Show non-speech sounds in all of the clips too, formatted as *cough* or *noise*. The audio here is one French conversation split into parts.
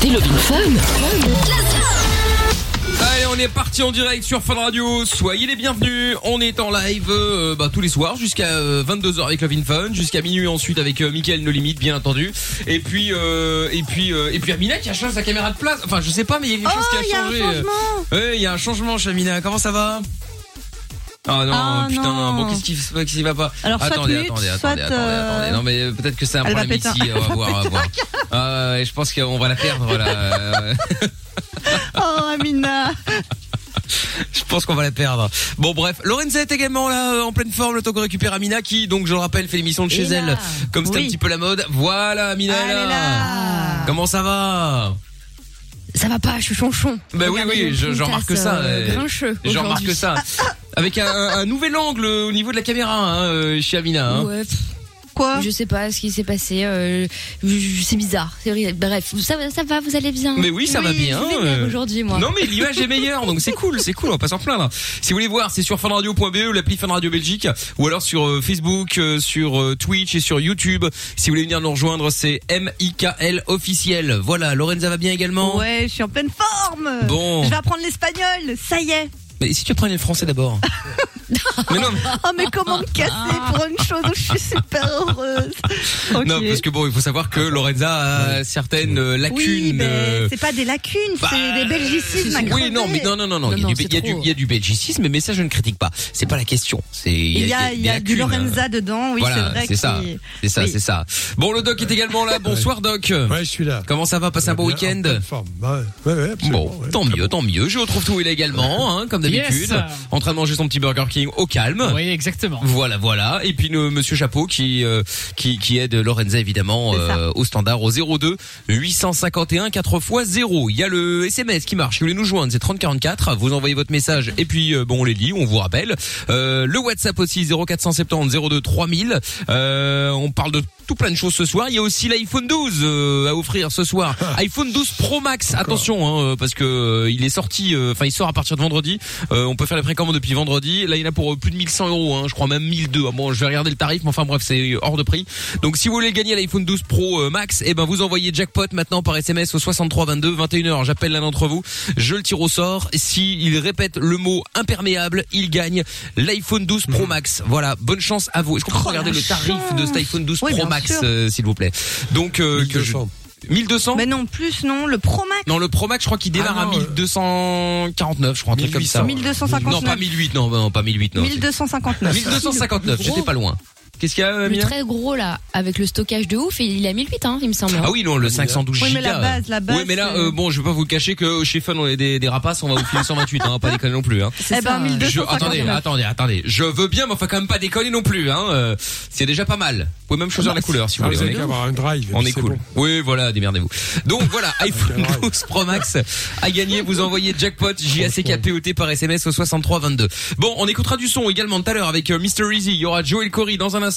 écoutez Love in Fun. Allez, on est parti en direct sur Fun Radio. Soyez les bienvenus. On est en live euh, bah, tous les soirs jusqu'à euh, 22h avec Love in Fun, jusqu'à minuit ensuite avec euh, Mickaël No Limite, bien entendu. Et puis euh, et puis euh, et puis Amina qui a changé sa caméra de place. Enfin, je sais pas, mais il y a quelque chose Oh, qui il y a a un changé. changement. Ouais, il y a un changement, chez Amina. Comment ça va? Ah non, Ah, putain, non. bon qu'est-ce qui, va pas Alors, Attendez, soit, attendez, attendez, euh, attendez. Non mais peut-être que c'est un Elle problème ici. On va voir, on va péter voir. Ah je pense qu'on va la perdre là. Oh, Amina. *laughs* Je pense qu'on va la perdre. Bon bref, Lorenza est également là euh, en pleine forme le temps qu'on récupère Amina qui donc je le rappelle fait l'émission de chez là. elle comme c'était Oui. un petit peu la mode. Voilà Amina là. là. Comment ça va Ça va pas, je suis chonchon. Bah oui oui, je, je remarque ça. euh, je remarque ça. Avec un, nouvel angle au niveau de la caméra hein, euh, chez Amina. hein. Ouais, Quoi je sais pas ce qui s'est passé. euh, c'est bizarre. Bref, ça, va- ça va, vous allez bien. Mais oui, ça va bien, euh. aujourd'hui, moi. Non mais l'image est meilleure donc c'est cool, c'est cool, on va pas s'en plaindre. Si vous voulez voir, c'est sur funradio.be ou l'appli Fun Radio Belgique ou alors sur euh, Facebook, euh, sur euh, Twitch et sur YouTube. Si vous voulez venir nous rejoindre, c'est MIKL officiel. Voilà, Lorenza va bien également Ouais, je suis en pleine forme. Bon. Je vais apprendre l'espagnol. Ça y est. Mais si tu apprenais le français d'abord. *laughs* mais non, Oh, mais comment me casser pour une chose où je suis super heureuse. Non parce que bon, il faut savoir que Lorenza a certaines euh, lacunes. Oui, mais euh, c'est pas des lacunes, bah, c'est des belgicismes à Oui, non, mais non, non, non, non. Non, Il y a du- il y a du, trop. il y a du belgicisme, mais ça je ne critique pas. C'est pas la question. C'est Il y a, il y a des du. Lorenza dedans, oui, c'est vrai. c'est ça, c'est ça, Oui. c'est ça. Bon, le doc est également là. Bonsoir, doc. Ouais, je suis là. Comment ça va Passer un bon week-end Bon, tant mieux, tant mieux. Je retrouve tout il est également, hein, comme d'habitude, Yes. en train de manger son petit Burger King au calme. Oui, exactement. Voilà, voilà. Et puis le Monsieur Chapeau qui euh, qui qui aide Lorenza évidemment euh, au standard au 02 851 4 x 0. Il y a le SMS qui marche. Si vous voulez nous joindre, c'est 3044. Vous envoyez votre message et puis euh, bon on les lit, on vous rappelle. Euh, le WhatsApp aussi 0470 02 3000. Euh, on parle de tout plein de choses ce soir. Il y a aussi l'iPhone 12 euh, à offrir ce soir. iPhone 12 Pro Max. Attention hein, euh, parce que euh, il est sorti. euh, Enfin il sort à partir de vendredi. Euh, on peut faire les précommandes depuis vendredi. Là il y en a pour plus de 1100 euros. Hein, je crois même 1002. Ah Bon je vais regarder le tarif, mais enfin bref c'est hors de prix. Donc si vous voulez gagner l'iPhone 12 Pro Max, eh ben vous envoyez jackpot maintenant par SMS au 63 22 21h. J'appelle l'un d'entre vous. Je le tire au sort. Si il répète le mot imperméable, il gagne l'iPhone 12 Pro Max. Voilà, bonne chance à vous. Est-ce qu'on peut Oh, regarder le tarif de cet iPhone 12 Oui, Pro bien Max euh, s'il vous plaît Donc euh, que je 1200. 1200 Mais non, plus non, le Pro Max. Non, le Pro Max, je crois qu'il démarre Ah non, à euh, 1249, je crois, un truc comme ça. 1259. Non, pas 1008, non, non, pas 1008, non. 1259. 1259, j'étais pas loin. Qu'est-ce qu'il y a, euh, Le Mia très gros là, avec le stockage de ouf, il est à 1008, hein, il me semble. Ah oui, non, le 512 Oui, mais la base, la base, Oui, mais là, euh, bon, je vais pas vous le cacher que chez Fun, on est des, des rapaces, on va vous filer 128, hein, pas déconner non plus, hein. Eh ben, Je, 1259. attendez, attendez, attendez. Je veux bien, mais enfin quand même pas déconner non plus, hein. euh, c'est déjà pas mal. Vous pouvez même choisir la couleur si vous Ah, voulez. vous on est- qu'à avoir un drive. On puis est c'est cool. bon. Oui, voilà, démerdez-vous. Donc voilà, iPhone un drive. 12 Pro Max à gagner. Vous envoyez jackpot J-A-C-K-P-O-T par SMS au 6322. Bon, on écoutera du son également tout à l'heure avec euh, Mr. Easy. Il y aura Joel Corey dans un instant.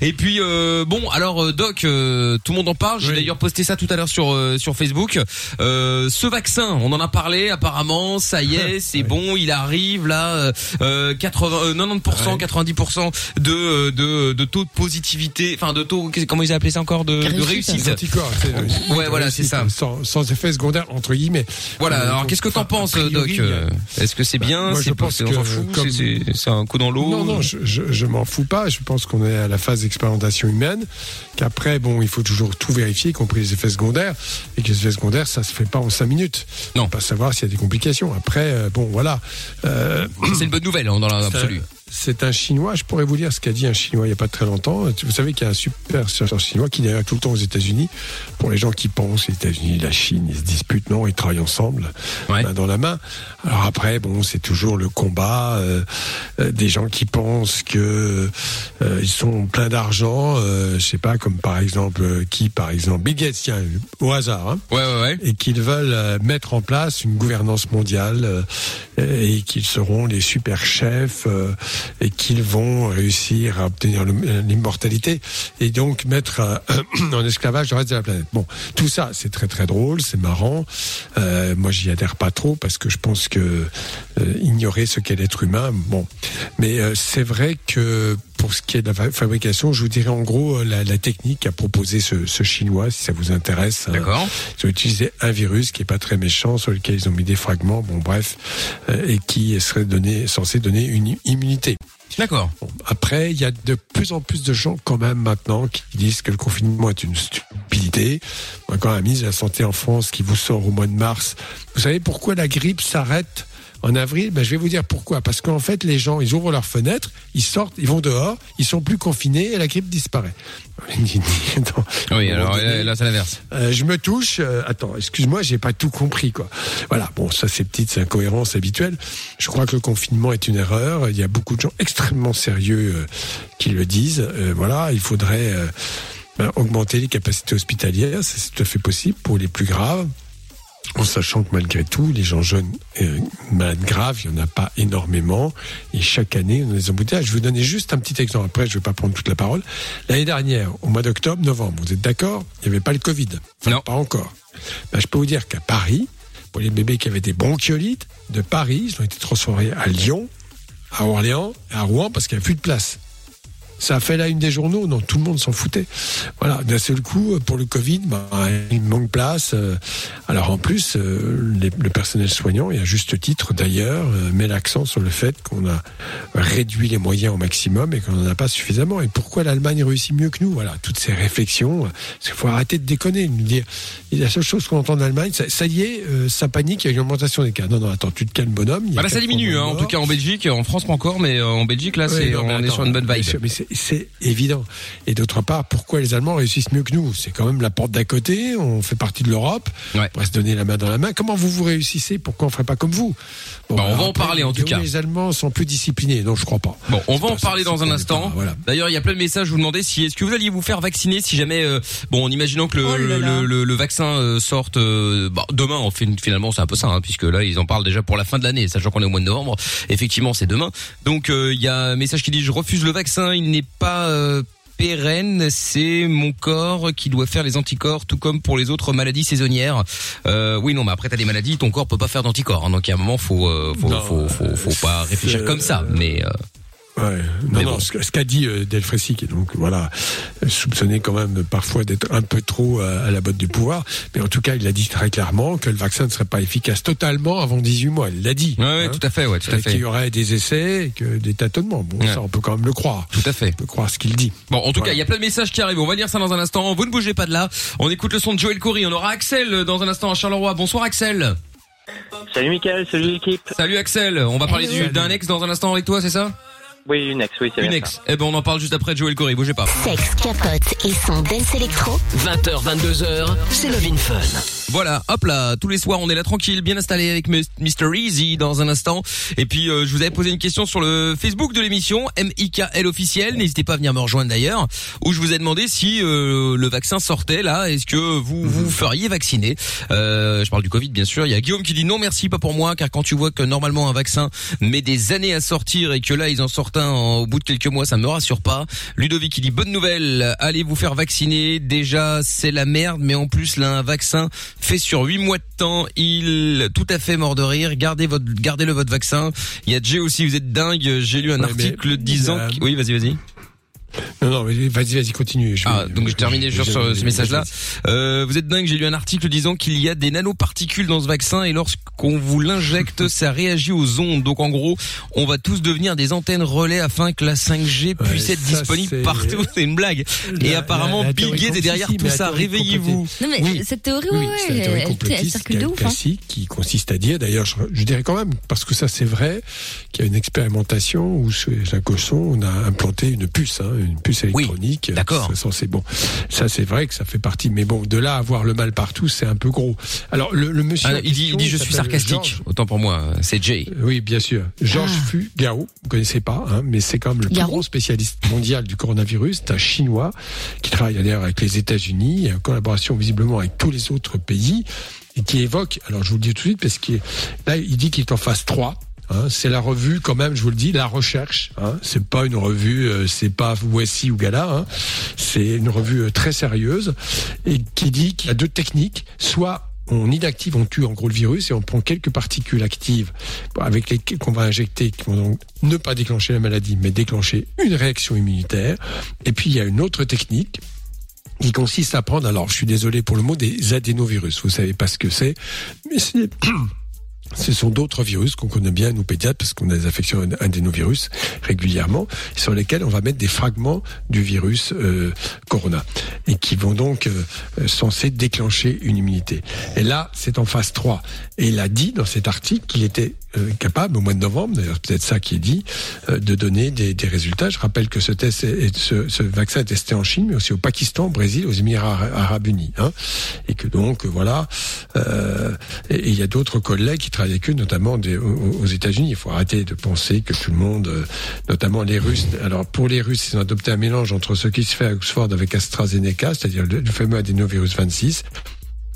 Et puis euh, bon, alors euh, Doc, euh, tout le monde en parle. J'ai Oui. d'ailleurs posté ça tout à l'heure sur euh, sur Facebook. Euh, ce vaccin, on en a parlé. Apparemment, ça y est, *laughs* c'est bon, il arrive là. Euh, 80, euh, 90%, 90% de euh, de de taux de positivité, enfin de taux, comment ils appelaient ça encore de, de Réussite. anticorps, c'est- Ouais, voilà, c'est ça. Sans, sans effet secondaire, entre guillemets. Voilà. Euh, Alors, qu'est-ce que t'en penses, priori, Doc Est-ce que c'est bien moi, C'est je pense c'est- on s'en que, fout comme- C'est- C'est c'est un coup dans l'eau Non, non, je, je, je m'en fous pas. Je pense qu'on est à la phase d'expérimentation humaine. Qu'après, bon, il faut toujours tout vérifier, y compris les effets secondaires. Et que les effets secondaires, ça se fait pas en cinq minutes. Non. Pas savoir s'il y a des complications. Après, euh, bon, voilà. Euh, C'est une bonne nouvelle hein, dans l'absolu. C'est un Chinois, je pourrais vous dire ce qu'a dit un Chinois il n'y a pas très longtemps. Vous savez qu'il y a un super chercheur chinois qui est tout le temps aux États-Unis. Pour les gens qui pensent, les États-Unis, la Chine, ils se disputent, non, ils travaillent ensemble, Ouais. main dans la main. Alors après, bon, c'est toujours le combat euh, euh, des gens qui pensent que euh, ils sont pleins d'argent. Euh, je sais pas, comme par exemple euh, qui, par exemple, Bill Gates, tiens, au hasard. Hein, Ouais, ouais, ouais. et qu'ils veulent mettre en place une gouvernance mondiale euh, et qu'ils seront les super chefs euh, et qu'ils vont réussir à obtenir l'immortalité et donc mettre euh, *clears throat* en esclavage le reste de la planète. Bon, tout ça, c'est très très drôle, c'est marrant. Euh, moi, j'y adhère pas trop parce que je pense que euh, ignorer ce qu'est l'être humain, bon. Mais euh, c'est vrai que pour ce qui est de la fa- fabrication, je vous dirais en gros euh, la, la technique qu'a proposé ce, ce chinois, si ça vous intéresse. hein. D'accord. Ils ont utilisé un virus qui est pas très méchant, sur lequel ils ont mis des fragments, bon bref, et qui serait donné, censé donner une immunité. D'accord. Bon, après, il y a de plus en plus de gens quand même maintenant qui disent que le confinement est une stupidité. Moi, quand la ministre de la Santé en France qui vous sort au mois de mars, vous savez pourquoi la grippe s'arrête en avril ben, Je vais vous dire pourquoi. Parce qu'en fait, les gens, ils ouvrent leurs fenêtres, ils sortent, ils vont dehors, ils sont plus confinés et la grippe disparaît. *laughs* Oui, alors là, là, c'est l'inverse. euh, je me touche. euh, attends, excuse-moi, j'ai pas tout compris, quoi. Voilà. Bon, ça, c'est petites incohérences habituelles. Je crois que le confinement est une erreur. Il y a beaucoup de gens extrêmement sérieux euh, qui le disent. Voilà, il faudrait ben, augmenter les capacités hospitalières. C'est tout à fait possible pour les plus graves. En sachant que malgré tout, les gens jeunes euh, malades graves, il n'y en a pas énormément. Et chaque année, on a des embouteillages. Je vais vous donner juste un petit exemple. Après, je ne vais pas prendre toute la parole. L'année dernière, au mois d'octobre, novembre, vous êtes d'accord? Il n'y avait pas le Covid. Enfin, Non. Pas encore. Ben, je peux vous dire qu'à Paris, pour les bébés qui avaient des bronchiolites, de Paris, ils ont été transférés à Lyon, à Orléans, à Rouen, parce qu'il n'y a plus de place. Ça a fait la une des journaux, non, tout le monde s'en foutait. Voilà, d'un seul coup, pour le Covid, ben, il manque place. euh, Alors en plus, euh, les- le personnel soignant, et à juste titre d'ailleurs, euh, met l'accent sur le fait qu'on a réduit les moyens au maximum et qu'on n'en a pas suffisamment. Et pourquoi l'Allemagne réussit mieux que nous? Voilà, toutes ces réflexions. Il faut arrêter de déconner, nous dire. Et la seule chose qu'on entend en Allemagne, ça, ça y est, euh, ça panique, il y a une augmentation des cas. Non, non, attends, tu te calmes, bonhomme. il y a Bah là, ça diminue, hein, en tout cas en Belgique, en France pas encore, mais euh, en Belgique là, c'est, non, on est sur une bonne vibe. sûr, mais c'est- c'est évident. Et d'autre part, pourquoi les Allemands réussissent mieux que nous? C'est quand même la porte d'à côté, on fait partie de l'Europe, Ouais. on va se donner la main dans la main. Comment vous vous réussissez? Pourquoi on ne ferait pas comme vous? Bon, Bah, on va en parler, en tout cas. Les Allemands sont plus disciplinés, non, je crois pas. Bon, on va en parler dans un instant. voilà. D'ailleurs, il y a plein de messages. Je vous demandais si est-ce que vous alliez vous faire vacciner si jamais, euh, bon, en imaginant que le, Oh là là. le, le- le vaccin sorte euh, bah, demain. En fait, finalement, c'est un peu ça, hein, puisque là, ils en parlent déjà pour la fin de l'année, sachant qu'on est au mois de novembre. Effectivement, c'est demain. Donc, euh, il y a un message qui dit je refuse le vaccin. Il n'est pas euh, pérenne, c'est mon corps qui doit faire les anticorps, tout comme pour les autres maladies saisonnières. Euh, oui, non, mais après t'as des maladies, ton corps peut pas faire d'anticorps. hein, donc, il y a un moment, faut, euh, faut, Non, faut, faut, faut pas réfléchir comme ça. Mais euh, Ouais. Mais Non, non, bon. ce, qu'a dit euh, Delfrécy, qui est donc voilà euh, soupçonné quand même parfois d'être un peu trop euh, à la botte du pouvoir, mais en tout cas, il a dit très clairement que le vaccin ne serait pas efficace totalement avant 18 mois. Il l'a dit. ouais, ouais, hein. tout à fait, ouais, tout à Peut-être qu'il fait, y aurait des essais, et que des tâtonnements. Bon, Ouais. ça, on peut quand même le croire. tout à fait. On peut croire ce qu'il dit. Bon, en tout Voilà. cas, il y a plein de messages qui arrivent. On va lire ça dans un instant. Vous ne bougez pas de là. On écoute le son de Joël Coury. On aura Axel euh, dans un instant à Charleroi. Bonsoir Axel. Salut Mickaël, salut l'équipe. Salut Axel. On va parler d'un ex dans un instant avec toi, c'est ça? Oui, une ex, oui, c'est Une bien ex. Eh ben, on en parle juste après Joël Coury. Bougez pas. Sexe, capote et son dance électro. 20h, 22h, c'est Love in Fun. Voilà, hop là, tous les soirs on est là tranquille, bien installé avec Mr Easy dans un instant. Et puis euh, je vous avais posé une question sur le Facebook de l'émission MIKL officiel. N'hésitez pas à venir me rejoindre d'ailleurs, où je vous ai demandé si euh, le vaccin sortait là. Est-ce que vous vous feriez vacciner? Euh, Je parle du Covid bien sûr. Il y a Guillaume qui dit non merci pas pour moi, car quand tu vois que normalement un vaccin met des années à sortir et que là ils en sortent un en- au bout de quelques mois, ça me rassure pas. Ludovic qui dit bonne nouvelle, allez vous faire vacciner. Déjà c'est la merde, mais en plus là un vaccin fait sur 8 mois de temps, il tout à fait mort de rire. Gardez votre gardez-le votre vaccin. Il y a Jay aussi, vous êtes dingue. J'ai lu un Ouais, article disant que- oui, vas-y vas-y. Non, non, mais vas-y, vas-y, continue. Je Ah, vais- donc j'ai terminé je- sur je- ce, je- ce message-là. Euh, vous êtes dingue, j'ai lu un article disant qu'il y a des nanoparticules dans ce vaccin et lorsqu'on vous l'injecte, *laughs* ça réagit aux ondes. Donc en gros, on va tous devenir des antennes relais afin que la 5G Ouais, puisse être ça, disponible partout. *laughs* *laughs* C'est une blague. Et La- apparemment, la- la Bill Gates est derrière tout ça. Réveillez-vous. Non mais Oui. cette théorie, Oui, ouais, la ouais, théorie elle, elle de ouf. Hein. classique qui consiste à dire, d'ailleurs, je, je dirais quand même, parce que ça c'est vrai, qu'il y a une expérimentation où chez Jacosson, on a implanté une puce, hein, une puce électronique. euh, d'accord. serait censée- bon, ça c'est vrai que ça fait partie, mais bon, de là à avoir le mal partout, c'est un peu gros. Alors le, le monsieur. Ah, il dit, il dit je suis sarcastique. Autant pour moi, c'est Jay. Oui, bien sûr. Georges Ah. Fugao, vous connaissez pas, hein, mais c'est quand même le plus grand spécialiste mondial du coronavirus. C'est un Chinois qui travaille d'ailleurs avec les États-Unis, en collaboration visiblement avec tous les autres pays, et qui évoque, alors je vous le dis tout de suite, parce que là, il dit qu'il est en phase 3. Hein, c'est la revue quand même, je vous le dis, la recherche. Hein, c'est pas une revue, euh, c'est pas Voici ou Gala. Hein, c'est une revue euh, très sérieuse et qui dit qu'il y a deux techniques, soit on inactive, on tue en gros le virus et on prend quelques particules actives avec les qu'on va injecter, qui vont donc ne pas déclencher la maladie, mais déclencher une réaction immunitaire. Et puis il y a une autre technique qui consiste à prendre, alors je suis désolé pour le mot, des adénovirus. Vous savez pas ce que c'est, mais c'est *clears throat* ce sont d'autres virus qu'on connaît bien, nous pédiatres, parce qu'on a des affections adénovirus régulièrement, sur lesquels on va mettre des fragments du virus euh, corona, et qui vont donc euh, censés déclencher une immunité. Et là, c'est en phase 3. Et il a dit dans cet article qu'il était capable, au mois de novembre, d'ailleurs peut-être ça qui est dit, euh, de donner des, des résultats. Je rappelle que ce test, est, ce, ce vaccin est testé en Chine, mais aussi au Pakistan, au Brésil, aux Émirats Arabes Unis, hein, et que donc voilà, euh, et il y a d'autres collègues qui travaillent avec eux, notamment des, aux, aux États-Unis. Il faut arrêter de penser que tout le monde, euh, notamment les Russes. Alors pour les Russes, ils ont adopté un mélange entre ce qui se fait à Oxford avec AstraZeneca, c'est-à-dire le, le fameux adénovirus 26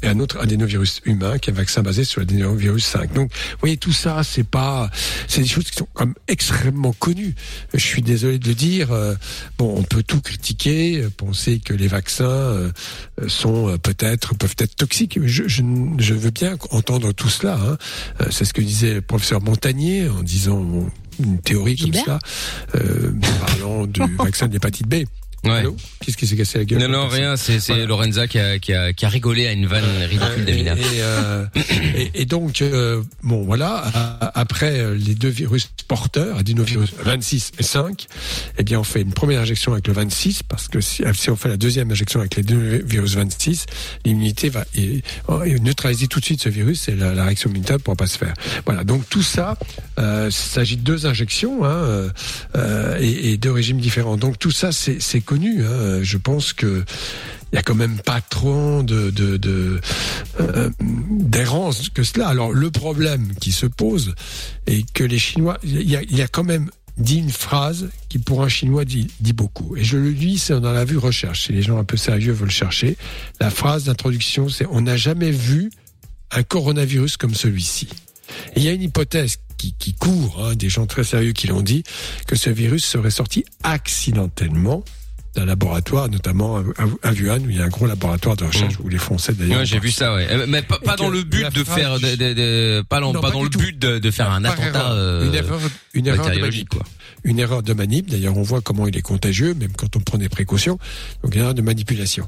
et un autre adénovirus humain qui est un vaccin basé sur l'adénovirus 5. Donc, vous voyez, tout ça, c'est pas, c'est des choses qui sont comme extrêmement connues. Je suis désolé de le dire. euh, Bon, on peut tout critiquer, euh, penser que les vaccins euh, sont peut-être, peuvent être toxiques. Je, je, je veux bien entendre tout cela. Hein. C'est ce que disait le professeur Montagnier en disant une théorie comme ça, euh, parlant du *laughs* vaccin de l'hépatite B. Ouais. Qu'est-ce qui s'est cassé la gueule Non, non, rien, c'est Voilà. Lorenza qui a, qui, a, qui a rigolé à une vanne ridicule et, d'Amina. et, euh, et- et donc, euh, bon, voilà, après euh, les deux virus porteurs, adénovirus 26 et 5, eh bien, on fait une première injection avec le 26, parce que si, si on fait la deuxième injection avec les deux virus 26, l'immunité va et, et neutraliser tout de suite ce virus et la, la réaction immunitaire ne pourra pas se faire. Voilà, donc tout ça, euh, il s'agit de deux injections hein, euh, euh, et, et deux régimes différents. Donc tout ça, c'est connu. Hein. Je pense que il y a quand même pas trop de, euh, d'errance que cela. Alors le problème qui se pose est que les Chinois, il y a, quand même dit une phrase qui pour un Chinois dit, dit beaucoup. Et je le dis, c'est dans la vue recherche. Si les gens un peu sérieux veulent chercher, la phrase d'introduction, c'est on n'a jamais vu un coronavirus comme celui-ci. Il y a une hypothèse qui, qui court, hein, des gens très sérieux qui l'ont dit, que ce virus serait sorti accidentellement d'un laboratoire, notamment à, Wuhan, où il y a un gros laboratoire de recherche, où les Français d'ailleurs. Ouais, j'ai vu ça, ouais. Euh, Mais pas, dans le but de faire, de, du- de- de- pas, dans, Non, pas pas dans du le tout. but de, de faire un attentat euh, une erreur, une erreur de manip. quoi. Une erreur de manip. D'ailleurs, on voit comment il est contagieux, même quand on prend des précautions. Donc, une erreur de manipulation.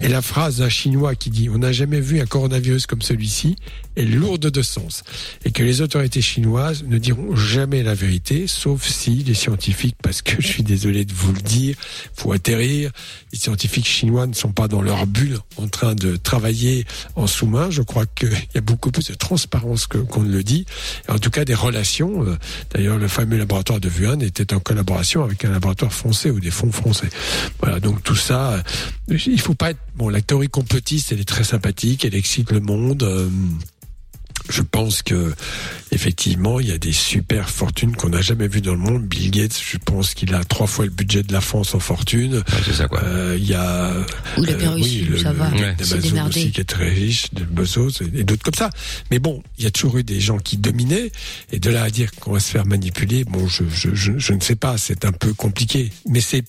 Et la phrase d'un Chinois qui dit "On n'a jamais vu un coronavirus comme celui-ci" est lourde de sens, et que les autorités chinoises ne diront jamais la vérité, sauf si les scientifiques, parce que je suis désolé de vous le dire, faut Les scientifiques chinois ne sont pas dans leur bulle en train de travailler en sous-main. Je crois qu'il *laughs* y a beaucoup plus de transparence qu'on ne le dit. Et en tout cas, des relations. euh, D'ailleurs, le fameux laboratoire de Wuhan était en collaboration avec un laboratoire français ou des fonds français. Voilà, donc tout ça, euh, il faut pas être... Bon, la théorie complotiste, elle est très sympathique, elle excite le monde. Euh, je pense que effectivement, il y a des super fortunes qu'on n'a jamais vues dans le monde. Bill Gates, je pense qu'il a trois fois le budget de la France en fortune. Ouais, c'est ça, quoi. Euh, Il y a Ou la Pérusse, le, ça le- va. Ouais. D'Amazon aussi qui est très riche, de Bezos et, et d'autres comme ça. Mais bon, il y a toujours eu des gens qui dominaient et de là à dire qu'on va se faire manipuler, bon, je, je, je, je ne sais pas, c'est un peu compliqué, mais c'est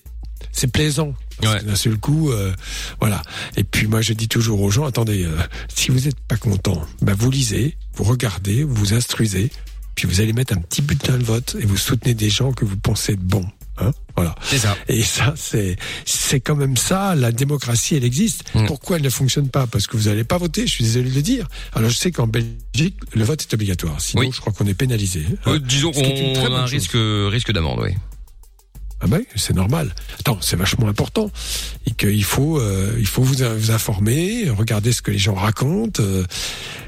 c'est plaisant. Ouais. D'un seul coup, euh, voilà. Et puis moi, je dis toujours aux gens, attendez, euh, si vous n'êtes pas content, bah, vous lisez, vous regardez, vous vous instruisez, puis vous allez mettre un petit bulletin de vote et vous soutenez des gens que vous pensez être bons. Hein voilà. C'est ça. Et ça, c'est c'est quand même ça. La démocratie, elle existe. Mm. Pourquoi elle ne fonctionne pas? Parce que vous n'allez pas voter. Je suis désolé de le dire. Alors je sais qu'en Belgique, le vote est obligatoire. Sinon, Oui. je crois qu'on est pénalisé. hein. Euh, disons qu'on a un chose. risque, risque d'amende, oui. Ah ben, c'est normal. Attends, c'est vachement important et qu'il faut, euh, il faut vous, vous informer, regarder ce que les gens racontent. euh,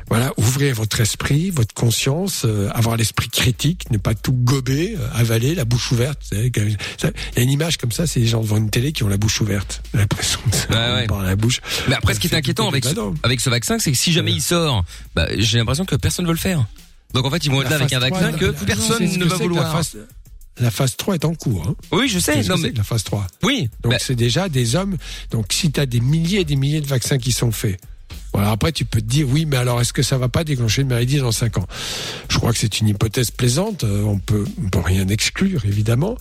voilà, ouvrir votre esprit, votre conscience, euh, avoir l'esprit critique, ne pas tout gober, euh, avaler, la bouche ouverte. Il y a une image comme ça, c'est les gens devant une télé qui ont la bouche ouverte. L'impression que ça Ouais, ouais. par la bouche. Mais après, ce qui est inquiétant avec de ce, avec ce vaccin, c'est que si jamais il sort, bah, j'ai l'impression que personne ne veut le faire. Donc en fait, ils vont être là avec un vaccin 3, que la- personne ne va vouloir. La phase, la phase 3 est en cours. Hein. Oui, je sais. Non, mais la phase 3. oui. Donc Bah, c'est déjà des hommes. Donc si tu as des milliers et des milliers de vaccins qui sont faits, Voilà. Après, tu peux te dire, oui, mais alors est-ce que ça va pas déclencher une maladie dans 5 ans? Je crois que c'est une hypothèse plaisante. Euh, On peut, on peut rien exclure, évidemment.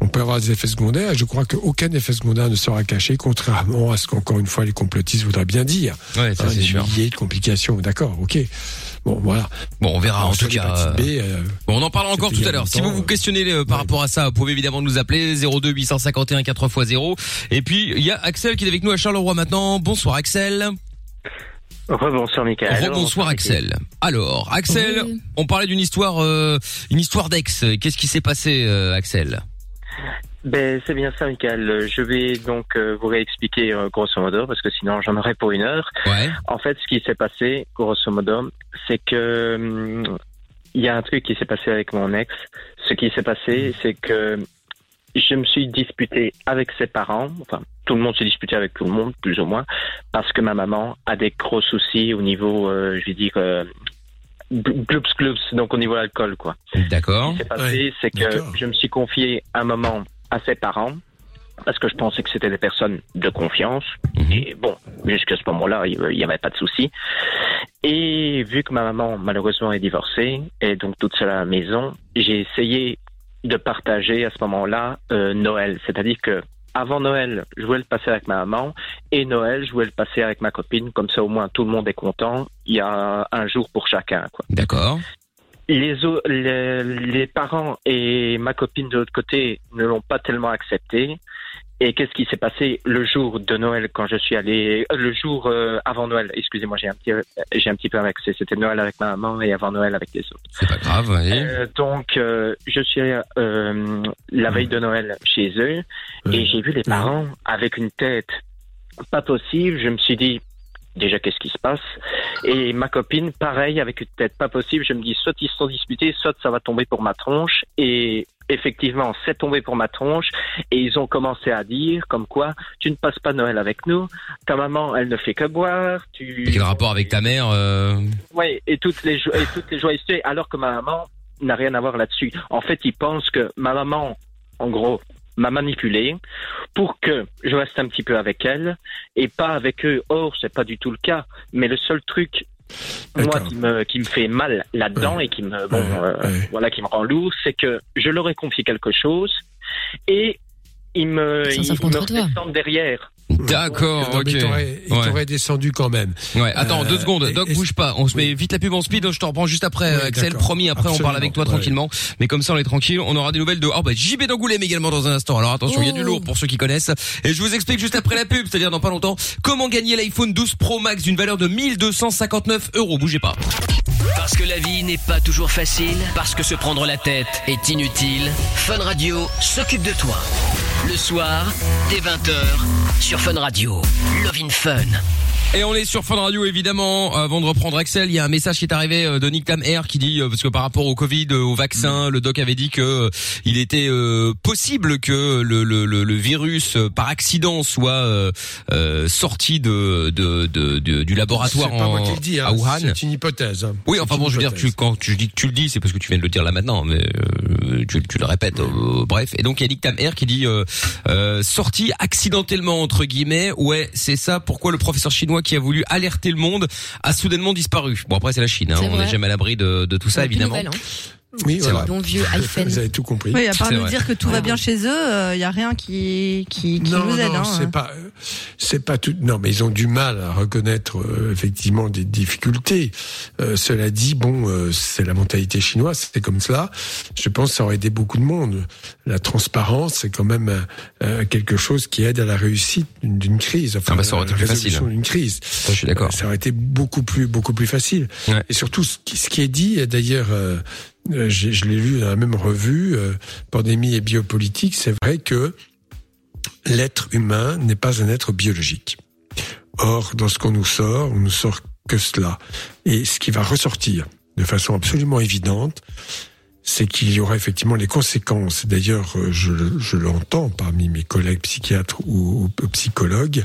On peut avoir des effets secondaires. Je crois qu'aucun effet secondaire ne sera caché, contrairement à ce qu'encore une fois les complotistes voudraient bien dire. Ouais, ça Hein, c'est des sûr. milliers de complications. D'accord, ok. Bon, voilà. Bon, on verra en tout cas. euh, B, euh, Bon, on en parlera encore tout à l'heure. Si vous vous euh, questionnez euh, par rapport à ça, vous pouvez évidemment nous appeler 02 851 4 x 0. Et puis il y a Axel qui est avec nous à Charleroi maintenant. Bonsoir Axel. Rebonsoir, Michael. Bonsoir Axel. Alors Axel, Oui. on parlait d'une histoire, euh, une histoire d'ex. Qu'est-ce qui s'est passé, euh, Axel? Ben, c'est bien ça, Michael. Je vais donc euh, vous réexpliquer euh, grosso modo, parce que sinon j'en aurais pour une heure. Ouais. En fait, ce qui s'est passé, grosso modo, c'est que hum, il y a un truc qui s'est passé avec mon ex. Ce qui s'est passé, c'est que je me suis disputé avec ses parents. Enfin, tout le monde s'est disputé avec tout le monde, plus ou moins, parce que ma maman a des gros soucis au niveau, euh, je vais dire, euh, gloops gloops, donc au niveau de l'alcool, quoi. D'accord. Ce qui s'est passé, Ouais, c'est que je me suis confié un moment à ses parents parce que je pensais que c'était des personnes de confiance. Mhm. Et bon, jusqu'à ce moment-là, il n'y avait pas de souci. Et vu que ma maman, malheureusement, est divorcée et donc toute seule à la maison, j'ai essayé de partager à ce moment-là euh, Noël. C'est-à-dire que avant Noël, je voulais le passer avec ma maman et Noël, je voulais le passer avec ma copine. Comme ça, au moins, tout le monde est content. Il y a un jour pour chacun, quoi. D'accord. Les, les, les parents et ma copine de l'autre côté ne l'ont pas tellement accepté. Et qu'est-ce qui s'est passé le jour de Noël quand je suis allé, euh, le jour euh, avant Noël, excusez-moi, j'ai un petit, euh, j'ai un petit peu vexé. C'était Noël avec ma maman et avant Noël avec les autres. C'est pas grave. allez. Euh, donc, euh, je suis euh, la veille de Noël chez eux et j'ai vu les parents avec une tête pas possible. Je me suis dit, déjà, qu'est-ce qui se passe Et ma copine, pareil, avec une tête pas possible. Je me dis, soit ils se sont disputés, soit ça va tomber pour ma tronche. Et effectivement, c'est tombé pour ma tronche. Et ils ont commencé à dire, comme quoi, tu ne passes pas Noël avec nous. Ta maman, elle ne fait que boire. Tu... Quel rapport avec ta mère euh, Oui, et toutes les et toutes les alors que ma maman n'a rien à voir là-dessus. En fait, ils pensent que ma maman, en gros, m'a manipulé pour que je reste un petit peu avec elle et pas avec eux. Or, c'est pas du tout le cas. Mais le seul truc, moi, qui me qui me fait mal là-dedans Ouais. et qui me bon, Ouais, euh, ouais. voilà, qui me rend lourd, c'est que je leur ai confié quelque chose et ils me Ça, ça me derrière. D'accord. Ok. il t'aurait- il Ouais. descendu quand même. Ouais, attends, Euh, deux secondes. et- Doc, bouge pas. On se met vite la pub en speed. Je te reprends juste après, Oui, Axel. Promis, après, on parle avec toi tranquillement. Mais comme ça, on est tranquille. On aura des nouvelles de, oh, bah, JB d'Angoulême également dans un instant. Alors attention, il y a du Oh. lourd pour ceux qui connaissent. Et je vous explique juste après la pub, c'est-à-dire dans pas longtemps, comment gagner l'iPhone 12 Pro Max d'une valeur de 1259 euros. Bougez pas. Parce que la vie n'est pas toujours facile, parce que se prendre la tête est inutile, Fun Radio s'occupe de toi. Le soir, dès 20h, sur Fun Radio. Love in Fun. Et on est sur Fun Radio évidemment. Avant de reprendre Axel, il y a un message qui est arrivé euh, de Nick Tam Air qui dit euh, parce que par rapport au Covid, euh, au vaccin, le doc avait dit que il était possible que le, le, le, le virus par accident soit euh, sorti de, de, de, de- du laboratoire C'est pas moi qui le dis, hein, à Wuhan. c'est une hypothèse. Oui, enfin bon, je veux dire, tu, quand tu dis que tu le dis, c'est parce que tu viens de le dire là maintenant, mais euh, tu, tu le répètes. euh, bref, et donc il y a Nick Tam Air qui dit euh, sorti accidentellement entre guillemets. Ouais, c'est ça. Pourquoi le professeur chinois qui a voulu alerter le monde a soudainement disparu Bon après c'est la Chine, hein, on n'est jamais à l'abri de, de tout ça évidemment. nouvelle, hein. Oui, C'est voilà. Bon vieux iPhone. *laughs* Vous avez tout compris. Oui, à part nous vrai. dire que tout va bien chez eux, il y a rien qui qui, qui non, nous aide. non, hein. c'est pas, c'est pas tout. Non, mais ils ont du mal à reconnaître euh, effectivement des difficultés. Euh, cela dit, bon, euh, c'est la mentalité chinoise, c'était comme cela. Je pense que ça aurait aidé beaucoup de monde. La transparence, c'est quand même euh, euh, quelque chose qui aide à la réussite d'une- crise. Enfin, Ah bah, ça aurait été la plus facile. résolution d'une crise. Ça, je suis d'accord. Euh, Ça aurait été beaucoup plus, beaucoup plus facile. Ouais. Et surtout, ce qui, ce qui est dit, d'ailleurs, euh, euh, je l'ai lu dans la même revue, euh, Pandémie et biopolitique, c'est vrai que l'être humain n'est pas un être biologique. Or, dans ce qu'on nous sort, on nous sort que cela. Et ce qui va ressortir de façon absolument évidente, c'est qu'il y aura effectivement les conséquences. D'ailleurs, euh, je, je l'entends parmi mes collègues psychiatres ou psychologues,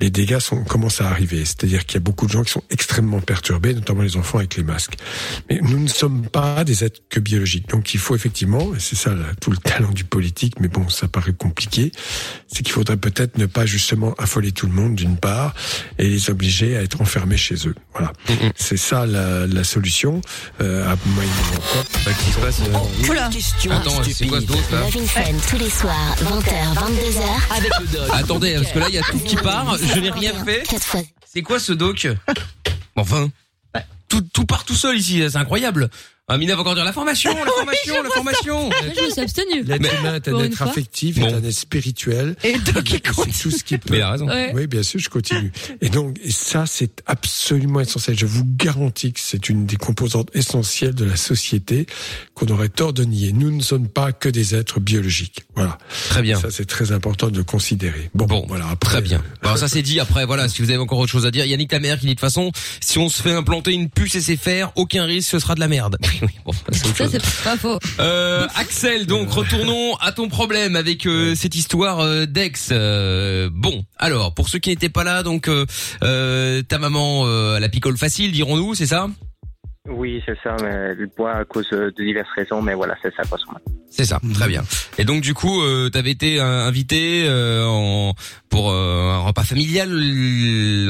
les dégâts sont, commencent à arriver. C'est-à-dire qu'il y a beaucoup de gens qui sont extrêmement perturbés, notamment les enfants avec les masques. Mais nous ne sommes pas des êtres que biologiques. Donc il faut effectivement, et c'est ça là, tout le talent du politique, mais bon, ça paraît compliqué, c'est qu'il faudrait peut-être ne pas justement affoler tout le monde d'une part et les obliger à être enfermés chez eux. Voilà. C'est ça la, la solution. Euh, à moyen. Bah, qu'est-ce qui se passe euh, Oula. Question Attends, c'est quoi ce là Love in Fun tous les soirs, 20h, 22h. Avec le. Attendez, parce que là il y a tout qui part. Je n'ai rien fait. 4 fois C'est quoi ce doc? Enfin, tout, tout part tout seul ici. C'est incroyable. Amina va encore dire la formation, la *laughs* formation, la formation. Moi, je me suis abstenue. L'être humain est un être affectif, Bon. est un être spirituel. Et donc, il C'est tout ce qui peut. Mais il a raison. Ouais. Oui, bien sûr, je continue. Et donc, et ça, c'est absolument essentiel. Je vous garantis que c'est une des composantes essentielles de la société qu'on aurait tort de nier. Nous ne sommes pas que des êtres biologiques. Voilà. Très bien. Ça, c'est très important de le considérer. Bon, Bon, voilà. Après, Très bien. euh, Alors ça c'est dit. Après voilà, si vous avez encore autre chose à dire, Yannick ta mère qui dit de toute façon, si on se fait implanter une puce et c'est faire, aucun risque, ce sera de la merde. *laughs* *laughs* Oui, bon, c'est Ça, pas faux. Euh, Axel, donc retournons à ton problème avec euh, cette histoire euh, d'ex. Euh, bon, alors pour ceux qui n'étaient pas là, donc euh, euh, ta maman euh, elle a picole facile, dirons-nous, c'est ça? Oui, c'est ça, mais elle boit à cause de diverses raisons, mais voilà, c'est ça, grosso modo. C'est ça, très bien. Et donc du coup, euh, t'avais été invité euh, en, pour euh, un repas familial,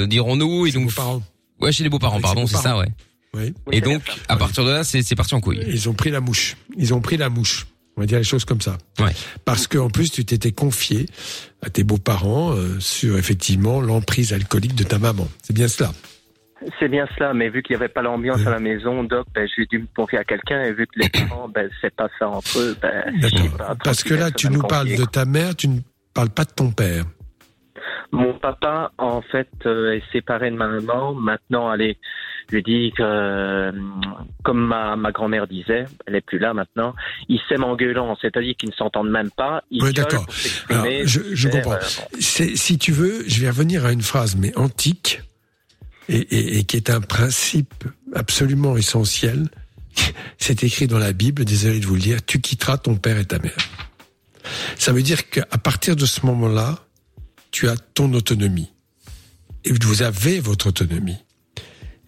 dirons-nous, et donc vos parents. ouais chez les beaux-parents, pardon, c'est ça, ouais. Oui. Et donc à partir de là, c'est parti en couille. Ils ont pris la mouche. Ils ont pris la mouche. On va dire les choses comme ça. Ouais. Parce que en plus, tu t'étais confié à tes beaux-parents euh, sur effectivement l'emprise alcoolique de ta maman. C'est bien cela. C'est bien cela, mais vu qu'il n'y avait pas l'ambiance à la maison, donc ben, j'ai dû me confier à quelqu'un, et vu que les parents, ben, c'est pas ça entre eux, ben, pas Parce que là, tu nous parles de ta mère, tu ne parles pas de ton père. Mon papa, en fait, euh, est séparé de ma maman. Maintenant, allez, je lui dis que, euh, comme ma, ma grand-mère disait, elle est plus là maintenant, ils s'aiment en gueulant, c'est-à-dire qu'ils ne s'entendent même pas. Ils Oui, d'accord. je, comprends. euh, bon. Si tu veux, je vais revenir à une phrase, mais antique, et, et- et qui est un principe absolument essentiel. *laughs* C'est écrit dans la Bible, désolé de vous le dire, tu quitteras ton père et ta mère. Ça veut dire qu'à partir de ce moment-là, tu as ton autonomie. Et vous avez votre autonomie.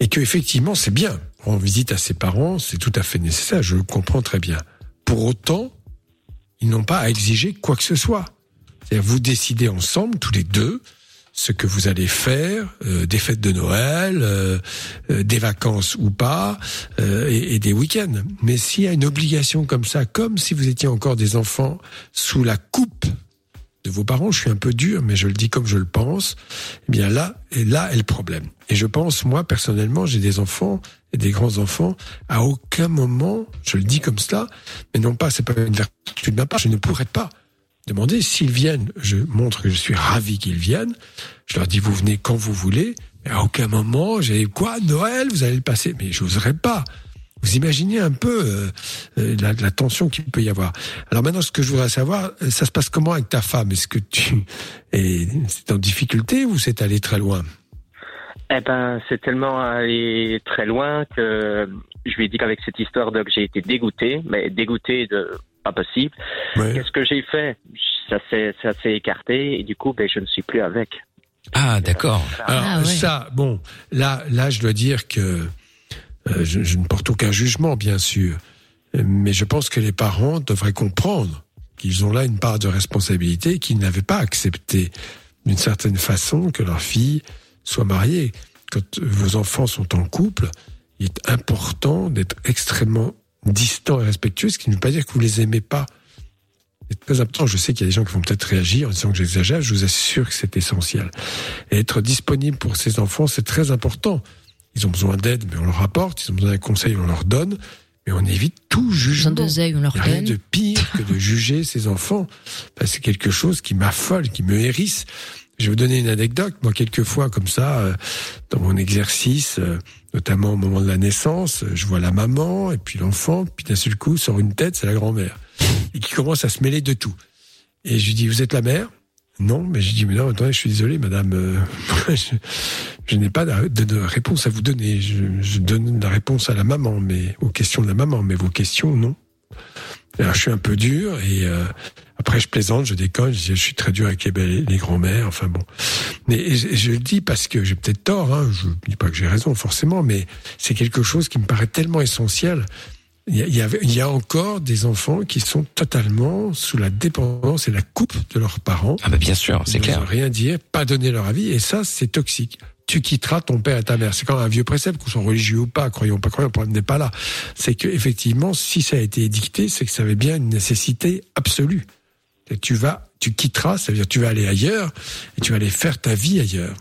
Et que effectivement, c'est bien. Rendre visite à ses parents, c'est tout à fait nécessaire, je le comprends très bien. Pour autant, ils n'ont pas à exiger quoi que ce soit. C'est-à-dire, vous décidez ensemble, tous les deux, ce que vous allez faire, euh, des fêtes de Noël, euh, euh, des vacances ou pas, euh, et, et des week-ends. Mais s'il y a une obligation comme ça, comme si vous étiez encore des enfants sous la coupe de vos parents, je suis un peu dur, mais je le dis comme je le pense, eh bien là, et là est le problème. Et je pense, moi, personnellement, j'ai des enfants et des grands-enfants, à aucun moment, je le dis comme cela, mais non pas, c'est pas une vertu de ma part, je ne pourrais pas demander s'ils viennent. Je montre que je suis ravi qu'ils viennent. Je leur dis, vous venez quand vous voulez. Mais à aucun moment, j'ai quoi, Noël, vous allez le passer. Mais j'oserais pas. Vous imaginez un peu euh, euh, la, la tension qu'il peut y avoir. Alors maintenant, ce que je voudrais savoir, euh, ça se passe comment avec ta femme? Est-ce que tu *laughs* es c'est en difficulté ou c'est allé très loin? Eh ben, c'est tellement allé très loin que je lui ai dit qu'avec cette histoire que j'ai été dégoûté, mais dégoûté de pas possible. Ouais. Qu'est-ce que j'ai fait? Ça s'est ça s'est écarté et du coup, ben, je ne suis plus avec. Ah d'accord. Alors Ah ouais. ça, bon, là, là, je dois dire que je, je ne porte aucun jugement, bien sûr, mais je pense que les parents devraient comprendre qu'ils ont là une part de responsabilité, et qu'ils n'avaient pas accepté d'une certaine façon que leur fille soit mariée. Quand vos enfants sont en couple, il est important d'être extrêmement distant et respectueux, ce qui ne veut pas dire que vous les aimez pas. C'est très important. Je sais qu'il y a des gens qui vont peut-être réagir en disant que j'exagère. Je vous assure que c'est essentiel. Et être disponible pour ces enfants, c'est très important. Ils ont besoin d'aide, mais on leur apporte. Ils ont besoin d'un conseil, on leur donne. Mais on évite tout jugement. d'oseille, on leur rien donne. de pire que de juger ses enfants. Enfin, c'est quelque chose qui m'affole, qui me hérisse. Je vais vous donner une anecdote. Moi, quelquefois, comme ça, euh, dans mon exercice, euh, notamment au moment de la naissance, euh, je vois la maman et puis l'enfant, puis d'un seul coup, sort une tête, c'est la grand-mère, et qui commence à se mêler de tout. Et je lui dis, vous êtes la mère? Non, mais je dis, mais non, attendez, je suis désolé, madame, euh, *laughs* je, n'ai pas de, réponse à vous donner. Je, donne la réponse à la maman, mais aux questions de la maman, mais vos questions, non. Alors je suis un peu dur et euh, après je plaisante, je déconne, je, je suis très dur avec les, les grands-mères, enfin bon. Mais et je, le dis parce que j'ai peut-être tort, hein, je dis pas que j'ai raison forcément, mais c'est quelque chose qui me paraît tellement essentiel. Il y, a, il, y a encore des enfants qui sont totalement sous la dépendance et la coupe de leurs parents. Ah bah bien sûr, c'est Ils clair. rien dire, pas donner leur avis, et ça, c'est toxique. Tu quitteras ton père et ta mère. C'est quand même un vieux précepte, qu'on soit religieux ou pas, croyons pas croyons, le problème n'est pas là. C'est que effectivement, si ça a été édicté, c'est que ça avait bien une nécessité absolue. Et tu vas, tu quitteras, ça veut dire tu vas aller ailleurs et tu vas aller faire ta vie ailleurs.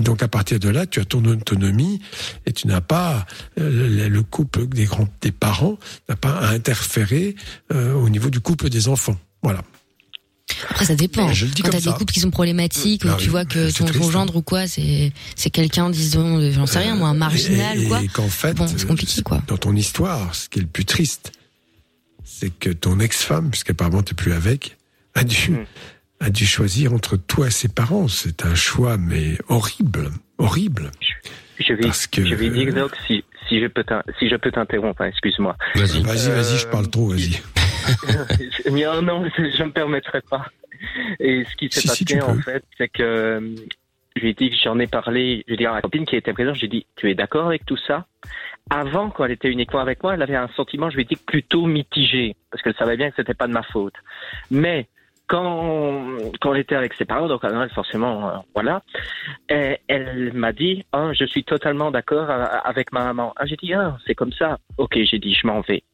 Et donc à partir de là, tu as ton autonomie et tu n'as pas euh, le, le couple des grands, des parents n'a pas à interférer euh, au niveau du couple des enfants. Voilà. Après, ça dépend. Je le dis Quand t'as des couples qui sont problématiques, Ah où tu oui, vois que ton, hein. gendre ou quoi, c'est c'est quelqu'un, disons, j'en sais rien, moi, un marginal et, ou quoi. Et qu'en fait, Bon, c'est compliqué, quoi. dans ton histoire, ce qui est le plus triste, c'est que ton ex-femme, puisqu'apparemment tu plus avec, a dû, Mm. A dû choisir entre toi et ses parents. C'est un choix, mais horrible, horrible. Je vais, Parce que- je vais dire, Doc, si, si je peux t'in- si je peux t'interrompre, hein, excuse-moi. Vas-y. Vas-y, vas-y, je parle trop, vas-y. *laughs* non, *laughs* non, je me permettrai pas. Et ce qui s'est Si, passé, si, en peux. fait, c'est que euh, je lui ai dit que j'en ai parlé, je lui ai dit à ma copine qui était présente, j'ai dit, tu es d'accord avec tout ça? Avant, quand elle était uniquement avec moi, elle avait un sentiment, je lui ai dit, plutôt mitigé, parce qu'elle savait bien que c'était pas de ma faute. Mais quand, quand elle était avec ses parents, donc Noël, forcément, euh, voilà, elle, m'a dit, ah, je suis totalement d'accord euh, avec ma maman. Ah, j'ai dit, ah, c'est comme ça. Ok, j'ai dit, je m'en vais.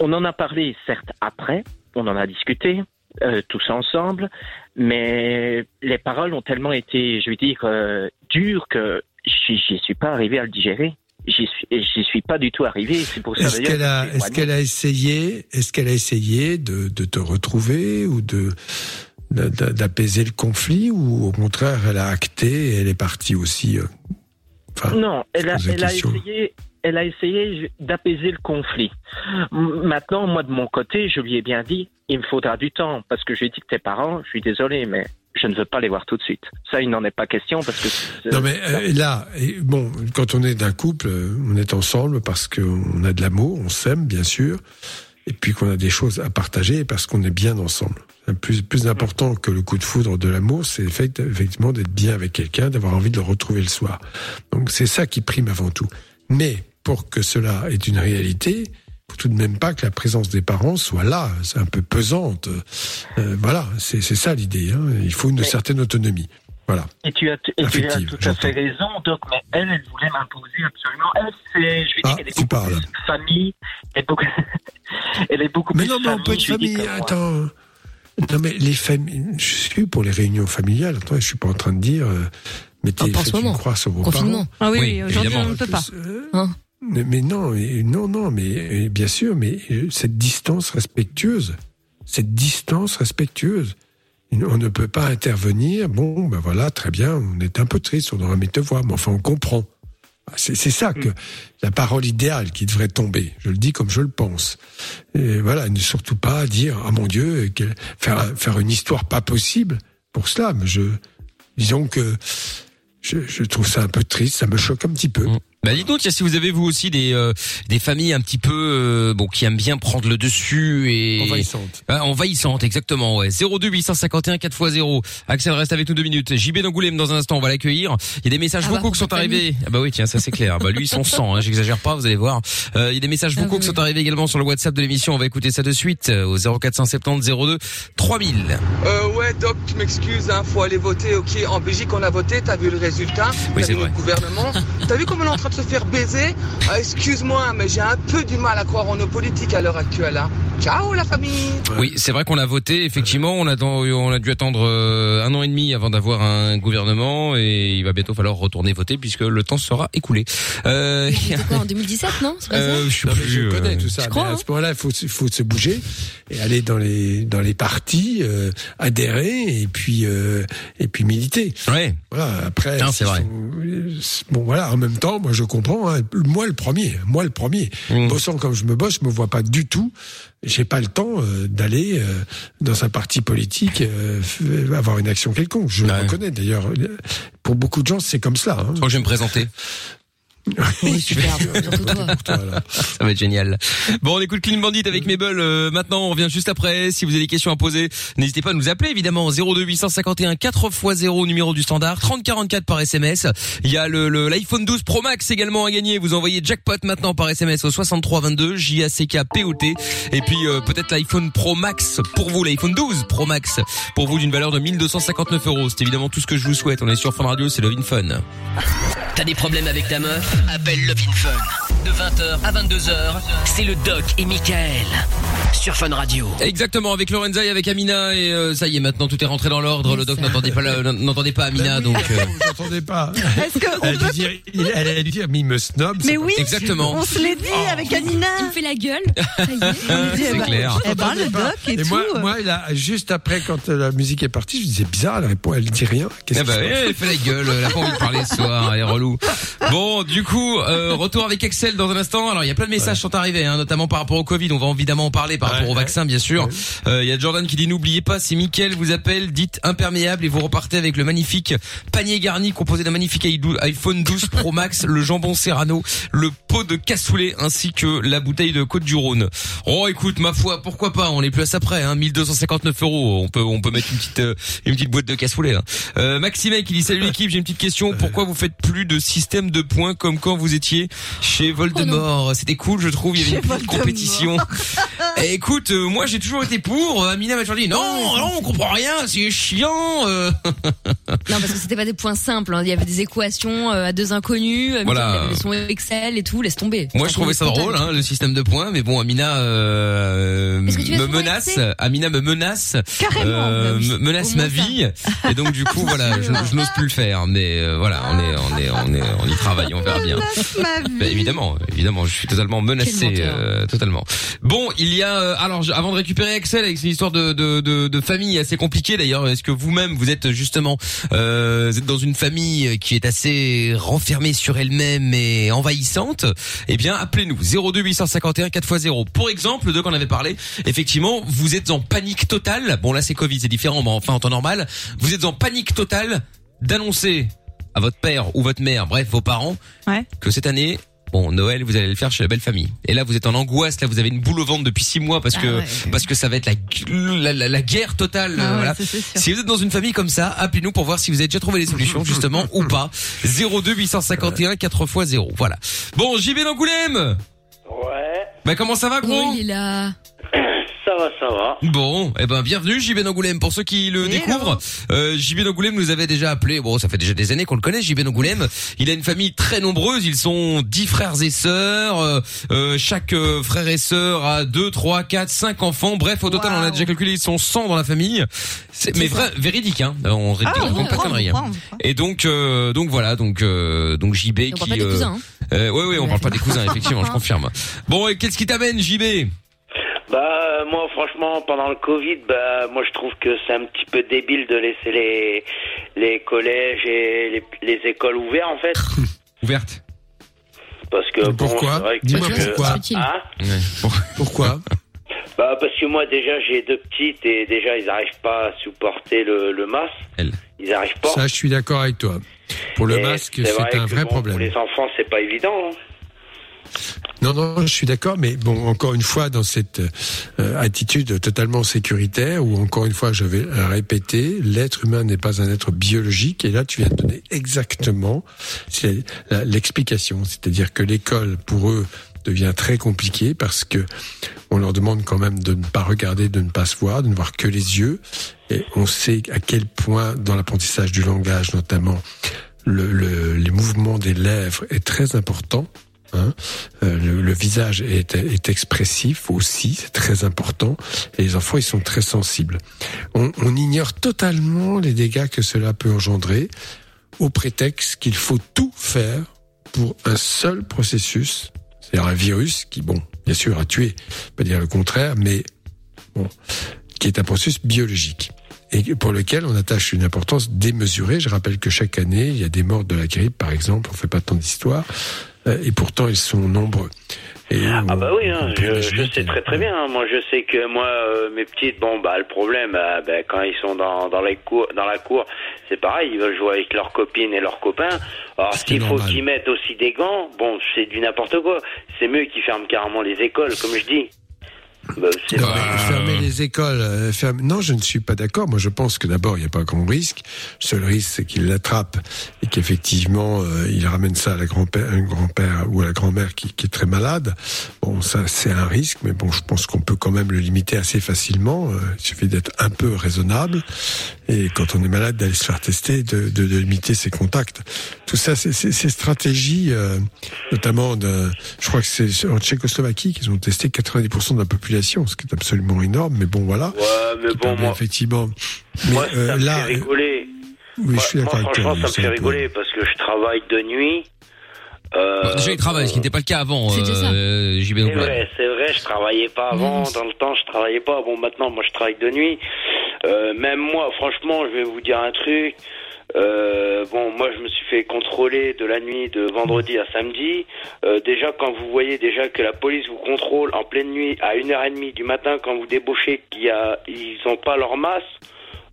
On en a parlé, certes, après, on en a discuté, euh, tous ensemble, mais les paroles ont tellement été, je veux dire, euh, dures que j'y suis pas arrivé à le digérer. J'y suis, pas du tout arrivé. C'est pour ça Est-ce qu'elle a, essayé, est-ce qu'elle a essayé de, de te retrouver ou de d'apaiser le conflit ou au contraire elle a acté et elle est partie aussi. euh, Enfin, Non, elle a, elle essayé, elle a essayé d'apaiser le conflit. Maintenant, moi de mon côté, je lui ai bien dit, il me faudra du temps parce que je lui ai dit que tes parents, je suis désolé, mais je ne veux pas les voir tout de suite. Ça, il n'en est pas question parce que. c'est- Non mais euh, là, et bon, quand on est d'un couple, euh, on est ensemble parce qu'on a de l'amour, on s'aime bien sûr, et puis qu'on a des choses à partager parce qu'on est bien ensemble. Le Plus plus important que le coup de foudre de l'amour, c'est effect- effectivement d'être bien avec quelqu'un, d'avoir envie de le retrouver le soir. Donc c'est ça qui prime avant tout. Mais pour que cela est une réalité, faut tout de même pas que la présence des parents soit là, c'est un peu pesante. Euh, voilà, c'est ça l'idée. Hein. Il faut une Mais- certaine autonomie. Voilà. Et tu as, et tu as tout à fait raison, Doc, mais elle, elle voulait m'imposer absolument. Elle, c'est, je vais Ah, dire qu'elle est tu beaucoup parles. plus famille. Elle est beaucoup, *laughs* elle est beaucoup Mais plus non, mais on peut être famille. Attends. Non, mais les familles. Je suis pour les réunions familiales. Attends, je suis pas en train de dire. euh, mettez Ah, pas en ce faites une moment. croix sur vos Confinement. Ah oui, Oui, oui, aujourd'hui on ne peut pas. parents. Euh, Hein mais, non, mais, non, non, mais euh, bien sûr, mais euh, cette distance respectueuse, cette distance respectueuse. On ne peut pas intervenir. Bon, ben voilà, très bien. On est un peu triste, on aurait aimé te voir, mais enfin, on comprend. C'est c'est ça que la parole idéale qui devrait tomber. Je le dis comme je le pense. Et voilà, ne surtout pas dire ah mon Dieu, faire un- faire une histoire pas possible pour cela. Mais je disons que je, je trouve ça un peu triste, ça me choque un petit peu. Bah dites-nous tiens, si vous avez vous aussi des euh, des familles un petit peu euh, bon qui aiment bien prendre le dessus et Envahissante. Ah, envahissante exactement ouais. 02 851 4x0 Axel reste avec nous deux minutes. JB d'Angoulême dans un instant on va l'accueillir. Il y a des messages Ah bah, vocaux qui sont arrivés. ah bah oui tiens ça c'est clair. Bah lui son sang *laughs* hein, j'exagère pas vous allez voir. Euh, il y a des messages Ah vocaux oui. qui sont arrivés également sur le WhatsApp de l'émission. On va écouter ça de suite euh, au 0470 02 3000 Euh, ouais, Doc, tu m'excuses, hein, faut aller voter, ok. En Belgique, on a voté, t'as vu le résultat Oui, T'as c'est vu vrai. le gouvernement *laughs* T'as vu comment on est en train de se faire baiser Ah, Excuse-moi, mais j'ai un peu du mal à croire en nos politiques à l'heure actuelle. Hein. Ciao, la famille Oui, c'est vrai qu'on a voté. Effectivement, on a, on a dû attendre euh, un an et demi avant d'avoir un gouvernement et il va bientôt falloir retourner voter puisque le temps sera écoulé. Euh, C'était quoi en 2017, non? Euh, je sais Non, mais plus, je euh, connais tout ça. je crois, mais à hein. ce moment-là, il faut, se bouger et aller dans les dans les partis, euh, et puis euh, et puis militer. Ouais. Voilà. Après, c'est vrai. bon, voilà. En même temps, moi, je comprends. hein, moi, le premier. Moi, le premier. Mmh. Bossant comme je me bosse, je me vois pas du tout. J'ai pas le temps euh, d'aller euh, dans un parti politique euh, avoir une action quelconque. Je Ouais. le reconnais d'ailleurs. Pour beaucoup de gens, c'est comme cela. hein. Je crois que je vais me présenter. Oui, super. Ça va être génial. Bon, on écoute Clean Bandit avec Mabel. euh, maintenant, on revient juste après. Si vous avez des questions à poser, n'hésitez pas à nous appeler, évidemment. 02 851 4 x 0, numéro du standard. 3044 par SMS. Il y a le le- l'iPhone 12 Pro Max également à gagner. Vous envoyez jackpot maintenant par SMS au 6322, J-A-C-K-P-O-T. Et puis, euh, peut-être l'iPhone Pro Max pour vous, l'iPhone 12 Pro Max pour vous d'une valeur de 1259 euros. C'est évidemment tout ce que je vous souhaite. On est sur Fun Radio, c'est Love in Fun. T'as des problèmes avec ta meuf? Appelle Love Fun. De 20h à 22h, c'est le Doc et Michael. Sur Fun Radio. Exactement, avec Lorenza et avec Amina et euh, ça y est, maintenant tout est rentré dans l'ordre. Le doc n'entendait pas, la- n'entendait pas Amina, donc. euh, Vous n'entendez pas. Est-ce que on Elle a peut- dû dire, il- elle a dû dire, mais il me snob. c'est Mais pas- oui, Exactement. on se l'est dit avec Amina. Il me fait la gueule. *laughs* On dit, eh ben, clair. Eh ben, le doc et, Et tout. moi, euh, moi, là, juste après, quand la musique est partie, je me disais bizarre, elle répond, elle dit rien. Qu'est-ce bah, qui se passe elle fait la gueule, elle a pas envie de parler ce soir, elle est relou. Bon, du coup, euh, retour avec Excel dans un instant. Alors, il y a plein de messages qui sont arrivés, hein, notamment par rapport au Covid. On va évidemment en parler par Ouais, rapport au ouais. vaccin, bien sûr. Euh, Il y a Jordan qui dit n'oubliez pas, si Mickaël vous appelle, dites imperméable et vous repartez avec le magnifique panier garni composé d'un magnifique iPhone 12 *laughs* Pro Max, le jambon Serrano, le pot de cassoulet ainsi que la bouteille de Côte du Rhône. Oh, écoute, ma foi, pourquoi pas On est plus à ça près, hein, 1259 euros. On peut, on peut mettre une petite, euh, une petite boîte de cassoulet. Hein. Euh, Maxime qui dit salut *laughs* l'équipe, j'ai une petite question. Pourquoi vous faites plus de système de points comme quand vous étiez chez Voldemort C'était cool, je trouve. Il y avait une petite compétition. Eh, écoute, euh, moi j'ai toujours été pour. Euh, Amina m'a toujours dit non, non, on comprend rien, c'est chiant. euh. Non, parce que c'était pas des points simples. hein. Il y avait des équations euh, à deux inconnus. euh, Voilà. Sons Excel et tout. Laisse tomber. Moi je trouvais ça drôle, hein, le système de points, mais bon, Amina euh, Est-ce que tu as me souvent menace. Amina me menace, Carrément. euh, bah me menace ma vie, et donc du coup *laughs* voilà, je, je n'ose plus le faire. Mais euh, voilà, on est, on est, on est, on y travaille, on verra bien. ma vie. Bah, évidemment, évidemment, je suis totalement menacé, euh, totalement. Bon, il y a, euh, alors, je- avant de récupérer Axel avec cette histoire de, de, de, de famille assez compliquée d'ailleurs, est-ce que vous-même vous êtes justement, euh, vous êtes dans une famille qui est assez renfermée sur elle-même et envahissante? Eh bien, appelez-nous 02 851 4x0. Pour exemple, de qu'on avait parlé, effectivement, vous êtes en panique totale. Bon, là c'est Covid, c'est différent, mais enfin en temps normal, vous êtes en panique totale d'annoncer à votre père ou votre mère, bref, vos parents, Ouais. que cette année, bon, Noël, vous allez le faire chez la belle famille. Et là, vous êtes en angoisse, là, vous avez une boule au ventre depuis six mois parce Ah que, ouais. parce que ça va être la, la, la- la guerre totale, Ah ouais, voilà. Si vous êtes dans une famille comme ça, appelez-nous pour voir si vous avez déjà trouvé les solutions, *laughs* justement, ou pas. 02 851 4 x 0. Voilà. Bon, j'y vais d'Angoulême! Ouais, Bah, comment ça va, gros? Oh, il est là. *coughs* ça va, ça va. Bon, eh ben bienvenue JB d'Angoulême. Pour ceux qui le découvrent, euh, JB d'Angoulême nous avait déjà appelé. Bon, ça fait déjà des années qu'on le connaît, JB d'Angoulême. Il a une famille très nombreuse. Ils sont dix frères et sœurs. Euh, euh, chaque euh, frère et sœur a deux, trois, quatre, cinq enfants. Bref, au total, on a déjà calculé, ils sont 100 dans la famille. C'est, mais vrai, véridique, hein. On ré- Ah, on on raconte pas de conneries. on hein. on. Et donc, euh, donc voilà, donc euh, donc JB On qui. euh, cousins. hein. Euh, ouais, ouais, on parle pas des cousins, effectivement, je *laughs* confirme. Bon, et qu'est-ce qui t'amène, JB Bah, euh, moi, franchement, pendant le Covid, bah, moi, je trouve que c'est un petit peu débile de laisser les, les collèges et les, les écoles ouvertes, en fait. *laughs* Ouverte. Parce que, bon, Pourquoi c'est vrai que... Dis-moi parce que- pourquoi. Hein? Bon. Pourquoi? Bah, parce que moi, déjà, j'ai deux petites et déjà, ils n'arrivent pas à supporter le, le masque. Elle. Ils n'arrivent pas. Ça, je suis d'accord avec toi. Pour le Et masque, c'est un vrai bon, problème. Pour les enfants, c'est pas évident. hein. Non, non, je suis d'accord, mais bon, encore une fois, dans cette euh, attitude totalement sécuritaire, où encore une fois, je vais répéter, l'être humain n'est pas un être biologique, et là, tu viens de donner exactement l'explication, c'est-à-dire que l'école, pour eux, devient très compliquée parce que on leur demande quand même de ne pas regarder, de ne pas se voir, de ne voir que les yeux, et on sait à quel point, dans l'apprentissage du langage notamment, le, le- les mouvements des lèvres est très important. Hein. Euh, le, le visage est, est expressif aussi, c'est très important. Et les enfants, ils sont très sensibles. On, on ignore totalement les dégâts que cela peut engendrer, au prétexte qu'il faut tout faire pour un seul processus, c'est-à-dire un virus qui, bon, bien sûr, a tué, pas dire le contraire, mais bon, qui est un processus biologique et pour lequel on attache une importance démesurée. Je rappelle que chaque année, il y a des morts de la grippe, par exemple, on fait pas tant d'histoire, euh, et pourtant ils sont nombreux. Et Ah bah oui, hein, je, sais très très bien. hein. Moi, je sais que moi, euh, mes petites, bon, bah le problème, euh, bah, quand ils sont dans dans les cours, dans la cour, c'est pareil. Ils veulent jouer avec leurs copines et leurs copains. Alors s'il faut qu'ils mettent aussi des gants, bon, c'est du n'importe quoi. C'est mieux qu'ils ferment carrément les écoles, comme je dis. Bah, Non, mais fermer les écoles. euh, ferme- Non, je ne suis pas d'accord. Moi, je pense que d'abord, il n'y a pas grand risque. Le seul risque, c'est qu'il l'attrape et qu'effectivement, euh, il ramène ça à la grand-père, un grand-père ou à la grand-mère qui, qui est très malade. Bon, ça, c'est un risque, mais bon, je pense qu'on peut quand même le limiter assez facilement. Euh, il suffit d'être un peu raisonnable et quand on est malade, d'aller se faire tester, de, de, de limiter ses contacts. Tout ça, c'est c'est- ces stratégies, euh, notamment de, je crois que c'est en Tchécoslovaquie qu'ils ont testé 90% de la population, ce qui est absolument énorme. Mais bon, voilà. Ouais, mais bon, moi, effectivement. Mais moi, euh, ça me là, fait rigoler. oui, Moi- je suis d'accord avec toi. franchement, ça me fait rigoler parce que je travaille de nuit. Euh, Bon, déjà, il travaille, ce qui n'était pas le cas avant. Euh, C'est ouais. vrai, c'est vrai, je travaillais pas avant, dans le temps je travaillais pas. Bon maintenant moi je travaille de nuit. Euh, même moi franchement je vais vous dire un truc. Euh, bon moi je me suis fait contrôler de la nuit de vendredi à samedi. Euh, déjà quand vous voyez déjà que la police vous contrôle en pleine nuit à 1h30 du matin quand vous débauchez qu'il y a ils ont pas leur masse.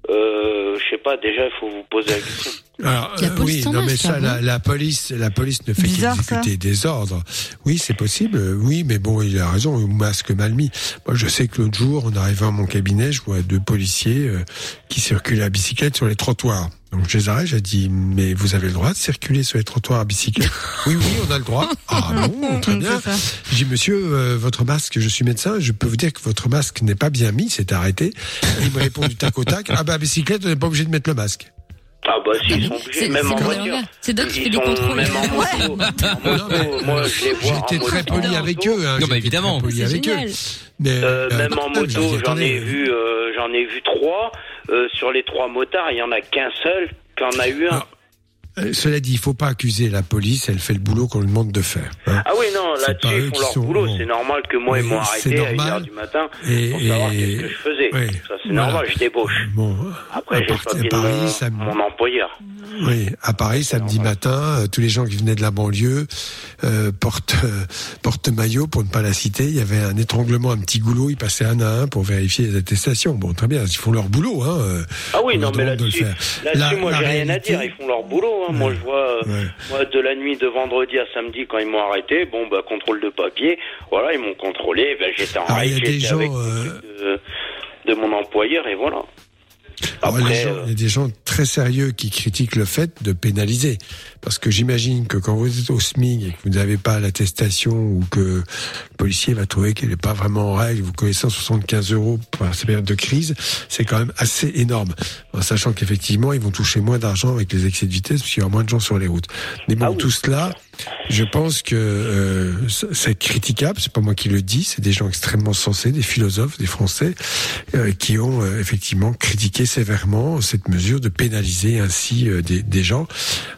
Euh, je sais pas déjà il faut vous poser la question. Alors, La police oui, non, mais ça, la, la police, la police ne fait qu'exécuter des ordres. Oui, c'est possible. Oui, mais bon, il a raison. Masque mal mis. Moi, je sais que l'autre jour, en arrivant à mon cabinet, je vois deux policiers euh, qui circulent à bicyclette sur les trottoirs. Donc je les arrête, j'ai dit, mais vous avez le droit de circuler sur les trottoirs à bicyclette? *laughs* Oui, oui, on a le droit. Ah *laughs* bon, très bien. J'ai dit, monsieur, euh, votre masque, je suis médecin, je peux vous dire que votre masque n'est pas bien mis, c'est arrêté. Il me répond du tac au tac, ah bah à bicyclette, on n'est pas obligé de mettre le masque. Ah bah si ils sont C'est obligés, même en voiture. C'est Doc qui fait du sont contrôle. Même en moto. *laughs* Moi je les vois en J'étais très poli avec eux. Hein, Non, bah, évidemment. poli avec eux. Euh, euh, même en moto, j'en ai vu, euh, j'en ai vu trois. Euh, sur les trois motards, il y en a qu'un seul qui en a eu un. Euh, Cela dit, il faut pas accuser la police, elle fait le boulot qu'on lui demande de faire. hein. Ah oui, non, là-dessus, ils font leur sont- boulot. C'est normal que moi, ils Oui, m'ont c'est arrêté à normal. 1h du matin Et- pour savoir et- qu'est-ce que je faisais. oui. Ça, c'est Voilà. normal, je débauche. Bon, Après, à, j'ai pas à Paris, mon, ça, mon employeur. oui, à Paris, samedi matin, euh, tous les gens qui venaient de la banlieue euh, portent euh, portent maillot pour ne pas la citer. Il y avait un étranglement, un petit goulot, ils passaient un à un pour vérifier les attestations. Bon, très bien, ils font leur boulot. Hein, Ah oui, on non, mais là-dessus, là-dessus, La- moi, j'ai rien à dire. Ils font leur boulot. Hein. Moi, je vois, euh, Ouais. moi, de la nuit de vendredi à samedi, quand ils m'ont arrêté, bon, bah, contrôle de papier. Voilà, ils m'ont contrôlé. Ben, j'étais en Alors, il y a règle, des j'étais avec euh, de, de mon employeur, et voilà. Après, gens- euh, il y a des gens très sérieux qui critiquent le fait de pénaliser. Parce que j'imagine que quand vous êtes au SMIG et que vous n'avez pas l'attestation ou que le policier va trouver qu'il n'est pas vraiment en règle, vous connaissez 175 euros pour cette période de crise, c'est quand même assez énorme. En sachant qu'effectivement, ils vont toucher moins d'argent avec les excès de vitesse parce qu'il y aura moins de gens sur les routes. Mais bon, Ah oui, tout cela, je pense que euh, c'est critiquable. C'est pas moi qui le dis, c'est des gens extrêmement sensés, des philosophes, des Français, euh, qui ont euh, effectivement critiqué sévèrement cette mesure de pénaliser ainsi des, des gens,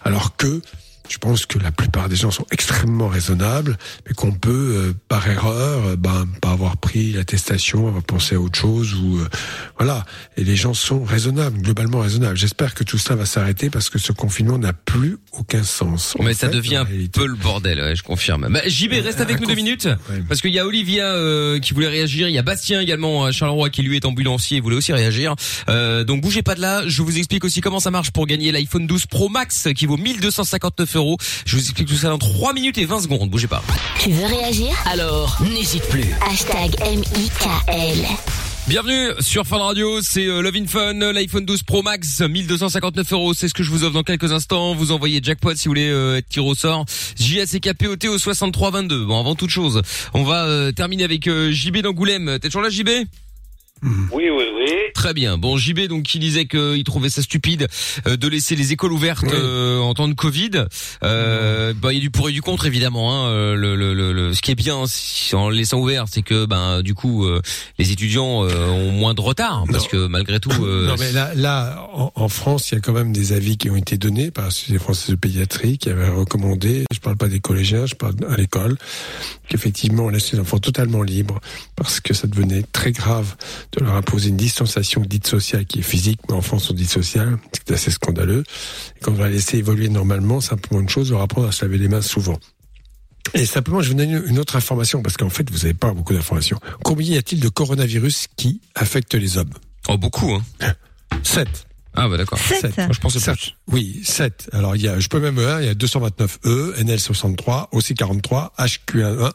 alors que je pense que la plupart des gens sont extrêmement raisonnables, mais qu'on peut, euh, par erreur, euh, ben, pas avoir pris l'attestation, avoir pensé à autre chose, ou euh, voilà. Et les gens sont raisonnables, globalement raisonnables. J'espère que tout ça va s'arrêter parce que ce confinement n'a plus aucun sens. En Mais ça fait, devient en un peu le bordel, ouais, je confirme. Bah, JB, reste avec nous deux minutes, Ouais. parce qu'il y a Olivia euh, qui voulait réagir, il y a Bastien également à Charleroi qui lui est ambulancier et voulait aussi réagir. Euh, donc bougez pas de là, je vous explique aussi comment ça marche pour gagner l'iPhone 12 Pro Max qui vaut 1259 euros. Je vous explique tout ça dans 3 minutes et 20 secondes, bougez pas. Tu veux réagir? Alors, n'hésite plus. Hashtag M-I-K-L. Bienvenue sur Fun Radio, c'est euh, Love in Fun, l'iPhone 12 Pro Max, 1259 euros, c'est ce que je vous offre dans quelques instants. Vous envoyez jackpot si vous voulez euh, être tiré au sort. JACKPOT au 6322. Bon, avant toute chose, on va euh, terminer avec euh, JB d'Angoulême. T'es toujours là, JB oui, oui, oui. Très bien. Bon, JB donc qui disait qu'il trouvait ça stupide euh, de laisser les écoles ouvertes Oui. euh, en temps de Covid. Euh, bah il y a du pour et du contre évidemment. Hein. Euh, Le, le, le, le- ce qui est bien si- en les laissant ouverts, c'est que ben du coup euh, les étudiants euh, ont moins de retard parce Non. que malgré tout. euh, Non, mais là, là en, en France, il y a quand même des avis qui ont été donnés par les Français de pédiatrie qui avaient recommandé, je parle pas des collégiens, je parle à l'école, qu'effectivement on laisse les enfants totalement libres parce que ça devenait très grave de leur imposer une distanciation dite sociale qui est physique, mais en France on dit sociale, c'est assez scandaleux. Et quand on va laisser évoluer normalement, simplement une chose, leur apprendre à se laver les mains souvent. Et simplement, je vous donne une autre information, parce qu'en fait, vous n'avez pas beaucoup d'informations. Combien y a-t-il de coronavirus qui affectent les hommes? Oh, beaucoup, hein. *laughs* 7. Ah, bah d'accord. Sept. Moi, je pensais Sept. plus. Oui, 7. Alors, il y a, je peux même, hein, il y a 229E, NL63, OC43, HQ1,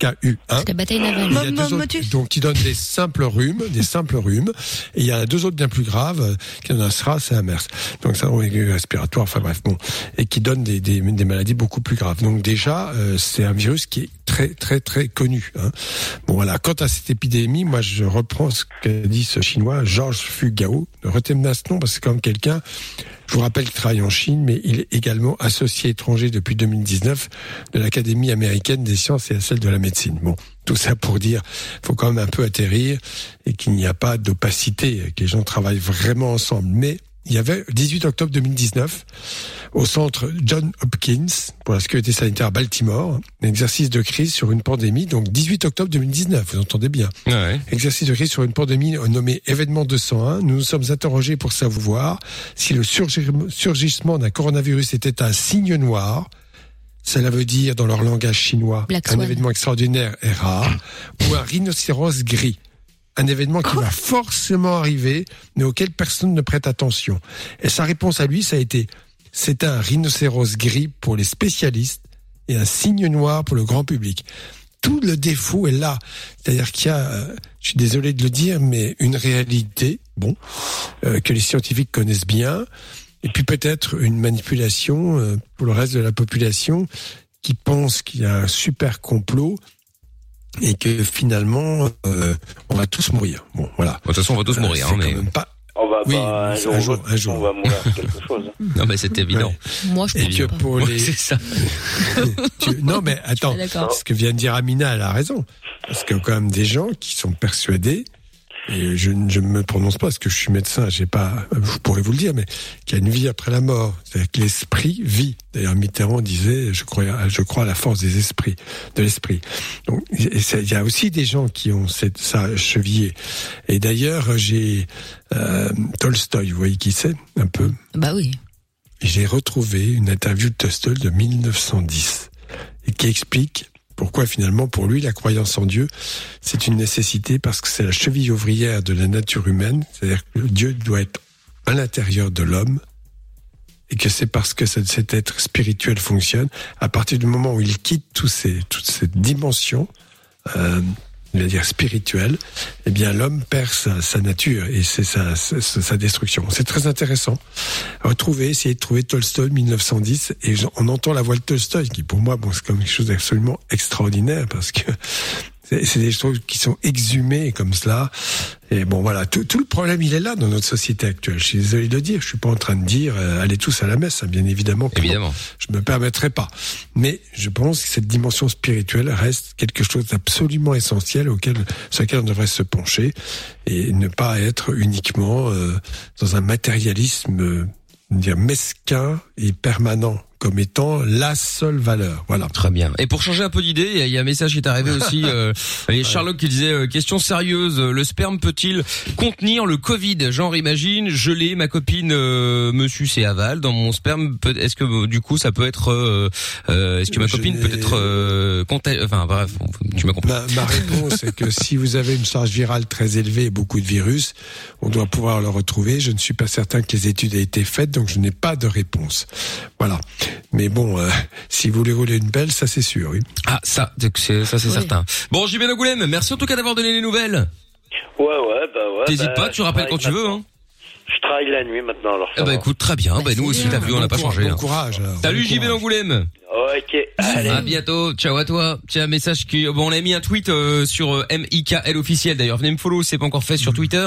HKU1. C'est la bataille navale. Il y a Mo- deux mo- autres, motus. donc qui donnent des simples rhumes, des simples rhumes, et il y en a deux autres bien plus graves, euh, qui en a un SRAS et un MERS. Donc ça, aigu respiratoire, enfin bref, bon, et qui donnent des, des, des maladies beaucoup plus graves. Donc déjà, euh, c'est un virus qui est très très très connu. Hein. Bon voilà. Quant à cette épidémie, moi je reprends ce qu'a dit ce chinois Georges Fugao. Ce nom parce que c'est quand même quelqu'un. Je vous rappelle qu'il travaille en Chine, mais il est également associé étranger depuis 2019 de l'Académie américaine des sciences et à celle de la médecine. Bon, tout ça pour dire, faut quand même un peu atterrir et qu'il n'y a pas d'opacité, que les gens travaillent vraiment ensemble. Mais il y avait 18 octobre 2019 au centre John Hopkins pour la sécurité sanitaire à Baltimore, un exercice de crise sur une pandémie. Donc 18 octobre 2019, vous entendez bien. Ouais. Exercice de crise sur une pandémie nommée événement 201. Nous nous sommes interrogés pour savoir si le surgi- surgissement d'un coronavirus était un signe noir. Cela veut dire, dans leur langage chinois, Black un Swan. événement extraordinaire et rare, ou un rhinocéros gris. Un événement qui va forcément arriver, mais auquel personne ne prête attention. Et sa réponse à lui, ça a été, c'est un rhinocéros gris pour les spécialistes et un signe noir pour le grand public. Tout le défaut est là. C'est-à-dire qu'il y a, euh, je suis désolé de le dire, mais une réalité, bon, euh, que les scientifiques connaissent bien, et puis peut-être une manipulation euh, pour le reste de la population qui pense qu'il y a un super complot et que finalement euh, on va tous mourir. Bon, voilà. De toute façon, on va tous Euh, mourir, c'est hein, quand mais. même pas. On va Oui, pas, un jour, un jour. on va mourir quelque chose. *laughs* Non, mais c'est évident. Moi, je Et pense que pas. pour les, c'est ça. *laughs* tu- non mais attends, ce que vient de dire Amina, elle a raison. Parce qu'il y a quand même des gens qui sont persuadés, et je ne me prononce pas parce que je suis médecin, j'ai pas, je pourrais vous le dire, mais qu'il y a une vie après la mort. C'est-à-dire que l'esprit vit. D'ailleurs, Mitterrand disait, je crois, je crois à la force des esprits, de l'esprit. Donc, il y a aussi des gens qui ont cette, ça chevillé. Et d'ailleurs, j'ai euh, Tolstoï, vous voyez qui c'est, un peu? Bah oui. J'ai retrouvé une interview de Tolstoï de 1910 et qui explique pourquoi finalement pour lui la croyance en Dieu c'est une nécessité parce que c'est la cheville ouvrière de la nature humaine, c'est-à-dire que Dieu doit être à l'intérieur de l'homme et que c'est parce que ce- cet être spirituel fonctionne à partir du moment où il quitte toutes ces dimensions euh, on va dire spirituelle, eh bien l'homme perd sa, nature et c'est sa, destruction. C'est très intéressant. Retrouver, essayer de trouver Tolstoï 1910 et on entend la voix de Tolstoï qui pour moi bon c'est comme quelque chose d'absolument extraordinaire parce que c'est des choses qui sont exhumées comme cela. Et bon voilà, tout, tout le problème il est là dans notre société actuelle. Je suis désolé de le dire, je suis pas en train de dire euh, allez tous à la messe, hein, bien évidemment. Évidemment. Je me permettrai pas. Mais je pense que cette dimension spirituelle reste quelque chose d'absolument essentiel auquel, sur lequel on devrait se pencher et ne pas être uniquement euh, dans un matérialisme euh, dire mesquin et permanent comme étant la seule valeur. Voilà. Très bien. Et pour changer un peu d'idée, il y a- un message qui est arrivé *laughs* aussi. Euh, et Sherlock qui disait euh, question sérieuse. Le sperme peut-il contenir le Covid? Genre imagine, je l'ai, ma copine euh, me suce et avale dans mon sperme. peut- Est-ce que euh, du coup ça peut être euh, euh, Est-ce que ma Je copine peut être euh, conta- Enfin bref, tu m'as compris. Ma, ma réponse est que si vous avez une charge virale très élevée et beaucoup de virus, on doit pouvoir le retrouver. Je ne suis pas certain que les études aient été faites, donc je n'ai pas de réponse. Voilà. Mais bon, euh, si vous voulez rouler une belle, ça c'est sûr, oui. Ah ça, c'est- ça c'est Oui. certain. Bon, JB Angoulême, merci en tout cas d'avoir donné les nouvelles. Ouais, ouais, bah ouais. T'hésites bah, pas, tu rappelles quand tu veux. Hein. Je travaille la nuit maintenant, alors ça Eh bah écoute, très bien. Bah, Bah, nous aussi, t'as vu, on n'a pas changé. hein. Bon courage. alors. Salut Bon JB courage. Angoulême. Ok, allez. À bientôt. Ciao à toi. Tiens, un message qui, bon, on a mis un tweet euh, sur euh, MIKL officiel. D'ailleurs, venez me follow, c'est pas encore fait sur Twitter.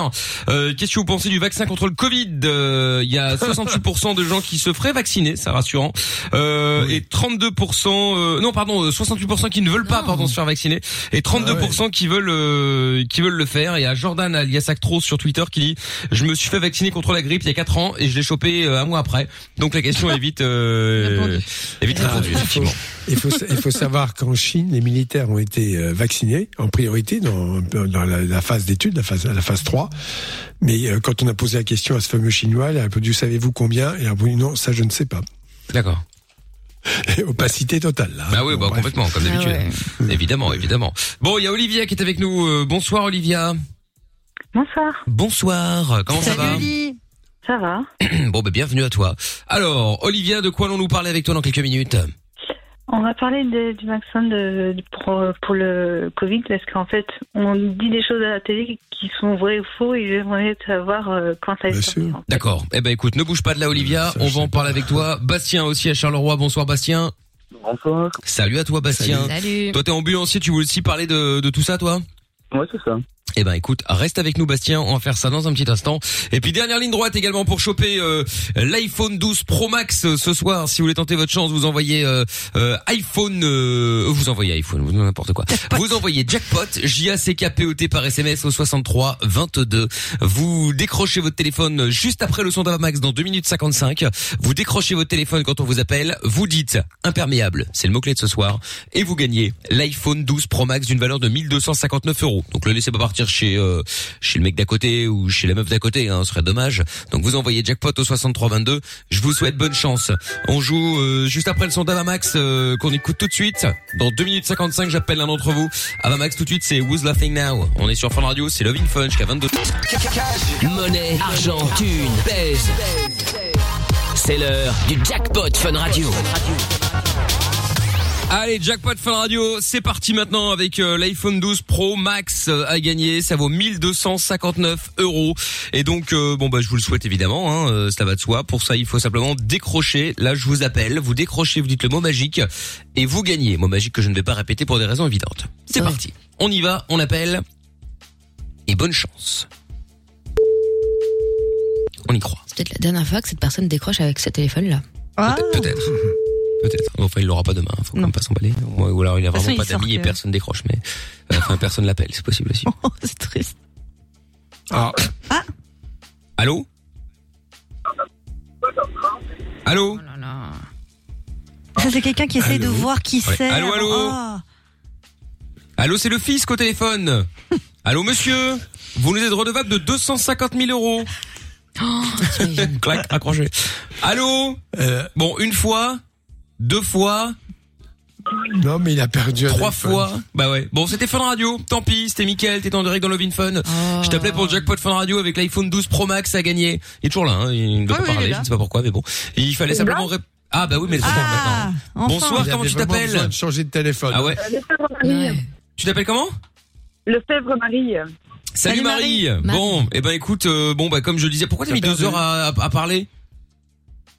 Euh, Qu'est-ce que vous pensez du vaccin contre le Covid? Euh, Il y a *laughs* 68% de gens qui se feraient vacciner, c'est rassurant. Euh, Et 32%, euh, non, pardon, euh, 68% qui ne veulent pas, Non. pardon, se faire vacciner. Et 32% qui veulent, euh, qui veulent le faire. Et il y a Jordan alias Actros sur Twitter qui dit, je me suis fait vacciner contre la grippe il y a 4 ans et je l'ai chopé euh, un mois après. Donc la question *laughs* est vite, euh, Répondu. est vite Ah, répondue, il faut- effectivement. Il faut, il faut savoir qu'en Chine, les militaires ont été euh, vaccinés en priorité dans, dans la, la phase d'étude, la phase, la phase 3. Mais euh, quand on a posé la question à ce fameux Chinois, il a répondu, savez-vous combien? Et il a répondu, non, ça je ne sais pas. D'accord. *laughs* Et opacité totale, là. Bah oui, bah complètement, comme Ah d'habitude. Évidemment, évidemment. Bon, il y a Olivia qui est avec nous. Euh, bonsoir Olivia. Bonsoir. Bonsoir. Comment ça va Ça va *clears throat* Bon, bah bienvenue à toi. Alors, Olivia, de quoi allons-nous parler avec toi dans quelques minutes? On va parler de- du vaccin de, de- pour, pour le Covid parce qu'en fait, on dit des choses à la télé qui sont vraies ou faux et j'aimerais savoir euh, quand ça est sorti. D'accord. Eh ben écoute, ne bouge pas de là Olivia, on va en parler avec toi. Bastien aussi à Charleroi. Bonsoir Bastien. Bonsoir. Salut à toi Bastien. Salut. Salut. Toi t'es ambulancier, tu voulais aussi parler de, de tout ça toi? Ouais, c'est ça. Eh ben écoute, reste avec nous Bastien, on va faire ça dans un petit instant. Et puis dernière ligne droite également pour choper euh, l'iPhone 12 Pro Max euh, ce soir. Si vous voulez tenter votre chance, vous envoyez euh, euh, iPhone, euh, vous envoyez iPhone, vous n'importe quoi. Vous envoyez jackpot J A C K P O T par SMS au 63 22. Vous décrochez votre téléphone juste après le son d'Avamax dans 2 minutes 55. Vous décrochez votre téléphone quand on vous appelle. Vous dites imperméable, c'est le mot clé de ce soir, et vous gagnez l'iPhone 12 Pro Max d'une valeur de 1259 euros. Donc le laissez pas partir chez euh, chez le mec d'à côté ou chez la meuf d'à côté, hein, ce serait dommage. Donc vous envoyez jackpot au 6322. Je vous souhaite bonne chance. On joue euh, juste après le son d'Avamax euh, qu'on écoute tout de suite. Dans 2 minutes 55, j'appelle l'un d'entre vous. Avamax tout de suite, c'est Who's Laughing Now? On est sur Fun Radio, c'est Loving Fun jusqu'à 22. Monnaie, argent, thune, pèse. C'est l'heure du jackpot Fun Radio. Allez, jackpot Fun Radio, c'est parti maintenant avec euh, l'iPhone 12 Pro Max euh, à gagner. Ça vaut 1259 euros. Et donc, euh, bon bah je vous le souhaite évidemment, hein, euh, ça va de soi. Pour ça, il faut simplement décrocher. Là, je vous appelle, vous décrochez, vous dites le mot magique et vous gagnez. Mot magique que je ne vais pas répéter pour des raisons évidentes. C'est parti. On y va, on appelle et bonne chance. On y croit. C'est peut-être la dernière fois que cette personne décroche avec ce téléphone-là. Peut-être. Peut-être. *laughs* Peut-être. Enfin, il l'aura pas demain. Faut quand même pas s'emballer. Ou alors il a De vraiment pas d'amis et personne décroche. Mais euh, enfin, personne l'appelle. C'est possible aussi. *laughs* c'est triste. Ah. Allô? Allô? Ça, c'est quelqu'un qui essaie de Allô? voir qui Ouais. c'est. Allô, allô? Oh. Allô, c'est le fisc au téléphone. *laughs* Allô, monsieur? Vous nous êtes redevable de 250 000 euros. Clac, accroché. Allô? Bon, une fois, deux fois, Non, mais il a perdu un trois fois. Bah ouais. Bon, c'était Fun Radio. Tant pis, c'était Mickaël, t'étais en direct dans Lovin Fun. Je t'appelais pour le jackpot Fun Radio avec l'iPhone 12 Pro Max à gagner. Il est toujours là, hein. Il ne doit Ah pas oui, parler, je ne sais pas pourquoi, mais bon. Il fallait simplement rép- Ah bah oui, mais c'est tard maintenant. enfin. Bonsoir, comment tu t'appelles de changer de téléphone. Ah ouais. Marie. Tu t'appelles comment? Lefebvre Marie. Salut, Salut, Marie. Marie. Bon, eh ben écoute, euh, bon bah comme je le disais, pourquoi t'as mis deux heures à, à- à parler?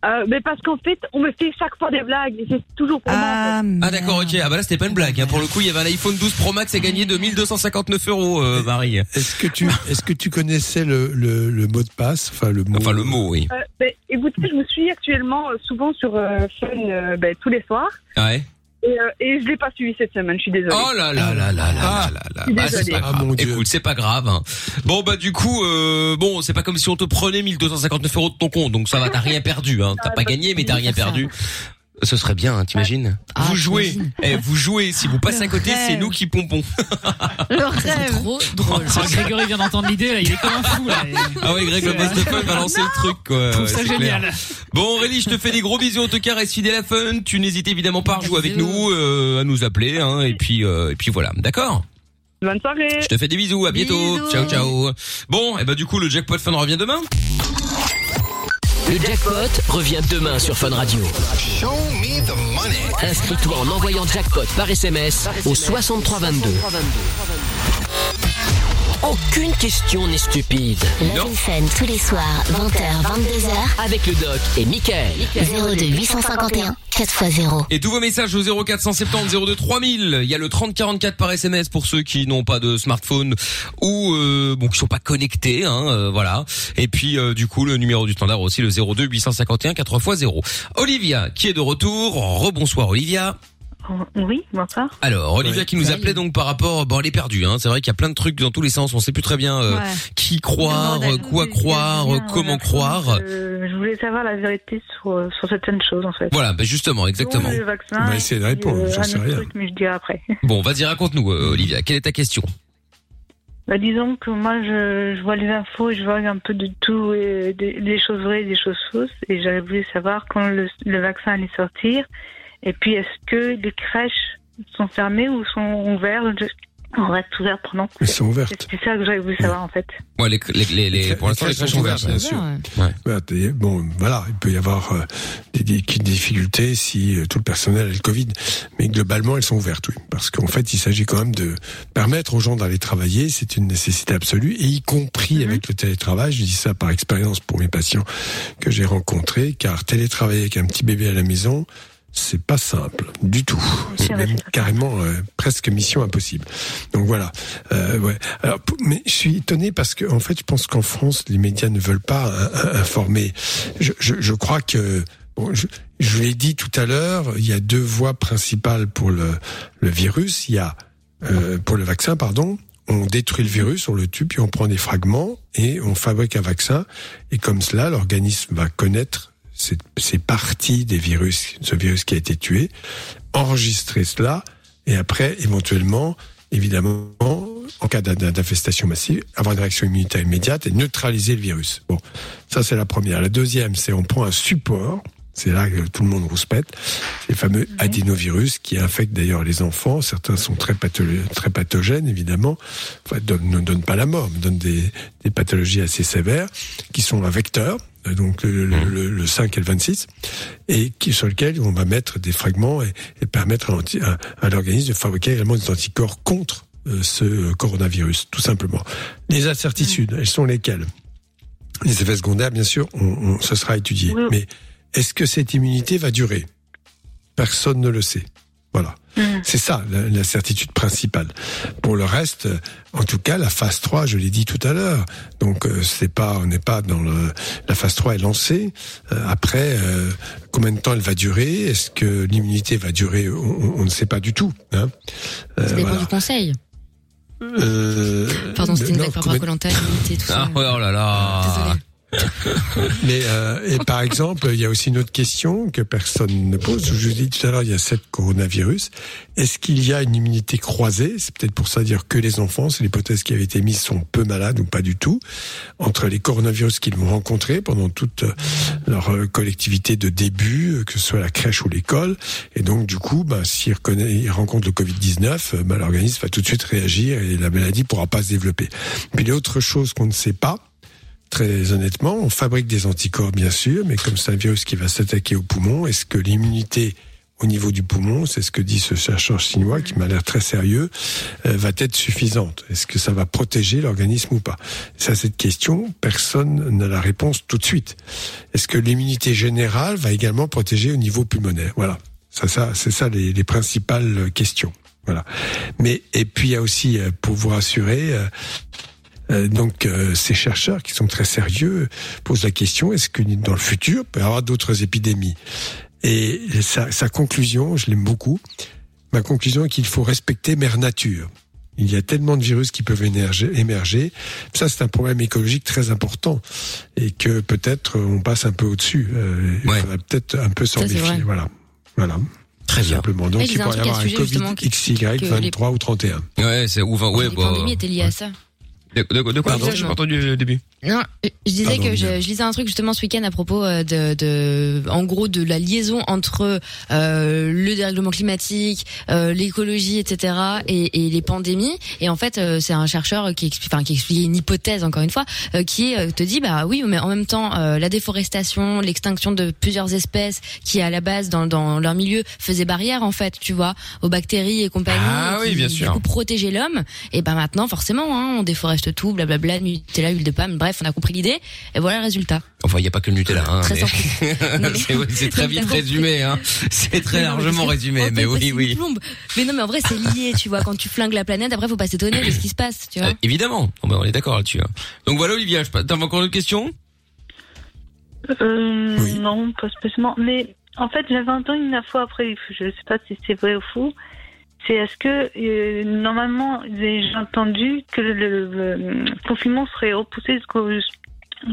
Euh, mais parce qu'en fait, on me fait chaque fois des blagues et c'est toujours pour Ah, moi. Ah d'accord, ok. Ah bah là c'était pas une blague. hein. Pour le coup, il y avait un iPhone 12 Pro Max gagner de 1259 euros, euh, Marie. Est-ce que tu, est-ce que tu connaissais le, le, le mot de passe, enfin le mot. Enfin le mot, oui. Euh, ben, écoutez, je me suis actuellement euh, souvent sur euh, Fun euh, ben, tous les soirs Ouais. Euh, et, je l'ai pas suivi cette semaine, je suis désolée. Oh là là là là là ah, là là. là. Bah, c'est pas ah, grave. Ah. Écoute, c'est pas grave. Hein. Bon bah du coup, euh, bon, c'est pas comme si on te prenait 1259 euros de ton compte, donc ça va, t'as rien perdu. Hein. T'as ah, pas bah, gagné, mais t'as rien perdu. Ce serait bien, hein, t'imagines Ah, Vous jouez, eh, vous jouez. Si vous passez Le à côté, c'est nous qui pompons. Le *laughs* C'est rêve. trop drôle. Ah, Grégory vient d'entendre l'idée, là, il est comme un fou, là. Ah ouais, Greg, le boss de fun va lancer le truc, quoi. Je trouve Ouais, ça clair. génial. Bon, Aurélie, je te fais des gros bisous. En tout cas, reste fidèle à Fun. Tu n'hésites évidemment pas à rejouer avec nous, euh, à nous appeler, hein, et puis, euh, et puis voilà. D'accord Bonne soirée. Je te fais des bisous. À bientôt. Bisous. Ciao, ciao. Bon, et ben du coup, le jackpot Fun revient demain. Le jackpot revient demain sur Fun Radio. Inscris-toi en envoyant jackpot par SMS au 6322. Aucune question n'est stupide. Lovin Fun tous les soirs, 20h, 22h, Avec le doc et Michael. 02 851 4x0. Et tous vos messages au 0470 02 3000. Il y a le 3044 par SMS pour ceux qui n'ont pas de smartphone ou euh, bon qui sont pas connectés, hein, euh, voilà. Et puis euh, du coup le numéro du standard aussi le 02 851 4 x 0. Olivia qui est de retour. Rebonsoir Olivia. Oui, bonsoir. Alors Olivia qui nous appelait donc par rapport, bon elle est perdue, hein. C'est vrai qu'il y a plein de trucs dans tous les sens. On sait plus très bien euh, Ouais. qui croire, euh, quoi croire, euh, comment croire. Euh, je voulais savoir la vérité sur, sur certaines choses en fait. Voilà, ben justement, exactement. Le vaccin, On va essayer de et répondre, puis, j'en un sais autre rien. truc, mais je dirai après. *laughs* Bon, vas-y raconte-nous euh, Olivia. Quelle est ta question? Bah, disons que moi, je, je vois les infos et je vois un peu de tout, et des, des choses vraies et des choses fausses. Et j'avais voulu savoir quand le, le vaccin allait sortir Et puis, est-ce que les crèches sont fermées ou sont ouvertes? On reste ouvertes pendant. Elles sont ouvertes. C'est ça que j'aurais voulu savoir en fait. Ouais, les, les, les, les- pour l'instant, les crèches sont ouvertes. bien sûr. Voilà, t'es- Bon, voilà, il peut y avoir euh, des, des- des difficultés si euh, tout le personnel a le Covid, mais globalement, elles sont ouvertes, oui, parce qu'en fait, il s'agit quand même de permettre aux gens d'aller travailler, c'est une nécessité absolue, et y compris avec le télétravail. Je dis ça par expérience pour mes patients que j'ai rencontrés, car télétravailler avec un petit bébé à la maison. C'est pas simple du tout. C'est même carrément euh, presque mission impossible. Donc voilà. Euh, ouais. Alors, mais je suis étonné parce que en fait, je pense qu'en France, les médias ne veulent pas euh, euh, informer. Je, je, je crois que bon, je, je l'ai dit tout à l'heure, il y a deux voies principales pour le, le virus. Il y a euh, pour le vaccin, pardon. On détruit le virus, on le tue, puis on prend des fragments et on fabrique un vaccin. Et comme cela, l'organisme va connaître ces, parties des virus, ce virus qui a été tué, enregistrer cela, et après, éventuellement, évidemment, en cas d'in- d'infestation massive, avoir une réaction immunitaire immédiate et neutraliser le virus. Bon, ça c'est la première. La deuxième, c'est on prend un support. C'est là que tout le monde rouspète. Les fameux adénovirus qui infectent d'ailleurs les enfants. Certains sont très, patho- très pathogènes, évidemment. Enfin, ne donnent pas la mort, mais donnent des, des pathologies assez sévères, qui sont un vecteur, donc le, le, le- le 5 et le 26, et qui, sur lequel on va mettre des fragments et, et permettre à, l'anti- à- à l'organisme de fabriquer également des anticorps contre euh, ce euh, coronavirus, tout simplement. Les incertitudes, elles sont lesquelles? Les effets secondaires, bien sûr, on, on- ce sera étudié. Mais est-ce que cette immunité va durer? Personne ne le sait. Voilà. C'est ça la, la certitude principale. Pour le reste, en tout cas, la phase 3, je l'ai dit tout à l'heure. Donc euh, c'est pas, on n'est pas dans le. La phase 3 est lancée. Euh, après, euh, combien de temps elle va durer? Est-ce que l'immunité va durer? On, on- on ne sait pas du tout. Hein Euh, Ça dépend voilà. du conseil. Euh, Pardon, c'était une blague par rapport à l'immunité, tout ça. Ah, oh là là. Mais euh, et par exemple, il y a aussi une autre question que personne ne pose. Je vous dis tout à l'heure, il y a sept coronavirus. Est-ce qu'il y a une immunité croisée? C'est peut-être pour ça dire que les enfants, c'est l'hypothèse qui avait été mise, sont peu malades ou pas du tout entre les coronavirus qu'ils vont rencontrer pendant toute euh, leur euh, collectivité de début, euh, que ce soit la crèche ou l'école. Et donc du coup, bah, s'ils rencontrent le Covid-19, euh, bah, l'organisme va tout de suite réagir et la maladie pourra pas se développer. Puis l'autre chose qu'on ne sait pas, Très honnêtement, on fabrique des anticorps, bien sûr, mais comme c'est un virus qui va s'attaquer au poumon, est-ce que l'immunité au niveau du poumon, c'est ce que dit ce chercheur chinois qui m'a l'air très sérieux, euh, va être suffisante? Est-ce que ça va protéger l'organisme ou pas? C'est à cette question, personne n'a la réponse tout de suite. Est-ce que l'immunité générale va également protéger au niveau pulmonaire? Voilà, ça, ça, c'est ça les, les principales questions. Voilà. Mais et puis il y a aussi, euh, pour vous rassurer. Euh, donc euh, ces chercheurs qui sont très sérieux posent la question est-ce que dans le futur il peut y avoir d'autres épidémies? Et sa, sa conclusion, je l'aime beaucoup. Ma conclusion est qu'il faut respecter Mère Nature. Il y a tellement de virus qui peuvent émerger. émerger. Ça, c'est un problème écologique très important et que peut-être on passe un peu au-dessus. Euh, Il faudrait peut-être un peu s'en méfier. Voilà. Voilà. Très bien. Simplement. Donc Ouais, il pourrait y avoir un Covid XY que les- 23 ou 31. Ouais, c'est ou 20, ouais, bah, pandémies étaient liées à ça. De, de- de quoi Pardon J'ai pas entendu le début. Non, je disais Pardon, que je, je lisais un truc justement ce week-end à propos euh, de, de, en gros, de la liaison entre euh, le dérèglement climatique, euh, l'écologie, etc., et, et les pandémies. Et en fait, euh, c'est un chercheur qui explique, enfin, qui expliquait une hypothèse encore une fois, euh, qui euh, te dit, bah oui, mais en même temps, euh, la déforestation, l'extinction de plusieurs espèces qui à la base dans, dans leur milieu faisaient barrière en fait, tu vois, aux bactéries et compagnie. Ah et oui, bien du sûr. coup, protéger l'homme. Et ben maintenant, forcément, hein, on déforeste tout, blablabla, Nutella, huile de palme, bref, on a compris l'idée. Et voilà le résultat. Enfin, il n'y a pas que le Nutella. Hein, Très mais- *laughs* c'est très *laughs* vite résumé. Hein. *laughs* C'est très largement résumé. Mais oui, oui. Mais non, mais en vrai, c'est lié, tu vois. Quand tu flingues la planète, après, faut pas s'étonner de ce qui se passe, tu vois. Euh, évidemment. Ben, on est d'accord là-dessus. hein. Donc voilà, Olivia, je- t'as encore une question? Euh, Non, pas spécialement. Mais en fait, j'avais entendu une fois après, je sais pas si c'est vrai ou faux. C'est est-ce que euh, normalement j'ai entendu que le, le- le confinement serait repoussé jusqu'au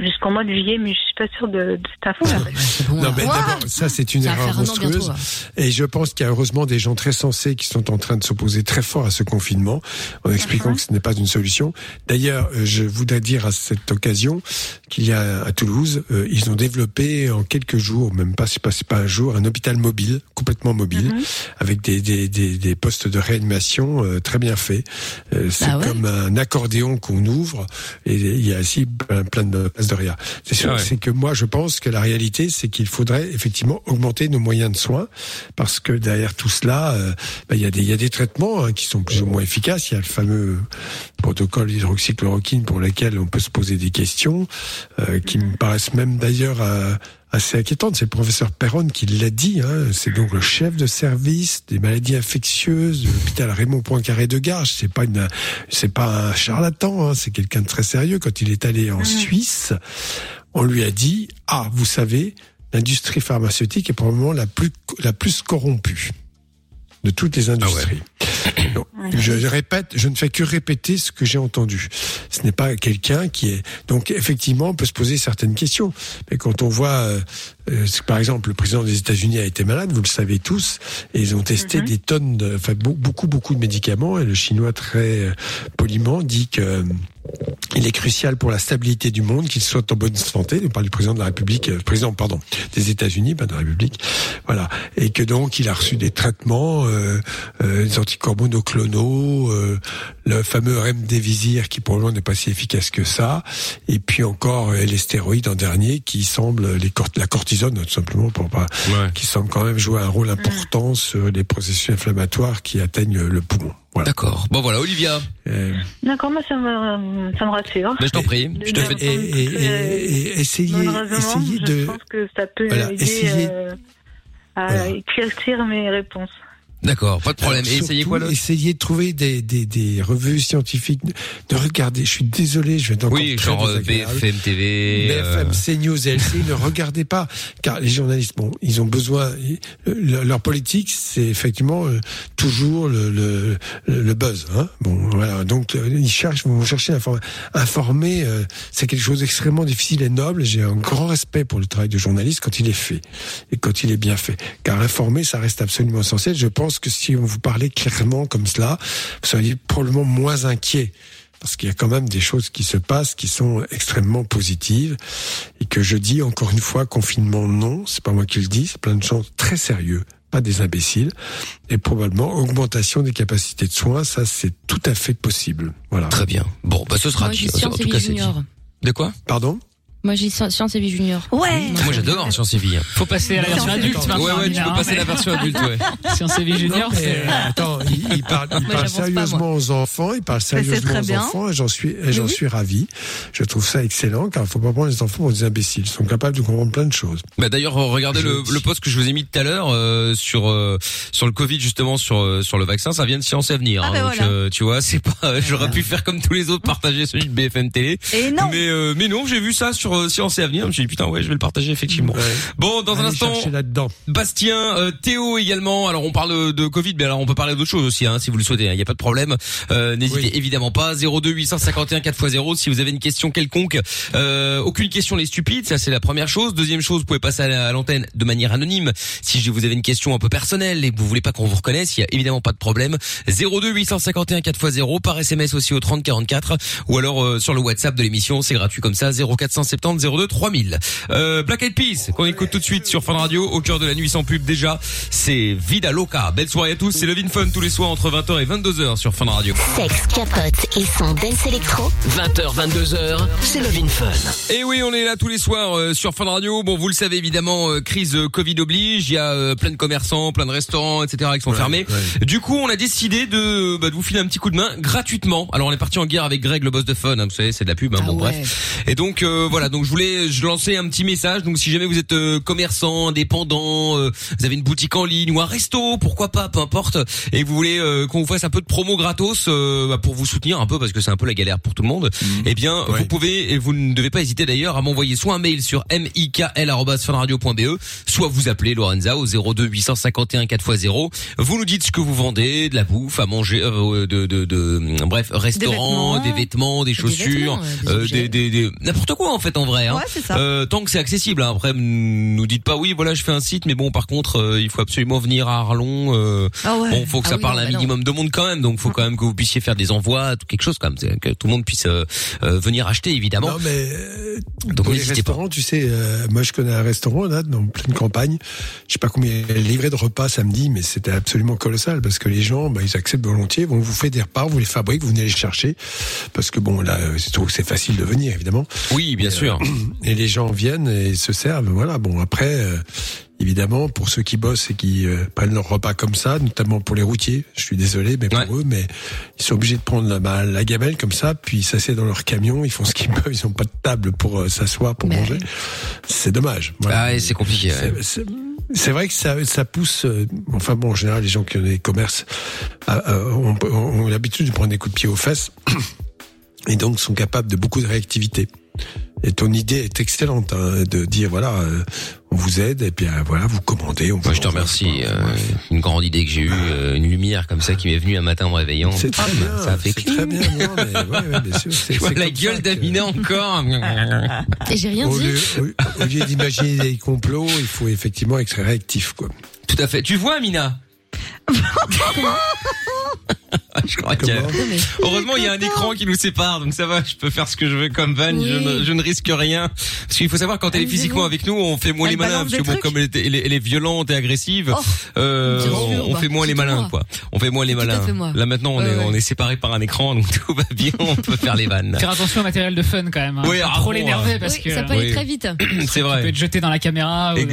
jusqu'au mois de juillet, mais je suis pas sûre de, de cette info. Non, mais d'abord, ça c'est une Ça erreur un monstrueuse. Et je pense qu'il y a heureusement des gens très sensés qui sont en train de s'opposer très fort à ce confinement, en expliquant que ce n'est pas une solution. D'ailleurs, euh, je voudrais dire à cette occasion qu'il y a à Toulouse, euh, ils ont développé en quelques jours, même pas c'est pas c'est pas un jour, un hôpital mobile, complètement mobile, avec des, des, des, des postes de réanimation euh, très bien faits. Euh, c'est Ah ouais comme un accordéon qu'on ouvre et il y a aussi plein, plein de places de rien. C'est sûr, Ah ouais. c'est que moi je pense que la réalité c'est qu'il faudrait effectivement augmenter nos moyens de soins parce que derrière tout cela, euh, bah, il y a des il y a des traitements hein, qui sont plus ou moins efficaces. Il y a le fameux protocole hydroxychloroquine pour lequel on peut se poser des questions euh, qui me paraissent même d'ailleurs euh, assez inquiétantes. C'est le professeur Perron qui l'a dit. Hein. C'est donc le chef de service des maladies infectieuses de l'hôpital Raymond Poincaré de Garges. C'est pas une, c'est pas un charlatan. Hein. C'est quelqu'un de très sérieux. Quand il est allé en Suisse, on lui a dit ah vous savez l'industrie pharmaceutique est probablement la plus la plus corrompue de toutes les industries. *coughs* Donc, je répète, je ne fais que répéter ce que j'ai entendu. Ce n'est pas quelqu'un qui est. Donc effectivement, on peut se poser certaines questions. Mais quand on voit, euh, euh, par exemple, le président des États-Unis a été malade, vous le savez tous, et ils ont testé des tonnes, de, enfin beau- beaucoup, beaucoup de médicaments. Et le Chinois très euh, poliment dit que euh, il est crucial pour la stabilité du monde qu'il soit en bonne santé. On parle du président de la République, euh, président, pardon, des États-Unis, pas de la République. Voilà. Et que donc, il a reçu des traitements, euh, euh, des anticorps monoclonaux, euh, le fameux remdesivir qui pour le moment n'est pas si efficace que ça. Et puis encore euh, les stéroïdes en dernier qui semblent, les cort- la cortisone tout simplement, pour pas, qui semble quand même jouer un rôle important sur les processus inflammatoires qui atteignent le poumon. Voilà. D'accord. Bon voilà, Olivia. D'accord, moi ça me, ça me rassure. Mais je t'en prie. Je te De- fais. Et, et, et- et essayez, essayez je de. pense que ça peut Voilà, aider essayez- euh, à Voilà. éclaircir mes réponses. D'accord, pas de problème. Alors, Et essayez quoi là Essayez de trouver des, des, des revues scientifiques, de regarder. Je suis désolé, je vais encore Oui, genre euh. BFM TV. euh, BFM, CNews et LCI, ne *laughs* regardez pas, car les journalistes, bon, ils ont besoin. leur politique, c'est effectivement euh, toujours le, le, le buzz. Hein bon, voilà. Donc, euh, ils cherchent, vont chercher à informer. Informer, euh, c'est quelque chose d'extrêmement difficile et noble. J'ai un grand respect pour le travail de journaliste quand il est fait et quand il est bien fait. Car informer, ça reste absolument essentiel. Je pense que si on vous parlait clairement comme cela, vous seriez probablement moins inquiet parce qu'il y a quand même des choses qui se passent qui sont extrêmement positives et que je dis encore une fois confinement non, c'est pas moi qui le dis, c'est plein de gens très sérieux, pas des imbéciles et probablement augmentation des capacités de soins, ça c'est tout à fait possible. Voilà. Très bien. Bon, bah ce sera Moi, dit. En tout cas, c'est. De quoi? Pardon? Moi, j'ai sci- science et vie junior. Ouais. Moi j'adore Science et Vie. Faut passer à la version adulte. Ouais, ouais, tu peux hein. passer la version adulte, ouais. *laughs* Science et vie junior, Non, mais, c'est. euh, attends, il, il *laughs* parle, il Moi, parle j'avance pas, sérieusement aux enfants, il parle sérieusement aux bien. enfants, et j'en suis, et j'en Oui. suis ravi. Je trouve ça excellent, car il faut pas prendre les enfants pour des imbéciles. Ils sont capables de comprendre plein de choses. Bah d'ailleurs regardez le, le post que je vous ai mis tout à l'heure euh, sur euh, sur le Covid justement sur sur le vaccin ça vient de Science Avenir Ah, hein, bah, donc voilà. euh, tu vois c'est pas *laughs* j'aurais pu faire comme tous les autres partager celui de BFM Télé Et non. mais mais non j'ai vu ça sur euh, Science et Avenir je me suis dit putain ouais je vais le partager effectivement bon dans un instant là-dedans. Bastien, euh, Théo également. Alors on parle de Covid, mais alors on peut parler d'autres choses aussi, hein, si vous le souhaitez. Il n'y a pas de problème. Euh, N'hésitez évidemment pas. 02 851 4x0 si vous avez une question quelconque. Euh, aucune question n'est stupide, ça c'est la première chose. Deuxième chose, vous pouvez passer à la- à l'antenne de manière anonyme. Si je- vous avez une question un peu personnelle et que vous voulez pas qu'on vous reconnaisse, il y a évidemment pas de problème. 02 851 4x0 par SMS aussi au 30 44 ou alors euh, sur le WhatsApp de l'émission, c'est gratuit comme ça 0470 02 3000. Euh, Black Eyed Peas qu'on écoute tout de suite sur Fun Radio au cœur de la nuit sans pub déjà, c'est Vida Loca. Belle soirée à tous, c'est Levin Fun tous les soirs entre 20h et 22h sur Fun Radio. Sexe, capote et son dance électro. 20h, 22h, c'est Levin Fun. Et oui, on est là tous les soirs euh, sur Fun Radio. Bon, vous le savez évidemment, euh, crise euh, Covid oblige. Il y a euh, plein de commerçants, plein de restaurants, etc. qui sont fermés. Du coup, on a décidé de, bah, de vous filer un petit coup de main gratuitement. Alors, on est parti en guerre avec Greg, le boss de Fun. hein, vous savez, c'est de la pub. hein, bon, bref. Et donc euh, voilà. Donc je voulais, je lançais un petit message. Donc si jamais vous êtes euh, commerçant, indépendant, euh, vous avez une boutique en ligne ou un resto, pourquoi pas, peu importe, et vous voulez euh, qu'on vous fasse un peu de promo gratos euh, bah, pour vous soutenir un peu parce que c'est un peu la galère pour tout le monde. Eh bien, vous pouvez et vous ne devez pas hésiter d'ailleurs à m'envoyer soit un mail sur mikl@funradio.be, soit vous appelez Lorenza au 02 851 4x0. Vous nous dites ce que vous vendez, de la bouffe à manger, euh, de, de, de, bref, restaurant, des vêtements, des chaussures, vêtements, des euh, des, des- n'importe quoi en fait. En vrai. Hein. Ouais, c'est ça. Euh, tant que c'est accessible. Hein. Après, nous dites pas oui, voilà, je fais un site, mais bon, par contre, euh, il faut absolument venir à Arlon. Euh, Ah ouais. Bon, faut que Ah ça oui, parle non, un non. minimum de monde quand même. Donc, faut quand même que vous puissiez faire des envois, tout- quelque chose quand même, que tout le monde puisse euh, euh, venir acheter évidemment. Non, mais euh, Donc, les n'hésitez pas. restaurants, tu sais, euh, moi je connais un restaurant là, dans pleine campagne. Je sais pas combien il a livré de repas samedi, mais c'était absolument colossal parce que les gens, bah, ils acceptent volontiers. Bon, vous faites des repas, vous les fabriquez, vous venez les chercher parce que bon, là, c'est facile de venir évidemment. Oui, bien sûr. Et les gens viennent et se servent. Voilà. Bon, après. euh, Évidemment, pour ceux qui bossent et qui euh, prennent leur repas comme ça, notamment pour les routiers, je suis désolé, mais pour eux, mais ils sont obligés de prendre la, bah, la gamelle comme ça, puis s'assiedent dans leur camion, ils font ce qu'ils *laughs* peuvent, ils n'ont pas de table pour euh, s'asseoir, pour manger. C'est dommage. Voilà. Ah, ouais, c'est compliqué. ouais. C'est- c'est- C'est vrai que ça, ça pousse. euh, enfin bon, en général, les gens qui ont des commerces euh, ont l'habitude de prendre des coups de pied aux fesses *clears throat* et donc sont capables de beaucoup de réactivité. Et ton idée est excellente hein, de dire voilà, euh, on vous aide et puis euh, voilà, vous commandez. On Moi, je te remercie. euh, une grande idée que j'ai eue, euh, une lumière comme ça qui m'est venue un matin en me réveillant. C'est très bien, Ça a fait c'est très bien. non, mais ouais, ouais, bien sûr, *laughs* c'est- Je vois c'est la gueule d'Amina encore. Et j'ai rien Au dit. lieu, au- au lieu d'imaginer des complots, il faut effectivement être réactif, quoi. Tout à fait. Tu vois, Amina? Je crois que... Heureusement, il y a un écran qui nous sépare, donc ça va, je peux faire ce que je veux comme van, je, ne, je ne risque rien. Parce qu'il faut savoir, quand elle est physiquement avec nous, on fait moins Elle les malins, parce que bon, comme elle est, elle est- elle est violente et agressive, Oh, euh, on, on bah, fait moins les malins, moi. quoi. On fait moins les tout malins. moi. Là maintenant, on Ouais, est, ouais. on est séparés par un écran, donc tout va bien, on *laughs* peut faire les vannes. Faire attention au matériel de fun quand même. Hein. Oui, Pas ah trop bon, l'énerver euh, parce Oui, que ça peut aller Oui. très vite. *clears throat* C'est tu peux vrai. être jeté dans la caméra ou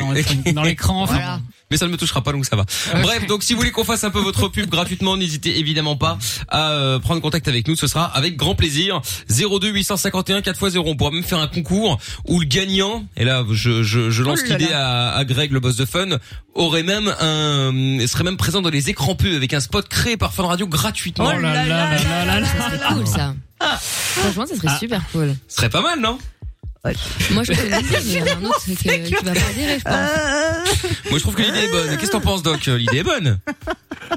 dans, l'écran. Enfin, Voilà. Mais ça ne me touchera pas, donc ça va. Bref, donc si vous voulez qu'on fasse un peu votre pub gratuitement, n'hésitez évidemment pas à euh, prendre contact avec nous. Ce sera avec grand plaisir. 02 851 4x0. On pourra même faire un concours où le gagnant, et là je, je, je lance Oh l'idée à, à Greg, le boss de Fun, aurait même un, serait même présent dans les écrans pubs avec un spot créé par Fun Radio gratuitement. Oh là là là là là là. Ça serait cool ça. Franchement, ça serait super cool. Ce serait pas mal, non Moi, je peux l'idée, mais il y en a un autre qui, qui va pas adhérer, je pense. Euh, Moi je trouve que l'idée est bonne. Qu'est-ce que t'en penses, Doc? L'idée est bonne.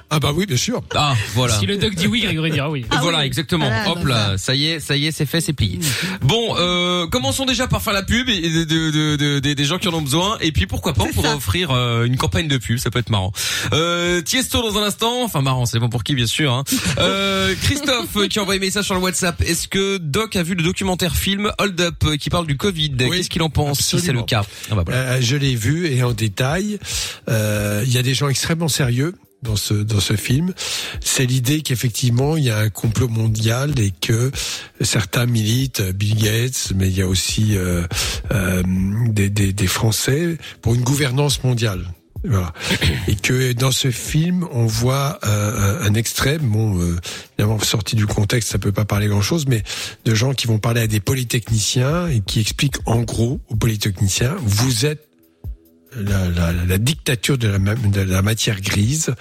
Ah bah oui, bien sûr. Ah, voilà. Si le doc dit oui, Grégory dira oui. voilà, oui. exactement. Voilà, Hop bah, là, ça y est, ça y est, c'est fait, c'est plié. Bon, euh, commençons déjà par faire la pub et de, de, de- de- des- des gens qui en ont besoin. Et puis pourquoi pas, on pourrait offrir euh, une campagne de pub, ça peut être marrant. Euh, Tiesto dans un instant, enfin marrant, c'est bon pour qui bien sûr. Hein. *laughs* Euh, Christophe euh, qui a envoyé un message sur le WhatsApp. Est-ce que Doc a vu le documentaire film Hold Up qui parle du Covid Oui, Qu'est-ce qu'il en pense si c'est le cas Ah bah voilà. Euh, je l'ai vu et en détail. Euh, Il y a des gens extrêmement sérieux dans ce dans ce film. C'est l'idée qu'effectivement il y a un complot mondial et que certains militent, Bill Gates, mais il y a aussi euh, euh, des, des, des Français pour une gouvernance mondiale. Voilà. Et que dans ce film, on voit euh, un, un extrait, bon, euh, évidemment sorti du contexte, ça peut pas parler grand-chose, mais de gens qui vont parler à des polytechniciens et qui expliquent en gros aux polytechniciens, vous êtes la, la, la dictature de la, de la matière grise.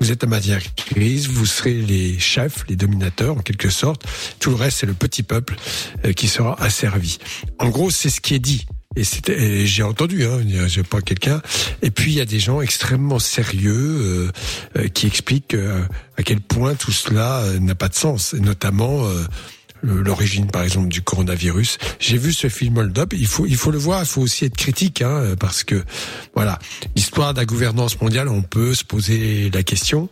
Vous êtes la matière grise, vous serez les chefs, les dominateurs en quelque sorte. Tout le reste, c'est le petit peuple euh, qui sera asservi. En gros, c'est ce qui est dit. Et et j'ai entendu, hein, j'ai pas quelqu'un. Et puis il y a des gens extrêmement sérieux euh, euh, qui expliquent euh, à quel point tout cela euh, n'a pas de sens, et notamment l'origine, par exemple, du coronavirus. J'ai vu ce film Hold Up. Il faut, il faut le voir. Il faut aussi être critique, hein, parce que voilà, l'histoire de la gouvernance mondiale, on peut se poser la question.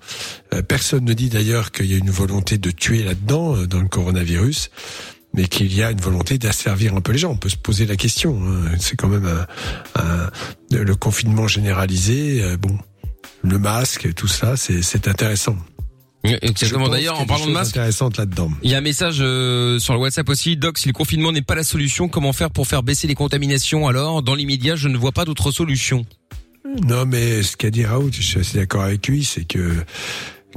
Personne ne dit d'ailleurs qu'il y a une volonté de tuer là-dedans, dans le coronavirus mais qu'il y a une volonté d'asservir un peu les gens. On peut se poser la question. hein. C'est quand même un, un- le confinement généralisé. euh, bon, le masque, tout ça, c'est intéressant. Exactement. D'ailleurs, en parlant de masque, là-dedans. Il y a un message euh, sur le WhatsApp aussi. Doc, si le confinement n'est pas la solution, comment faire pour faire baisser les contaminations? Alors Dans l'immédiat, je ne vois pas d'autre solution. Non, mais ce qu'a dit Raoult, je suis assez d'accord avec lui, c'est que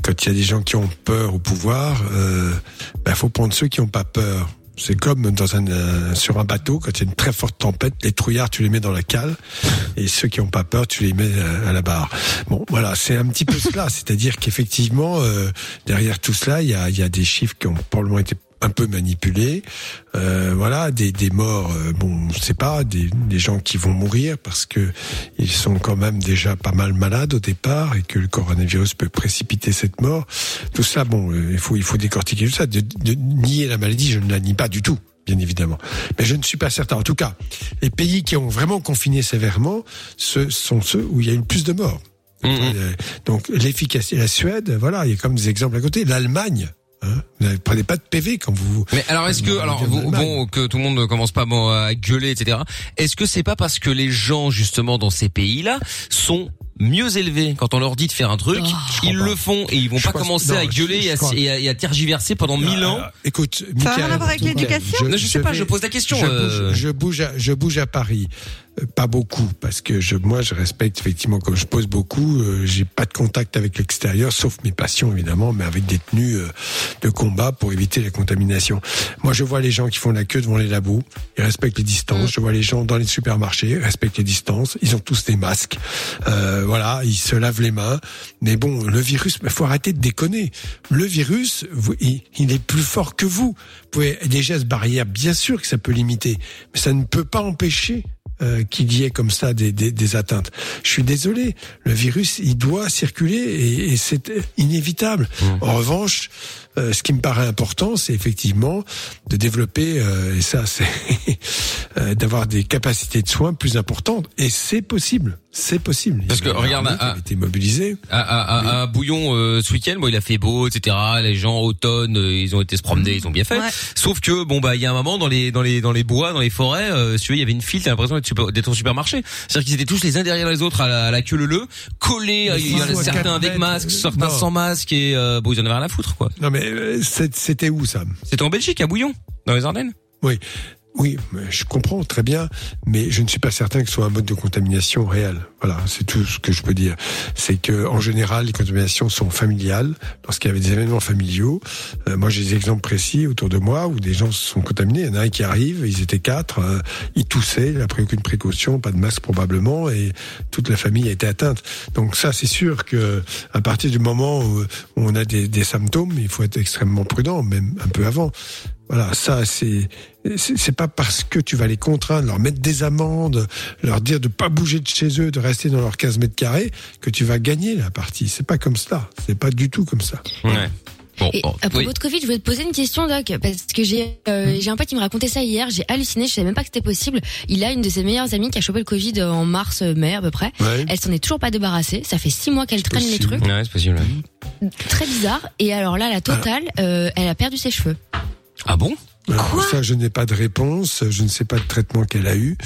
quand il y a des gens qui ont peur au pouvoir, euh, ben, faut prendre ceux qui n'ont pas peur. C'est comme dans un, euh, sur un bateau, quand il y a une très forte tempête, les trouillards, tu les mets dans la cale, et ceux qui n'ont pas peur, tu les mets à, à la barre. Bon, voilà, c'est un petit peu cela. C'est-à-dire qu'effectivement, euh, derrière tout cela, il y a, y a des chiffres qui ont probablement été un peu manipulés. Euh, voilà, des, des morts, euh, bon, je sais pas, des, des gens qui vont mourir parce que ils sont quand même déjà pas mal malades au départ et que le coronavirus peut précipiter cette mort. Tout ça, bon, euh, il faut il faut décortiquer tout ça. De, de nier la maladie, je ne la nie pas du tout. bien évidemment. Mais je ne suis pas certain. En tout cas, les pays qui ont vraiment confiné sévèrement, ce sont ceux où il y a eu le plus de morts. Euh, Donc l'efficacité, la Suède, voilà, il y a comme des exemples à côté. L'Allemagne, hein, vous ne prenez pas de PV quand vous. Mais alors est-ce que alors vous- bon que tout le monde ne commence pas bon, à gueuler etc. Est-ce que c'est pas parce que les gens justement dans ces pays-là sont mieux élevés quand on leur dit de faire un truc, ils le font et ils vont Je pas commencer non, à gueuler je et, à, crois- et à- et à tergiverser pendant mille ans. Euh, écoute, Ça a rien à voir avec l'éducation je sais pas, vais- je pose la question, Je, euh. bouge, je bouge, à, je bouge à Paris. Pas beaucoup, parce que je, moi, je respecte effectivement, comme je pose beaucoup, euh, j'ai pas de contact avec l'extérieur, sauf mes patients évidemment, mais avec des tenues euh, de combat pour éviter la contamination. Moi, je vois les gens qui font la queue devant les labos, ils respectent les distances. Je vois les gens dans les supermarchés, ils respectent les distances. Ils ont tous des masques. Euh, voilà, ils se lavent les mains. Mais bon, le virus, il faut arrêter de déconner. Le virus, vous- il, il est plus fort que vous. Vous pouvez des gestes barrières, bien sûr que ça peut limiter, mais ça ne peut pas empêcher euh, qu'il y ait comme ça des, des, des atteintes. Je suis désolé, le virus, il doit circuler et, et c'est inévitable. En revanche, euh, ce qui me paraît important, c'est effectivement de développer, euh, et ça, c'est *laughs* euh, d'avoir des capacités de soins plus importantes. Et c'est possible, c'est possible. Parce que regarde, a à, été mobilisé. À, à, à- à Bouillon euh, ce week-end, bon, il a fait beau, etc. Les gens automne, euh, ils ont été se promener, ils ont bien fait. Ouais. Sauf que bon bah il y a un moment dans les dans les dans les bois, dans les forêts, euh, si tu veux, il y avait une file, t'as l'impression d'être super- d'être au supermarché. C'est-à-dire qu'ils étaient tous les uns derrière les autres à la, à la queue leu leu, collés. Mais Il y en a certains avec masque, euh, certains non. sans masque et euh, bon ils en avaient rien à foutre quoi. Non mais euh, c'était où ça? C'était en Belgique, à Bouillon, dans les Ardennes? Oui, oui, je comprends très bien, mais je ne suis pas certain que ce soit un mode de contamination réel. Voilà, c'est tout ce que je peux dire. C'est que en général, les contaminations sont familiales. Lorsqu'il y avait des événements familiaux, euh, moi j'ai des exemples précis autour de moi où des gens se sont contaminés. Il y en a un qui arrive, ils étaient quatre, euh, ils toussaient, il n'a pris aucune précaution, pas de masque probablement, et toute la famille a été atteinte. Donc ça, c'est sûr que à partir du moment où, où on a des, des symptômes, il faut être extrêmement prudent, même un peu avant. Voilà, ça c'est c'est pas parce que tu vas les contraindre, leur mettre des amendes, leur dire de pas bouger de chez eux, de rester dans leurs 15 mètres carrés, que tu vas gagner la partie. C'est pas comme ça. C'est pas du tout comme ça. Ouais. Bon, Et à propos de Covid, je voulais te poser une question, Doc, parce que j'ai euh, j'ai un pote qui me racontait ça hier. J'ai halluciné, je savais même pas que c'était possible. Il a une de ses meilleures amies qui a chopé le Covid en mars, euh, mai à peu près. Ouais. Elle s'en est toujours pas débarrassée. Ça fait six mois qu'elle traîne les trucs. Ouais, c'est possible. Très bizarre. Et alors là, la totale, euh, elle a perdu ses cheveux. Ah bon? Alors, ça, je n'ai pas de réponse. Je ne sais pas de traitement qu'elle a eu.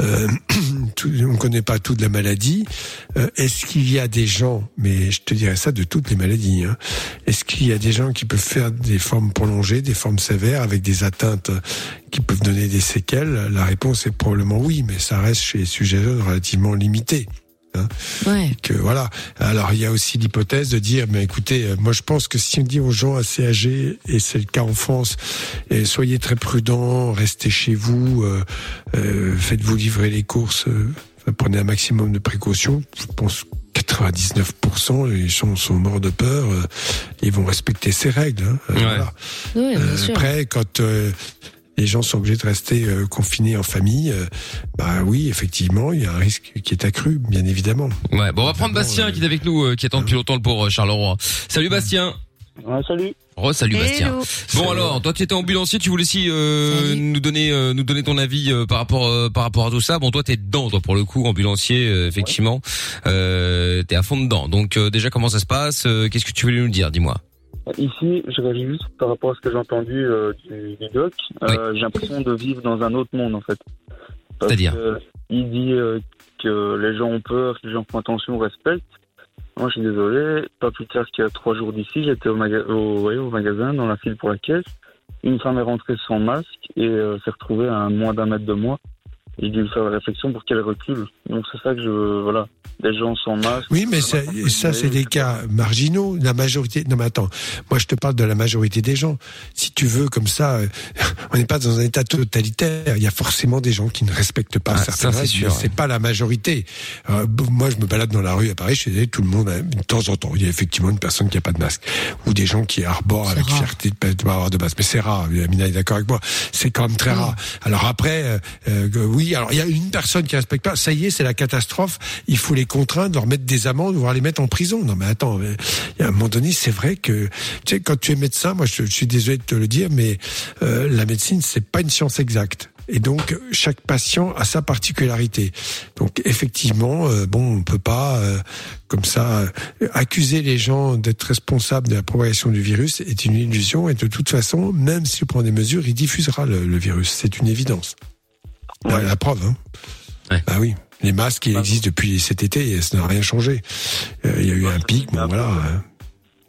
Euh, *clears throat* tout- on ne connaît pas tout de la maladie. Euh, Est-ce qu'il y a des gens, mais je te dirais ça de toutes les maladies, hein, est-ce qu'il y a des gens qui peuvent faire des formes prolongées, des formes sévères, avec des atteintes qui peuvent donner des séquelles? La réponse est probablement oui, mais ça reste chez les sujets jeunes relativement limité. Hein Ouais. que voilà. Alors il y a aussi l'hypothèse de dire, mais écoutez, euh, moi je pense que si on dit aux gens assez âgés, et c'est le cas en France, et soyez très prudents, restez chez vous, euh, euh, faites-vous livrer les courses, euh, prenez un maximum de précautions. Je pense 99% les gens sont morts de peur, euh, ils vont respecter ces règles. hein. Euh, voilà. Oui, bien Euh, sûr. Après, quand euh, les gens sont obligés de rester euh, confinés en famille, euh, bah oui, effectivement, il y a un risque qui est accru, bien évidemment. Ouais, bon, on va prendre Bastien qui est avec nous, euh, qui attend depuis longtemps le pauvre Charleroi. Salut Bastien. Ouais, salut. Oh, salut Bastien. Bon alors, toi qui étais ambulancier, tu voulais aussi euh, nous donner euh, nous donner ton avis euh, par rapport euh, par rapport à tout ça. Bon, toi t'es dedans, toi pour le coup, ambulancier, euh, effectivement, euh, t'es à fond dedans. Donc euh, déjà comment ça se passe Euh, Qu'est-ce que tu voulais nous dire Dis-moi? Ici, je réagis juste par rapport à ce que j'ai entendu euh, du, du doc. Euh, J'ai l'impression de vivre dans un autre monde, en fait. C'est-à-dire Il dit euh, que les gens ont peur, que les gens font attention, respectent. Moi, je suis désolé. Pas plus tard qu'il y a trois jours d'ici, j'étais au, maga- au, ouais, au magasin, dans la file pour la caisse. Une femme est rentrée sans masque et euh, s'est retrouvée à moins d'un mètre de moi. J'ai dû lui faire la réflexion pour qu'elle recule. Donc, c'est ça que je... Voilà. Des gens sans masque. Oui, mais ça, ça c'est des cas marginaux. La majorité. Non, mais attends. Moi, je te parle de la majorité des gens. Si tu veux, comme ça, euh, *laughs* on n'est pas dans un état totalitaire. Il y a forcément des gens qui ne respectent pas Ah, certaines ça, c'est c'est pas la majorité. Euh, moi, je me balade dans la rue à Paris. Je suis désolé, tout le monde, a, de temps en temps, il y a effectivement une personne qui a pas de masque ou des gens qui arborent avec fierté de pas, de pas avoir de masque. Mais c'est rare. Amina est d'accord avec moi. C'est quand même très rare. Alors après, euh, euh, oui, alors il y a une personne qui respecte pas, ça y est, c'est la catastrophe. Il faut les contraindre, leur mettre des amendes, voire les mettre en prison. Non mais attends, mais, y a un moment donné, c'est vrai que tu sais, quand tu es médecin, moi je, suis désolé de te le dire, mais euh, la médecine c'est pas une science exacte. Et donc chaque patient a sa particularité. Donc effectivement, euh, bon, on peut pas euh, comme ça euh, accuser les gens d'être responsables de la propagation du virus est une illusion. Et de toute façon, même s'il prend des mesures, il diffusera le virus. C'est une évidence. La, la preuve. Hein. Bah oui. Les masques, ils existent depuis cet été et ça n'a rien changé. Euh, Il y a eu un pic, bon voilà. hein.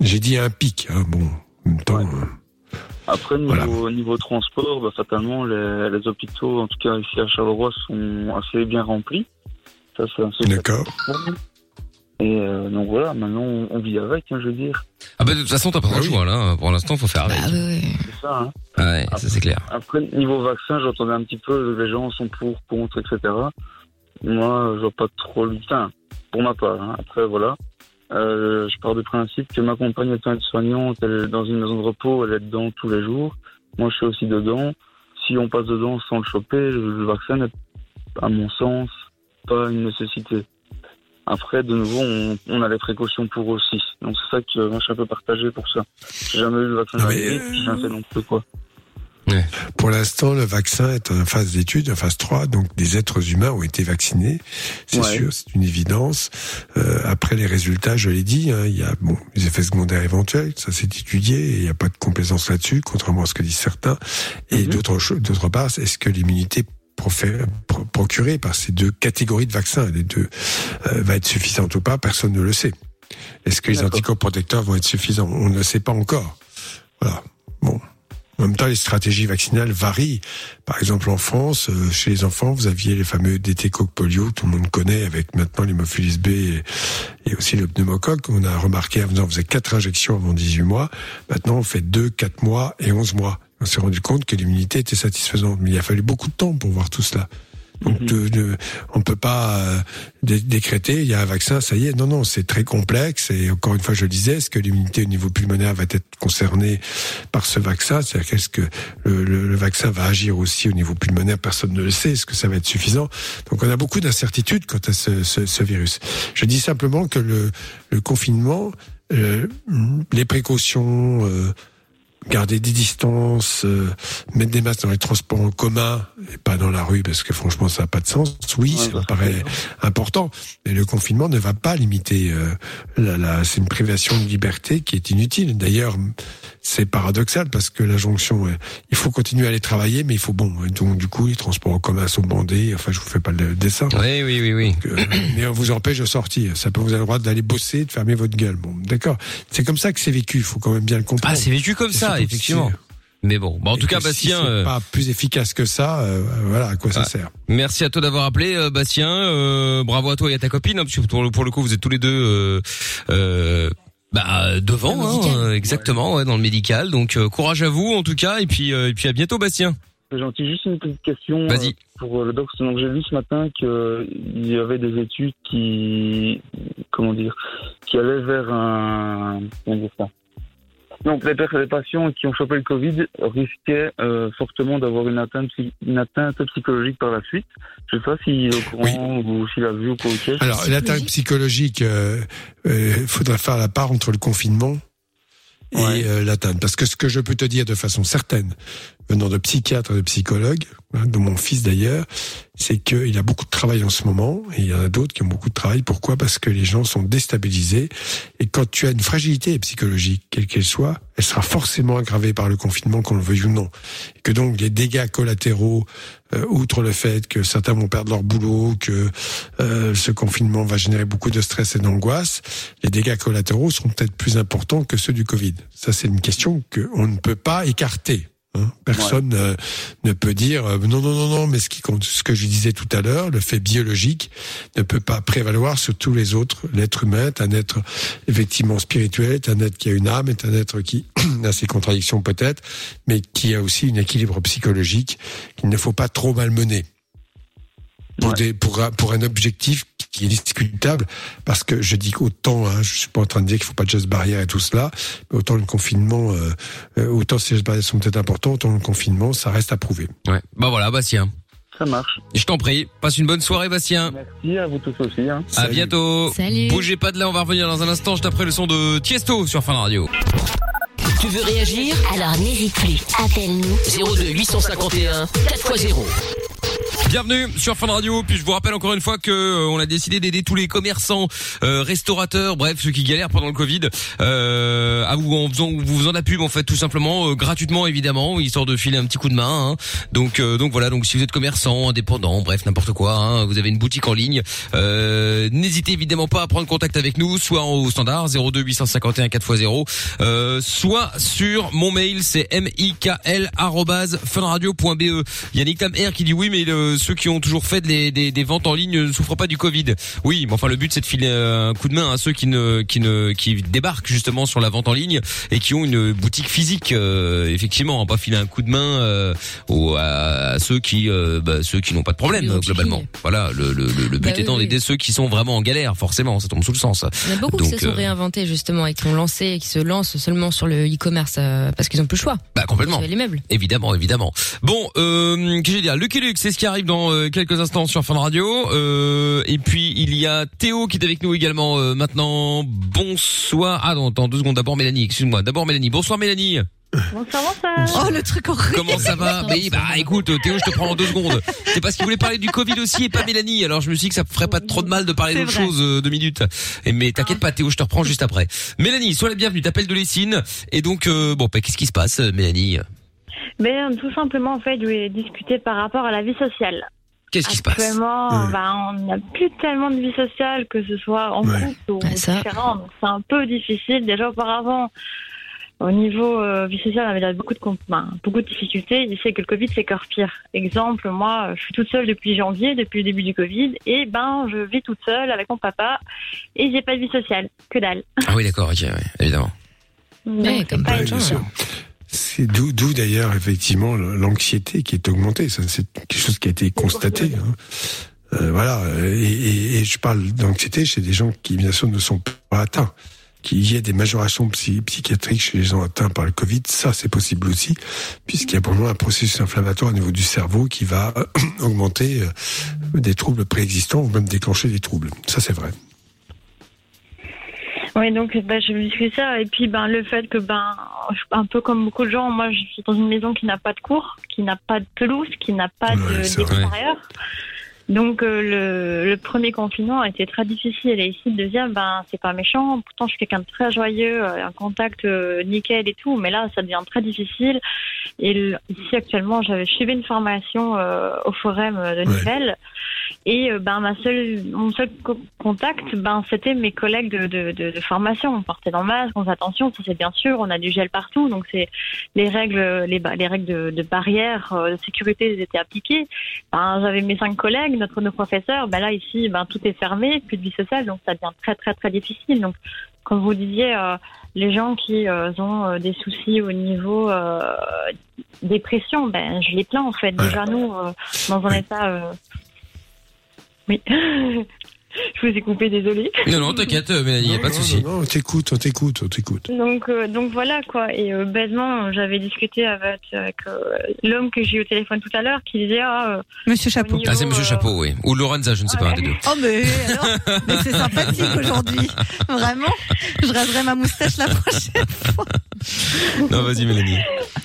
J'ai dit un pic, hein, bon. En même temps, euh, Après, niveau, niveau transport, bah, fatalement, les, les hôpitaux, en tout cas ici à Charleroi, sont assez bien remplis. Ça, c'est un secret. D'accord. Et euh, donc voilà, maintenant, on, on vit avec, hein, je veux dire. Ah bah de toute façon t'as pas le choix là. Pour l'instant faut faire avec. C'est ça, hein. Ouais, ça c'est clair. Après, niveau vaccin, j'entendais un petit peu, les gens sont pour, contre, etc. Moi, je vois pas trop le enfin, pour ma part. hein. Après, voilà. Euh, je pars du principe que ma compagne étant aide-soignante, elle est dans une maison de repos, elle est dedans tous les jours. Moi, je suis aussi dedans. Si on passe dedans sans le choper, le le vaccin n'est, à mon sens, pas une nécessité. Après, de nouveau, on, on a les précautions pour aussi. Donc, c'est ça que moi, je suis un peu partagé pour ça. J'ai jamais eu le vaccin mais, arriver, puis j'ai jamais fait non plus, quoi. Pour l'instant, le vaccin est en phase d'étude, en phase 3, donc des êtres humains ont été vaccinés, c'est Ouais. sûr, c'est une évidence. Euh, après les résultats, je l'ai dit, hein, il y a bon les effets secondaires éventuels, ça s'est étudié, et il n'y a pas de complaisance là-dessus, contrairement à ce que disent certains. Et d'autre cho- d'autre part, est-ce que l'immunité procurée par ces deux catégories de vaccins, les deux, euh, va être suffisante ou pas Personne ne le sait. Est-ce que les anticorps protecteurs vont être suffisants? On ne le sait pas encore. Voilà. Bon. En même temps, les stratégies vaccinales varient. Par exemple, en France, euh, chez les enfants, vous aviez les fameux DT coq polio, tout le monde connaît, avec maintenant l'hémophilis B et, et aussi le pneumocoque. On a remarqué, en faisant, on faisait quatre injections avant 18 mois. Maintenant, on fait deux, quatre mois et 11 mois. On s'est rendu compte que l'immunité était satisfaisante. Mais il a fallu beaucoup de temps pour voir tout cela. Donc, de, de- on peut pas euh, dé- décréter, il y a un vaccin, ça y est. Non, non, c'est très complexe. Et encore une fois, je le disais, est-ce que l'immunité au niveau pulmonaire va être concernée par ce vaccin? C'est-à-dire qu'est-ce que le, le- le vaccin va agir aussi au niveau pulmonaire? Personne ne le sait. Est-ce que ça va être suffisant? Donc, on a beaucoup d'incertitudes quant à ce, ce- ce virus. Je dis simplement que le, le confinement, euh, les précautions. euh, garder des distances, euh, mettre des masques dans les transports en commun et pas dans la rue parce que franchement ça n'a pas de sens. Oui, ça me paraît important, mais le confinement ne va pas limiter. Euh, la, la- c'est une privation de liberté qui est inutile. D'ailleurs, c'est paradoxal parce que la jonction, euh, il faut continuer à aller travailler, mais il faut bon. Donc du coup, les transports en commun sont bandés. Enfin, je vous fais pas le dessin. Oui, oui, oui, oui. Donc, euh, *coughs* mais on vous empêche de sortir. Ça peut vous avez le droit d'aller bosser, de fermer votre gueule. Bon, d'accord. C'est comme ça que c'est vécu. Il faut quand même bien le comprendre. Ah c'est vécu comme ça effectivement. si- Mais bon, Bah, en tout cas si Bastien. c'est euh, pas plus efficace que ça, euh, voilà à quoi ça Ah. sert. Merci à toi d'avoir appelé, euh, Bastien. Euh, bravo à toi et à ta copine, hein, parce que pour le, pour le coup, vous êtes tous les deux euh, euh, bah, devant, hein, euh, exactement, ouais, dans le médical. Donc euh, courage à vous en tout cas, et puis euh, et puis à bientôt, Bastien. Gentil. Juste une petite question Vas-y. euh, pour euh, le doc. Donc j'ai vu ce matin qu'il y avait des études qui, comment dire, qui allaient vers un, comment dire ça? Donc les, les patients qui ont chopé le Covid risquaient euh, fortement d'avoir une atteinte, psy- une atteinte psychologique par la suite. Je sais pas s'il est au courant ou s'il a vu ou quoi. Alors l'atteinte psychologique, euh, euh, faudra faire la part entre le confinement et euh, l'atteinte. Parce que ce que je peux te dire de façon certaine, venant de psychiatres et de psychologues, hein, de mon fils d'ailleurs, c'est qu'il a beaucoup de travail en ce moment, et il y en a d'autres qui ont beaucoup de travail. Pourquoi? Parce que les gens sont déstabilisés, et quand tu as une fragilité psychologique, quelle qu'elle soit, elle sera forcément aggravée par le confinement, qu'on le veuille ou non. Et que donc les dégâts collatéraux, euh, outre le fait que certains vont perdre leur boulot, que euh, ce confinement va générer beaucoup de stress et d'angoisse, les dégâts collatéraux seront peut-être plus importants que ceux du Covid. Ça, c'est une question qu'on ne peut pas écarter. Hein. Personne ne peut dire euh, non, non, non, non, mais ce qui compte, ce que je disais tout à l'heure, le fait biologique ne peut pas prévaloir sur tous les autres. L'être humain est un être effectivement spirituel, est un être qui a une âme, est un être qui *clears throat* a ses contradictions peut-être, mais qui a aussi un équilibre psychologique qu'il ne faut pas trop malmener pour, des, pour, un, pour un objectif qui est discutable, parce que je dis qu'autant, hein, je suis pas en train de dire qu'il faut pas de gestes barrières et tout cela, mais autant le confinement, euh, euh, autant ces gestes barrières sont peut-être importants, autant le confinement, ça reste à prouver. Ouais. Bah voilà, Bastien. ça marche. Je t'en prie. Passe une bonne soirée, Bastien. Merci à vous tous aussi. Hein. À bientôt. Salut. Bougez pas de là, on va revenir dans un instant. Je t'apprends le son de Tiesto sur Fun Radio. Tu veux réagir? Alors n'hésite plus, appelle-nous. 02 851 4x0. Bienvenue sur Fun Radio. Puis je vous rappelle encore une fois que euh, on a décidé d'aider tous les commerçants, euh, restaurateurs, bref ceux qui galèrent pendant le Covid, euh, à vous en faisant vous faisant la pub en fait tout simplement euh, gratuitement évidemment, histoire de filer un petit coup de main. hein. Donc euh, donc voilà. Donc si vous êtes commerçant, indépendant, bref n'importe quoi, hein, vous avez une boutique en ligne, euh, n'hésitez évidemment pas à prendre contact avec nous, soit au standard 02 851 4x0, euh, soit sur mon mail c'est mikl@funradio.be. Yannick Tam R qui dit oui mais le- ceux qui ont toujours fait des, des, des ventes en ligne ne souffrent pas du Covid. Oui, mais enfin le but c'est de filer un coup de main à ceux qui ne qui ne qui débarquent justement sur la vente en ligne et qui ont une boutique physique euh, effectivement, pas filer un coup de main euh, aux- à, à ceux qui euh, bah, ceux qui n'ont pas de problème globalement. Voilà, le le, le, le but Bah étant oui. d'aider ceux qui sont vraiment en galère, forcément, ça tombe sous le sens. Il y en a beaucoup qui se sont euh, réinventés justement et qui ont lancé, et qui se lancent seulement sur le e-commerce parce qu'ils ont plus le choix. Bah complètement. Les meubles. Évidemment, évidemment. Bon, euh, qu'est-ce que je vais dire Lucky Luke, c'est ce qui arrive dans euh, quelques instants sur Fun Radio. Euh, et puis il y a Théo qui est avec nous également euh, maintenant. Bonsoir. Ah non, attends deux secondes. D'abord Mélanie, excuse-moi. D'abord Mélanie. Bonsoir Mélanie. Bonsoir, bonsoir. Oh, le truc horrible. Comment ça va? *laughs* Oui, bah écoute, Théo, je te prends en deux secondes. C'est parce qu'il voulait parler du Covid aussi et pas Mélanie. Alors je me suis dit que ça ferait pas trop de mal de parler d'autre chose euh, deux minutes. Et mais t'inquiète pas, Théo, je te reprends juste après. Mélanie, sois la bienvenue. T'appelles de Lessine. Et donc euh, bon, bah, qu'est-ce qui se passe, Mélanie? Ben, tout simplement, en fait, je voulais discuter par rapport à la vie sociale. Qu'est-ce qui se passe Actuellement, Ouais. ben, on n'a plus tellement de vie sociale, que ce soit en Ouais. couple ou ça. différent. Donc, c'est un peu difficile. Déjà, auparavant, au niveau euh, vie sociale, on avait déjà beaucoup de, ben, beaucoup de difficultés. Il sait que le Covid, c'est encore pire. Exemple, moi, euh, je suis toute seule depuis janvier, depuis le début du Covid, et ben, je vis toute seule avec mon papa, et j'ai pas de vie sociale. Que dalle. Ah oui, d'accord, ok, ouais, évidemment. C'est comme pas bien sûr. C'est d'où, d'où d'ailleurs effectivement l'anxiété qui est augmentée. Ça, c'est quelque chose qui a été constaté. hein. Euh, voilà. Et, et- et je parle d'anxiété chez des gens qui bien sûr ne sont pas atteints. Qu'il y ait des majorations psy- psychiatriques chez les gens atteints par le Covid, ça c'est possible aussi, puisqu'il y a pour moi un processus inflammatoire au niveau du cerveau qui va euh, *clears throat* augmenter euh, des troubles préexistants ou même déclencher des troubles. Ça c'est vrai. Oui, donc bah, je me suis ça. Et puis ben, le fait que, ben, un peu comme beaucoup de gens, moi je suis dans une maison qui n'a pas de cour, qui n'a pas de pelouse, qui n'a pas Ouais, de d'extérieur. Donc euh, le, le premier confinement a été très difficile. Et ici, le deuxième, ben, c'est pas méchant. Pourtant, je suis quelqu'un de très joyeux, euh, un contact euh, nickel et tout. Mais là, ça devient très difficile. Et ici, actuellement, j'avais suivi une formation euh, au Forum de Nivelles. Et euh, ben ma seule, mon seul co- contact, ben c'était mes collègues de, de, de, de formation. On portait dans le masque, on faisait attention, ça c'est bien sûr. On a du gel partout, donc c'est les règles, les, les règles de, de barrière, euh, de sécurité elles étaient appliquées. Ben, j'avais mes cinq collègues, notre nos professeurs. Ben là ici, ben tout est fermé, plus de vie sociale, donc ça devient très très très difficile. Donc comme vous disiez, euh, les gens qui euh, ont euh, des soucis au niveau euh, dépression, ben je les plains en fait. Déjà nous, euh, dans un état euh, oui. *laughs* Je vous ai coupé, désolé. Non, non, t'inquiète, euh, Mélanie, y a pas de souci. Non, non, on t'écoute, on t'écoute, on t'écoute. Donc, euh, donc voilà quoi. Et euh, bêtement, j'avais discuté avec, avec euh, l'homme que j'ai eu au téléphone tout à l'heure qui disait ah, Monsieur Chapeau. niveau, Ah, c'est Monsieur euh, Chapeau, oui. Ou Lorenza, je ne sais pas, un des deux. Oh mais alors, *laughs* mais c'est sympathique aujourd'hui. Vraiment, je raserai ma moustache la prochaine fois. Non, vas-y, Mélanie.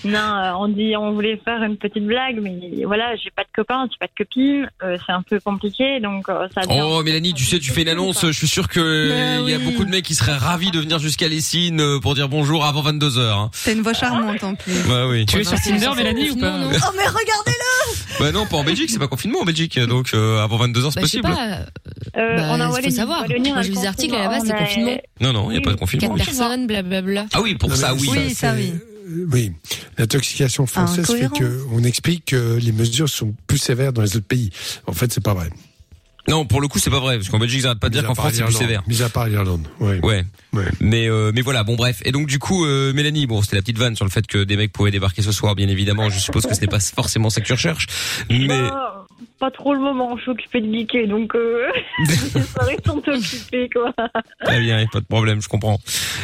non, on dit on voulait faire une petite blague, mais voilà, j'ai pas de copain, j'ai pas de copine, euh, c'est un peu compliqué, donc euh, ça. Oh, Mélanie, tu sais, tu fais une annonce, je suis sûr que il y a beaucoup de mecs qui seraient ravis de venir jusqu'à Lessine euh, pour dire bonjour avant 22h. Hein. C'est une voix charmante en plus. Bah oui. Tu es sur Tinder, Mélanie, ou pas Non, non. Oh mais regardez-le *laughs* Bah non, pas en Belgique, c'est pas confinement en Belgique, donc euh, avant 22h c'est Bah, je sais possible. pas. euh, bah, on a faut savoir. Moi, a j'ai vu le des articles confinement, là-bas, c'est confinement. Non, non, il y a pas de confinement. Quatre personnes, blablabla. Ah oui, pour ça, oui. Oui, ça, oui. Oui, l'intoxication française fait Incohérent. que on explique que les mesures sont plus sévères dans les autres pays. En fait, c'est pas vrai. Non, pour le coup, c'est pas vrai, parce qu'en Belgique, ils arrêtent pas de dire qu'en France, c'est plus sévère. Mis à part l'Irlande. Ouais. Ouais. Ouais. Mais euh, mais voilà, bon bref. Et donc du coup, euh, Mélanie, bon, c'était la petite vanne sur le fait que des mecs pouvaient débarquer ce soir, bien évidemment. Je suppose que ce n'est pas forcément ça que tu recherches, mais Non, pas trop le moment. Je suis occupée de geeker, donc euh, les soirées sont occupées, quoi. Très bien, pas de problème, je comprends.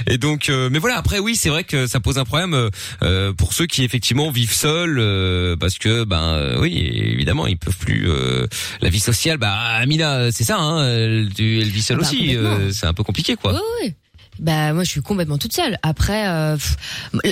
Et donc, euh, mais voilà, après oui, c'est vrai que ça pose un problème euh, euh, pour ceux qui effectivement vivent seuls, euh, parce que ben euh, oui, évidemment, ils peuvent plus euh, la vie sociale. Bah Amina, c'est ça, hein, elle, tu- elle vit seule Ah bah, aussi, euh, c'est un peu compliqué quoi. Oui, oui. Bah moi je suis complètement toute seule. Après, euh,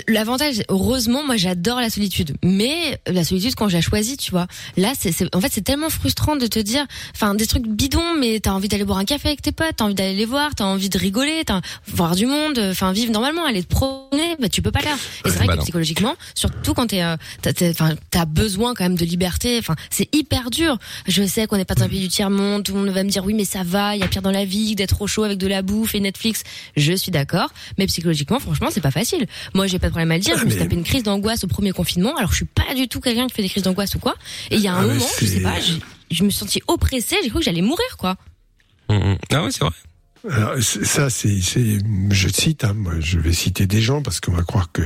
l'avantage, heureusement, moi j'adore la solitude. Mais la solitude quand je la choisis, tu vois. Là, c'est, en fait c'est tellement frustrant de te dire, enfin des trucs bidons, mais t'as envie d'aller boire un café avec tes potes, t'as envie d'aller les voir, t'as envie de rigoler, t'as voir du monde, enfin vivre normalement, aller te promener, bah tu peux pas là. Et c'est vrai bah que non. psychologiquement, surtout quand t'es, euh, t'as, t'as- enfin t'as besoin quand même de liberté. Enfin c'est hyper dur. Je sais qu'on n'est pas dans un pays du tiers monde, tout le monde va me dire oui mais ça va, il y a pire dans la vie d'être au chaud avec de la bouffe et Netflix. Je suis d'accord, mais psychologiquement, franchement, c'est pas facile. Moi, j'ai pas de problème à le dire. je me suis tapé une crise d'angoisse au premier confinement. Alors, je suis pas du tout quelqu'un qui fait des crises d'angoisse ou quoi. Et il y a un Ah, moment, je sais pas, j'ai- je me suis sentie oppressée. J'ai cru que j'allais mourir, quoi. Ah ouais, c'est vrai. Alors, ça, c'est, c'est, je cite, hein, moi, je vais citer des gens parce qu'on va croire que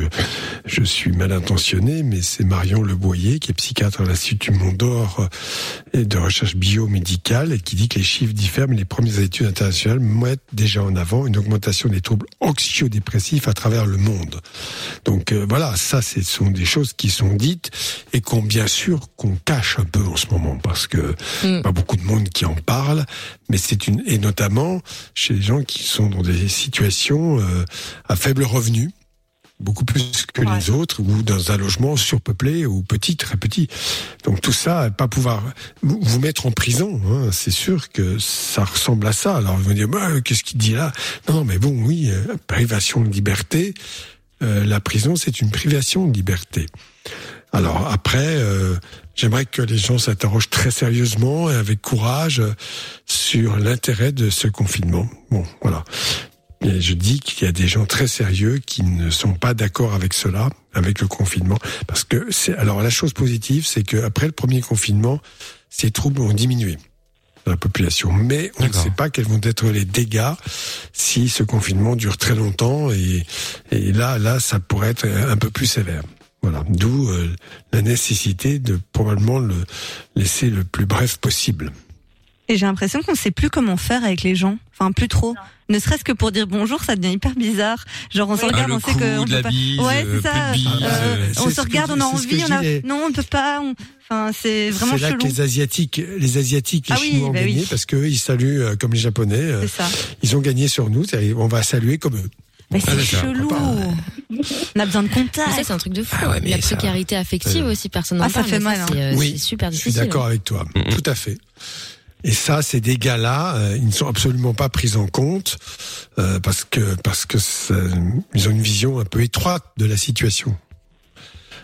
je suis mal intentionné, mais c'est Marion Leboyer, qui est psychiatre à l'Institut Mondor euh, et de recherche biomédicale, et qui dit que les chiffres diffèrent, mais les premières études internationales mettent déjà en avant une augmentation des troubles anxio-dépressifs à travers le monde. Donc euh, voilà, ça, ce sont des choses qui sont dites et qu'on bien sûr qu'on cache un peu en ce moment parce que pas beaucoup de monde qui en parle, mais c'est une et notamment chez les gens qui sont dans des situations euh, à faible revenu beaucoup plus que les autres, ou dans un logement surpeuplé ou petit, très petit. Donc tout ça, pas pouvoir vous vous mettre en prison, hein, c'est sûr que ça ressemble à ça. Alors ils vont dire, bah, qu'est-ce qu'il dit là? Non, mais bon, oui, euh, privation de liberté. euh, la prison, c'est une privation de liberté. Alors après, euh, j'aimerais que les gens s'interrogent très sérieusement et avec courage sur l'intérêt de ce confinement. Bon, voilà. Et je dis qu'il y a des gens très sérieux qui ne sont pas d'accord avec cela, avec le confinement, parce que c'est alors la chose positive, c'est que après le premier confinement, ces troubles ont diminué dans la population, mais on ne sait pas quels vont être les dégâts si ce confinement dure très longtemps et, et là, là, ça pourrait être un peu plus sévère. Voilà, d'où euh, la nécessité de probablement le laisser le plus bref possible. Et j'ai l'impression qu'on sait plus comment faire avec les gens. Enfin, plus trop. Ne serait-ce que pour dire bonjour, ça devient hyper bizarre. Genre, on se Ah, regarde, le on sait que. on coude, peut pas... bise, ouais, euh, c'est ça. bise, euh, on se que regarde, on a que envie, on a. Non, on ne peut pas. on- Enfin, c'est vraiment C'est là chelou. que les asiatiques, les asiatiques, les Ah oui, Chinois ont bah gagné oui. parce qu'eux, ils saluent euh, comme les Japonais. euh, C'est ça. Ils ont gagné sur nous. c'est-à-dire, On va saluer comme eux. Mais Ah, c'est d'accord, chelou. pourquoi On a besoin de contact. Mais ça, c'est un truc de fou. Ah ouais, la ça- précarité affective Euh, aussi, personne n'en Ah, ça fait mal, hein. C'est euh, oui, super je suis difficile. d'accord avec toi. Tout à fait. Et ça, ces dégâts-là, euh, ils ne sont absolument pas pris en compte euh, parce que parce que ça- ils ont une vision un peu étroite de la situation.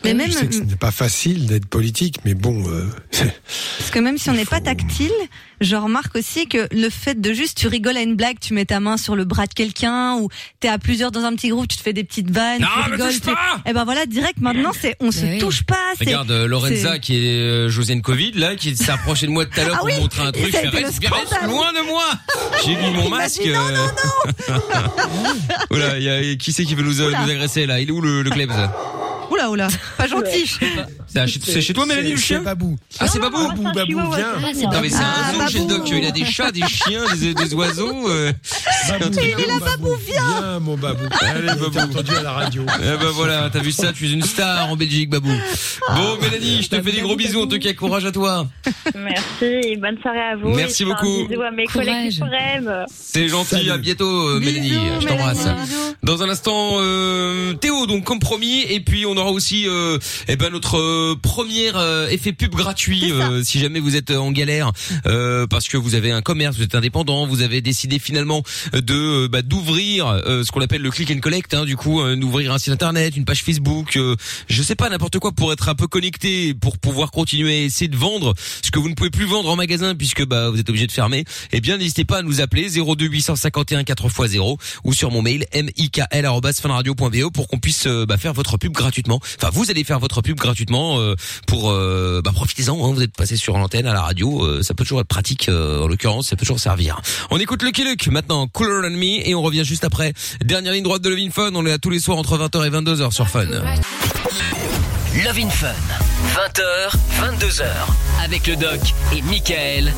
Mais même, je sais que ce n'est pas facile d'être politique, mais bon, euh, *laughs* Parce que même si on n'est pas tactile, je remarque aussi que le fait de juste tu rigoles à une blague, tu mets ta main sur le bras de quelqu'un ou t'es à plusieurs dans un petit groupe, tu te fais des petites vannes, Non, tu rigoles. touche tu- pas Et ben voilà, direct maintenant c'est on se touche pas. Regarde euh, Lorenza qui est euh, Josiane Covid là, qui s'est approchée de moi tout à l'heure Ah pour oui, montrer un truc. ça a Je été fais le reste, reste scandale. loin de moi. J'ai mis mon masque. dit non, euh. Oula, *laughs* il y a qui c'est qui veut nous, euh, Oula. nous agresser là? Il est où le, le Klebs? Oula oula, pas gentil. C'est chez- chez toi Mélanie le chien Babou. Ah c'est Babou Babou, Babou, viens. Ah, Non mais c'est Ah, un zoo chez le Babou. doc, il y a des chats, des chiens, des, des oiseaux. euh, c'est un Babou, truc viens. Babou, viens, mon Babou. Allez, Il Babou. entendu à la radio. Eh ben voilà, t'as vu ça, tu es une star en Belgique, Babou. Bon, Mélanie, je te fais des gros bisous, en tout cas, courage à toi. Merci et bonne soirée à vous. Merci Et je fais beaucoup. Un bisou à mes collègues. C'est gentil, à bientôt, euh, Mélanie. Je t'embrasse. Dans un instant, euh, Théo, donc comme promis, et puis on aura aussi, euh, eh ben notre euh, premier euh, effet pub gratuit, euh, si jamais vous êtes en galère, euh, parce que vous avez un commerce, vous êtes indépendant, vous avez décidé finalement de euh, bah, d'ouvrir euh, ce qu'on appelle le click and collect, hein, du coup, euh, d'ouvrir un site internet, une page Facebook, euh, je sais pas n'importe quoi pour être un peu connecté, pour pouvoir continuer à essayer de vendre ce que vous ne pouvez plus vendre en magasin puisque bah vous êtes obligé de fermer. Eh bien, n'hésitez pas à nous appeler 02 851 4x0 ou sur mon mail mikl@funradio.be pour qu'on puisse euh, bah, faire votre pub gratuitement. Enfin, vous allez faire votre pub gratuitement euh, pour euh, bah, profitez-en. Hein, vous êtes passé sur l'antenne à la radio, euh, ça peut toujours être pratique. en l'occurrence, ça peut toujours servir. On écoute Lucky Luke maintenant, Cooler Than Me, et on revient juste après. Dernière ligne droite de Levin Fun. On est là tous les soirs entre 20h et 22h sur Fun. Love Fun. 20h, 22h. Avec le doc et Michael.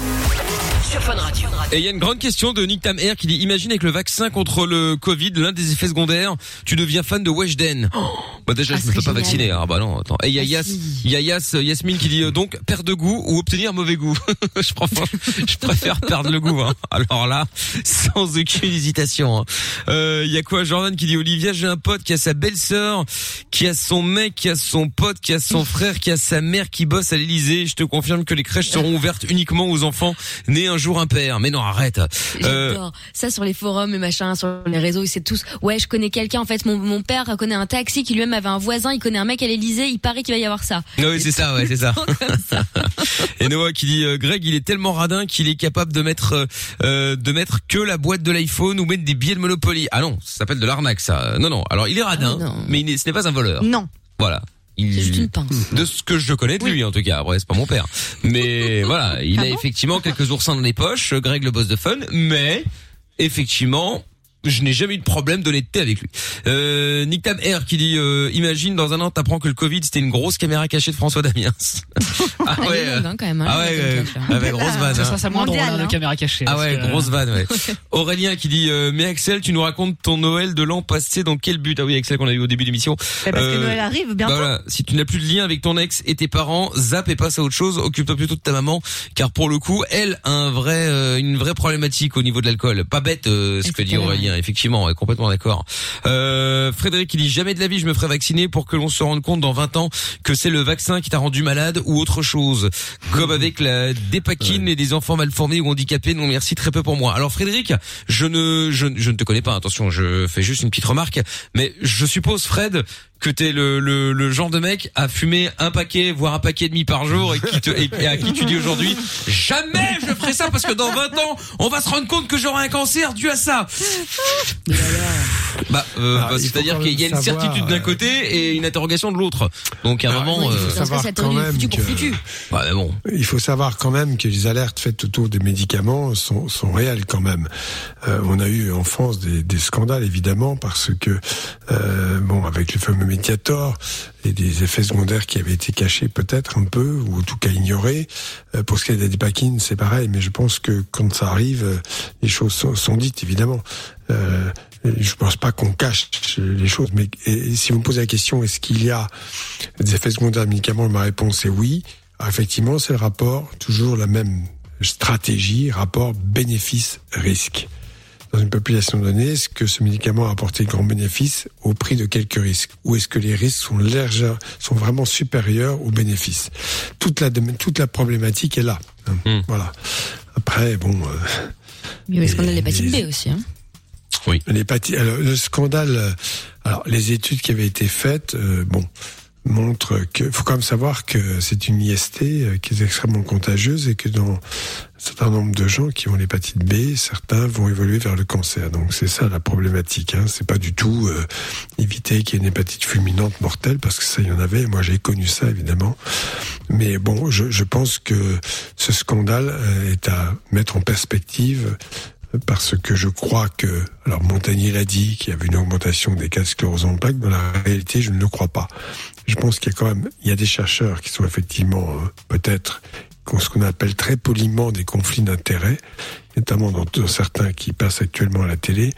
Sur Fun Radio. Et il y a une grande question de Nick Tam Air qui dit imagine avec le vaccin contre le Covid, l'un des effets secondaires, tu deviens fan de Weshden. *gasps* bah déjà Ah, je me fais pas vacciner. Ah bah non, attends. Et il y a Yas, il y a Yas, euh, Yasmine qui dit euh, donc perdre de goût ou obtenir mauvais goût? *laughs* je préfère je préfère perdre le goût hein. Alors là, sans aucune hésitation. hein. Euh, Il y a quoi? Jordan qui dit Olivia, j'ai un pote qui a sa belle-sœur, qui a son mec, qui a son pote, qui a son frère, qui a sa mère qui bosse à l'Elysée. Je te confirme que les crèches seront ouvertes uniquement aux enfants nés un jour impair. Mais non, arrête. Euh, J'adore ça sur les forums et machin, sur les réseaux, c'est tous. Ouais, je connais quelqu'un. En fait, mon, mon père connaît un taxi qui lui-même avait un voisin. Il connaît un mec à l'Elysée. Il paraît qu'il va y avoir ça. Oui, c'est ça, ouais, c'est ça. *laughs* *laughs* Et Noah qui dit euh, Greg, il est tellement radin qu'il est capable de mettre euh, euh, de mettre que la boîte de l'iPhone ou mettre des billets de Monopoly. Ah non, ça s'appelle de l'arnaque ça. Non non. Alors il est radin, Ah, mais il n'est- ce n'est pas un voleur. Non. Voilà. Il... C'est juste une pince. *laughs* De ce que je connais de lui, en tout cas. Après, c'est pas mon père. Mais *laughs* voilà, il Ah a bon effectivement quelques oursins dans les poches, Greg le boss de fun, mais effectivement, je n'ai jamais eu de problème d'honnêteté avec lui. Euh, Nick Tam Air qui dit, euh, imagine dans un an t'apprends que le Covid c'était une grosse caméra cachée de François Damiens. *laughs* ah ouais, longue, hein, quand même. hein, ah ouais, Golden ouais, avec grosse vanne. Ça, hein. ça, c'est moins drôle, hein, de hein. caméra cachée. Ah ouais, que- grosse vanne, ouais. *laughs* Aurélien qui dit, euh, mais Axel, tu nous racontes ton Noël de l'an passé dans quel but? Ah oui, Axel qu'on a eu au début de l'émission. Mais parce que Euh, Noël arrive bientôt. bah voilà, si tu n'as plus de lien avec ton ex et tes parents, zappe et passe à autre chose. Occupe-toi plutôt de ta maman, car pour le coup, elle a un vrai, euh, une vraie problématique au niveau de l'alcool. Pas bête euh, ce que dit Etc., Effectivement, ouais, complètement d'accord. Euh, Frédéric, il dit jamais de la vie je me ferai vacciner pour que l'on se rende compte dans 20 ans que c'est le vaccin qui t'a rendu malade ou autre chose. Comme avec la dépakine et des enfants mal formés ou handicapés, non merci, très peu pour moi. Alors Frédéric, je ne, je, je ne te connais pas, attention, je fais juste une petite remarque, mais je suppose Fred que t'es le, le, le genre de mec à fumer un paquet, voire un paquet et demi par jour et, qui te, et, et à qui tu dis aujourd'hui jamais je ferai ça parce que dans 20 ans on va se rendre compte que j'aurai un cancer dû à ça. Bah, euh, Ah, bah, c'est-à-dire qu'il y a une savoir, certitude d'un euh, côté et une interrogation de l'autre. Donc à un Alors, moment, oui, il faut euh, savoir ça quand même que- bah, bon. Il faut savoir quand même que les alertes faites autour des médicaments sont, sont réelles quand même. Euh, on a eu en France des, des scandales évidemment parce que euh, bon avec le fameux Et des effets secondaires qui avaient été cachés peut-être un peu ou en tout cas ignorés. Euh, pour ce qui est des dépakines, c'est pareil, mais je pense que quand ça arrive, euh, les choses sont, dites évidemment. Euh, je pense pas qu'on cache les choses, mais si vous me posez la question, est-ce qu'il y a des effets secondaires de médicaments Ma réponse est oui. Alors, effectivement, c'est le rapport, toujours la même stratégie, rapport bénéfice-risque. Dans une population donnée, est-ce que ce médicament a apporté de grands bénéfices au prix de quelques risques Ou est-ce que les risques sont légers, sont vraiment supérieurs aux bénéfices toute la, toute la problématique est là. hein. Hmm. Voilà. Après, bon... euh, Il y a le scandale de Et- l'hépatite B aussi. Hein. L'hépatite, alors, le scandale, euh, alors les études qui avaient été faites, euh, bon, montrent que, faut quand même savoir que c'est une IST euh, qui est extrêmement contagieuse et que dans un certain nombre de gens qui ont l'hépatite B, certains vont évoluer vers le cancer. Donc c'est ça la problématique. Hein. C'est pas du tout euh, éviter qu'il y ait une hépatite fulminante mortelle parce que ça il y en avait. Moi j'ai connu ça évidemment. Mais bon, je, je pense que ce scandale euh, est à mettre en perspective parce que je crois que, alors Montagnier l'a dit, qu'il y avait une augmentation des cas de sclérose en plaques, dans la réalité, je ne le crois pas. Je pense qu'il y a quand même, il y a des chercheurs qui sont effectivement euh, peut-être ce qu'on appelle très poliment des conflits d'intérêts, notamment dans, dans certains qui passent actuellement à la télé.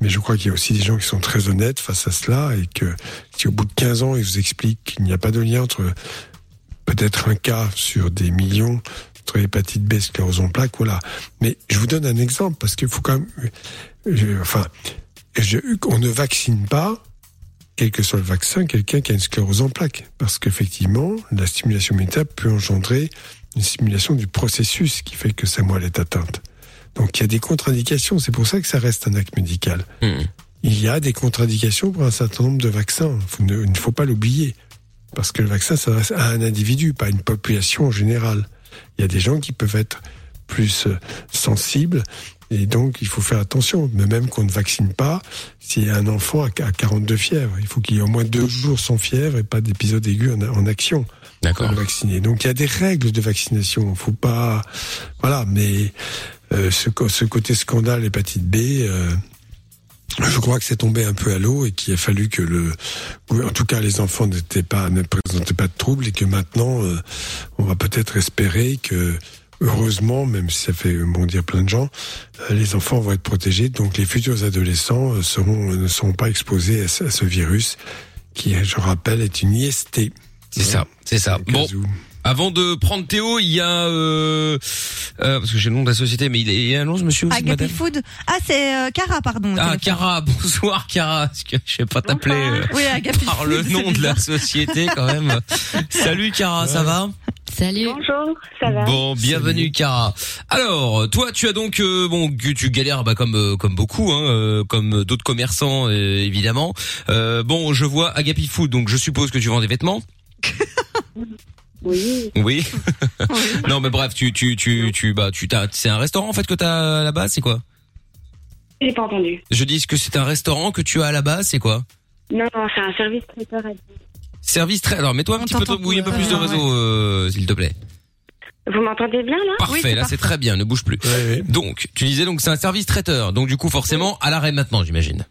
Mais je crois qu'il y a aussi des gens qui sont très honnêtes face à cela et que si au bout de 15 ans, ils vous expliquent qu'il n'y a pas de lien entre peut-être un cas sur des millions entre hépatite B, sclérose en plaques, voilà. Mais je vous donne un exemple parce qu'il faut quand même, je- enfin, je- on ne vaccine pas, quel que soit le vaccin, quelqu'un qui a une sclérose en plaques, parce qu'effectivement, la stimulation immunitaire peut engendrer une stimulation du processus qui fait que sa moelle est atteinte. Donc il y a des contre-indications. C'est pour ça que ça reste un acte médical. Hmm. Il y a des contre-indications pour un certain nombre de vaccins. Il ne faut pas l'oublier. Parce que le vaccin s'adresse à un individu, pas à une population en général. Il y a des gens qui peuvent être plus euh, sensibles et donc il faut faire attention. Mais même qu'on ne vaccine pas, a un enfant à 42 fièvres, il faut qu'il y ait au moins deux jours sans fièvre et pas d'épisode aigu en, en action. D'accord. vacciner. Donc il y a des règles de vaccination. Faut pas, voilà. Mais euh, ce, ce côté scandale hépatite B, euh, je crois que c'est tombé un peu à l'eau et qu'il a fallu que le, en tout cas, les enfants n'étaient pas, ne présentaient pas de troubles et que maintenant, euh, on va peut-être espérer que, heureusement, même si ça fait bondir plein de gens, euh, les enfants vont être protégés. Donc, les futurs adolescents euh, seront, ne seront pas exposés à ce, à ce virus qui, je rappelle, est une IST. C'est ça, c'est ça. Bon. Avant de prendre Théo, il y a euh, euh, parce que j'ai le nom de la société, mais il est- il y a un nom, ce monsieur aussi, Agapi madame. Food. Ah, c'est euh, Cara, pardon. Ah, Cara, *laughs* bonsoir Cara. Parce que je sais pas t'appeler euh, Oui, par Food, le nom de la société quand même. *laughs* Salut Cara, ça va Salut. Bonjour, ça va Bon, bienvenue Cara. Alors, toi, tu as donc euh, bon, tu galères bah, comme euh, comme beaucoup, hein, euh, comme d'autres commerçants euh, évidemment. Euh, bon, je vois Agapi Food, donc je suppose que tu vends des vêtements. *laughs* Oui. Oui. *laughs* non, mais bref, tu tu tu tu bah tu t'as c'est un restaurant en fait que t'as à la base, c'est quoi? J'ai pas entendu. Je dis que c'est un restaurant que tu as à la base, c'est quoi? Non, non, c'est un service traiteur Service très. Alors, mets-toi un petit peu, de- oui, un peu plus de réseau, euh, s'il te plaît. Vous m'entendez bien là? Parfait, là c'est très bien, ne bouge plus. Donc, tu disais donc c'est un service traiteur, donc du coup forcément à l'arrêt maintenant, j'imagine.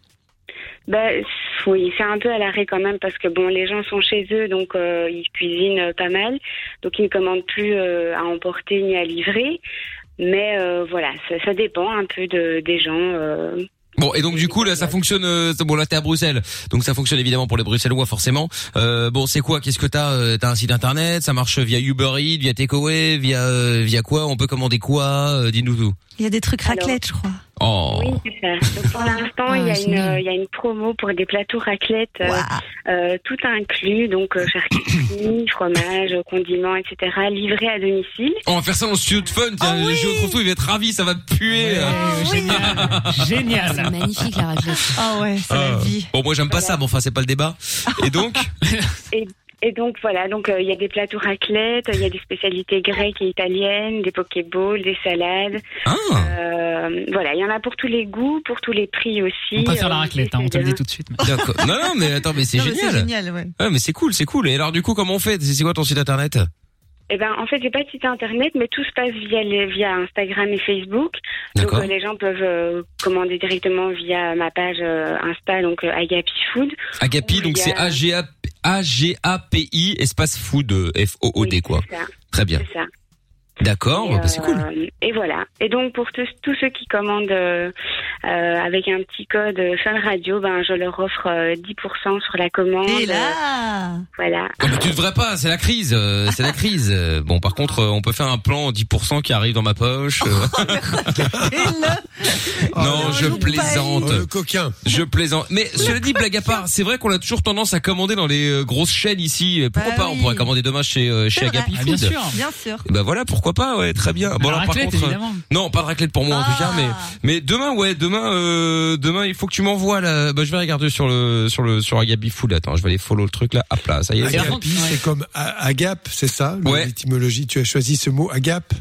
Oui, c'est un peu à l'arrêt quand même parce que bon, les gens sont chez eux, donc euh, ils cuisinent euh, pas mal, donc ils ne commandent plus euh, à emporter ni à livrer. Mais euh, voilà, ça, ça dépend un peu de, des gens. euh. Bon, et donc du coup là ça fonctionne. bon là t'es à Bruxelles, donc ça fonctionne évidemment pour les Bruxellois forcément. Euh, bon, c'est quoi? Qu'est-ce que t'as T'as un site internet? Ça marche via Uber Eats, via Takeaway, via via quoi? On peut commander quoi? Dis-nous tout. Il y a des trucs raclette, je crois. Oh. Oui, c'est ça. Donc, pour *laughs* l'instant, il y a une, euh, il y a une promo pour des plateaux raclette, euh, euh, tout inclus, donc euh, charcuterie, *coughs* fromage, condiments, etc., livrés à domicile. On va faire ça dans le studio de fun. Tiens, le Géo Trotto, il va être ravi, ça va puer. Génial. C'est magnifique la raclette. Ah ouais, c'est la Ah. vie. Bon, moi j'aime pas ça, mais enfin c'est pas le débat. Et donc Et, et donc voilà, donc euh, il y a des plateaux raclette, il y a des spécialités grecques et italiennes, des pokéballs, des salades. Ah. Euh, voilà, il y en a pour tous les goûts, pour tous les prix aussi. On préfère la Euh, raclette, hein, on te le dit tout de suite. mais-. Non, non, mais attends, mais c'est génial. C'est génial, ouais. Ouais, mais c'est cool, c'est cool. Et alors du coup, comment on fait? C'est c'est quoi ton site internet? Eh ben, en fait, j'ai pas de site internet, mais tout se passe via les, via Instagram et Facebook. Donc, euh, les gens peuvent euh, commander directement via ma page euh, Insta, donc Agapi Food. Agapi, donc c'est A G A A G A P I espace food euh, F O O D quoi. Ça. Très bien. C'est ça. D'accord, bah, c'est cool. euh, Et voilà. Et donc pour tous, tous ceux qui commandent euh, euh, avec un petit code Fun Radio, ben je leur offre euh, 10% sur la commande. Et là Voilà. Oh, mais tu devrais pas, c'est la crise, euh, c'est la crise. Euh, *laughs* Bon, par contre, euh, on peut faire un plan 10% qui arrive dans ma poche. euh. *laughs* non, je plaisante. Oh, le coquin. Je plaisante. Mais cela dit, blague à part, c'est vrai qu'on a toujours tendance à commander dans les grosses chaînes ici. Pourquoi Bah pas On pourrait commander demain chez euh, chez. Agapi Ah, Food. bien sûr. Bien sûr. Bah voilà, pourquoi pas, ouais, très bien. Bon alors par contre, euh, évidemment. non, pas de raclette pour moi en tout cas, Ah. mais mais demain, ouais, demain, euh, demain, il faut que tu m'envoies la. Bah je vais regarder sur le sur le sur Agapi Food. Attends, je vais aller follow le truc là. Hop là, ça y est. Agapi, ouais. c'est comme a- agape, c'est ça Ouais. L'étymologie, tu as choisi ce mot agape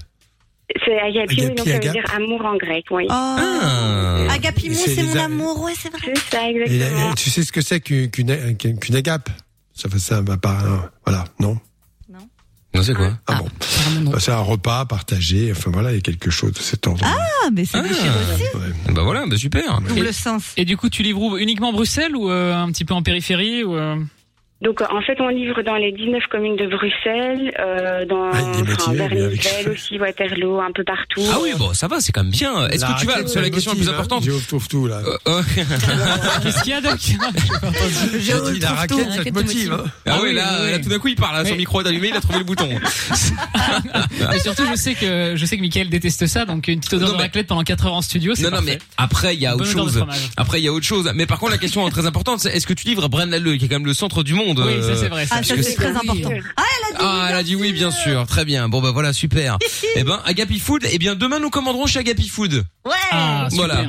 C'est Agapi, oui, donc ça veut dire amour en grec, oui. Oh. Ah. Agapimou, C'est mon a- amour, ouais, c'est vrai. C'est ça, Et, exactement. tu sais ce que c'est qu'une qu'une qu'une- qu'une agape? Ça fait ça, va pas. hein, Voilà, non? Non, c'est quoi Ah bon Bah, C'est un repas partagé. Enfin voilà, il y a quelque chose de cet ordre. Ah, mais c'est déchiré aussi. Bah voilà, bah super. Double sens. Et du coup, tu livres où Uniquement Bruxelles ou euh, un petit peu en périphérie ou euh, Donc en fait, on livre dans les 19 communes de Bruxelles, euh, dans Ah, enfin, *laughs* aussi, Waterloo, un peu partout. Ah oui, bon, ça va, c'est quand même bien. Est-ce que tu vas C'est la question la plus motive, hein. importante. J'ai trouve tout là. Euh, euh, *laughs* Qu'est-ce qu'il y a Doc J'ai dit la raquette, ça te motive. hein. Ah oui, oui, là, oui, là oui. tout d'un coup il parle, son micro est allumé, il a trouvé le bouton. *laughs* Et surtout, je sais que je sais que Michael déteste ça, donc une petite odeur Non, de mais- raclette pendant 4 heures en studio, c'est Non, non, mais après il y a autre chose. Après il y a autre chose. Mais par contre la question très importante, c'est est-ce que tu livres à Braine-l'Alleud, qui est quand même le centre du monde Oui, euh, ça c'est vrai. ça. Ah, ça c'est très important. Ah, elle a dit. Ah, elle a dit oui, bien sûr. Très bien. Bon, bah voilà, super. *laughs* eh ben, Agapi Food. Eh bien, demain, nous commanderons chez Agapi Food. Ouais. Ah, super. Voilà.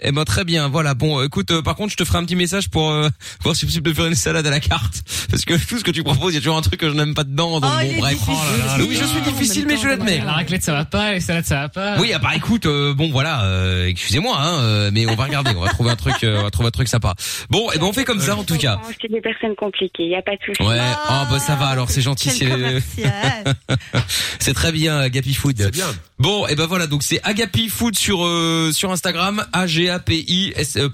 Eh ben, très bien. Voilà. Bon, écoute, euh, par contre, je te ferai un petit message pour euh, *laughs* voir si c'est possible de faire une salade à la carte. *laughs* Parce que tout ce que tu proposes, il y a toujours un truc que je n'aime pas dedans. Donc Oh, bon, bref. Oh là là. Oui, je suis difficile, mais je l'admets. La raclette ça va pas, les salades ça va pas. Oui, ah bah écoute, euh, bon voilà, euh, excusez-moi, hein, euh, mais on va regarder, on va trouver un truc, euh, on va trouver un truc sympa. Bon, et ben on fait comme ça en tout cas. C'est des personnes compliquées, il n'y a pas de souci. Ouais, oh bah ça va alors, c'est gentil, c'est *laughs* c'est très bien Agapi Food. C'est bien. Bon, et ben voilà, donc c'est Agapi Food sur euh, sur Instagram, A S euh.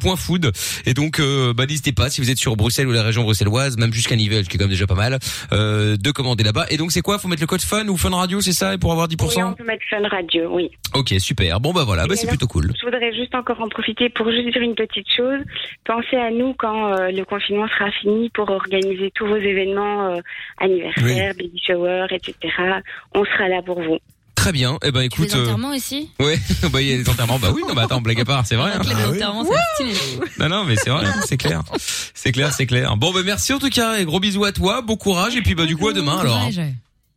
Et donc euh, bah n'hésitez pas si vous êtes sur Bruxelles ou la région bruxelloise, même jusqu'à Nivelles, qui est quand même déjà pas mal, euh, de commander là-bas. Et donc c'est quoi? Faut mettre le code Fun ou Fun Radio, c'est ça, et pour avoir 10 Oui, on peut mettre Fun Radio, oui. Ok, super. Bon bah voilà, bah c'est plutôt cool. Je voudrais juste encore en profiter pour juste dire une petite chose. Pensez à nous quand euh, le confinement sera fini pour organiser tous vos événements anniversaires, baby shower, etc. On sera là pour vous. Très bien. Eh ben écoute. Les enterrements aussi Ouais, *laughs* bah il y a les enterrements. Bah oui, non, bah attends, blague à part, c'est vrai. hein. Les enterrements, c'est stylé. Non, non, mais c'est vrai, c'est clair. C'est clair, c'est clair. Bon, bah merci en tout cas, et gros bisous à toi, bon courage, et puis bah du coup à demain alors. hein.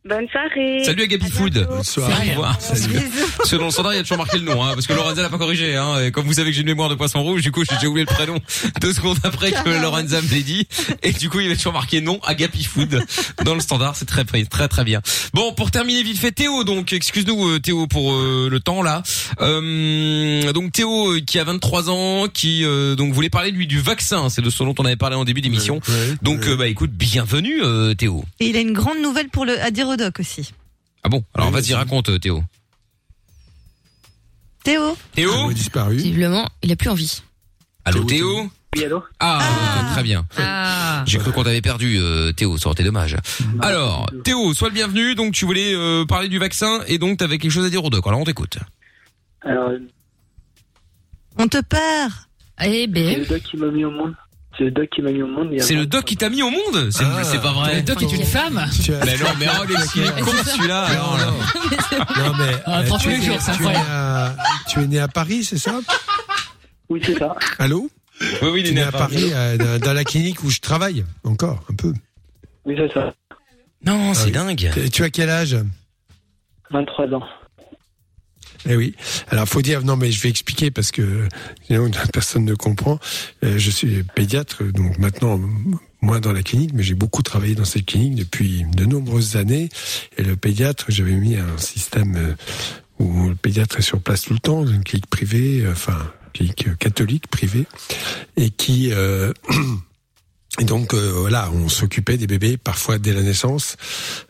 Bonne soirée. Salut Agapi Food. Bonsoir. Au revoir. Parce que dans le standard, il y a toujours marqué le nom, hein, parce que Lorenza l'a pas corrigé. Hein, et comme vous savez que j'ai une mémoire de poisson rouge, du coup, j'ai déjà oublié le prénom deux secondes après que Lorenza me l'ait dit. Et du coup, il y avait toujours marqué nom Agapi Food dans le standard. C'est très, très, très, bien. Bon, pour terminer vite fait, Théo, donc, excuse-nous euh, Théo pour euh, le temps là. Euh, donc Théo, euh, qui a 23 ans, qui euh, donc voulait parler lui du vaccin. C'est de ce dont on avait parlé en début d'émission. donc, euh, bah écoute, bienvenue euh, Théo. Et il a une grande nouvelle pour le à dire aussi. Ah bon? Alors vas-y, raconte euh, Théo. Théo? Théo? Disparu. Visiblement, il a plus envie. Allô Théo Oui, allô? Ah, ok, très bien. Ah. J'ai cru qu'on t'avait perdu, euh, Théo, ça aurait été dommage. Alors, Théo, sois le bienvenu. Donc, tu voulais euh, parler du vaccin et donc t'avais quelque chose à dire au doc. Alors, on t'écoute. Alors, On te perd. Eh c'est ben. le doc qui m'a mis au monde. C'est le doc qui m'a mis au monde. C'est le doc qui t'a mis au monde C'est Ah. c'est pas vrai. Le doc est une femme Mais non, mais oh, il est con celui-là. là. Non mais Ah, euh, tu, es les né, jours, c'est tu, es né incroyable. à, tu es né à Paris, c'est ça Oui, c'est ça. Allô Oui, oui, il Tu est es né à Paris, euh, dans, la clinique où je travaille, encore un peu. Oui, c'est ça. Non, c'est Ah dingue. Tu as quel âge? 23 ans. Eh oui. Alors faut dire non mais je vais expliquer parce que sinon *laughs* personne ne comprend. Euh, je suis pédiatre donc maintenant moins dans la clinique mais j'ai beaucoup travaillé dans cette clinique depuis de nombreuses années et le pédiatre j'avais mis un système euh, où le pédiatre est sur place tout le temps une clinique privée euh, enfin clinique catholique privée et qui euh, *clears throat* Et donc euh, voilà, on s'occupait des bébés parfois dès la naissance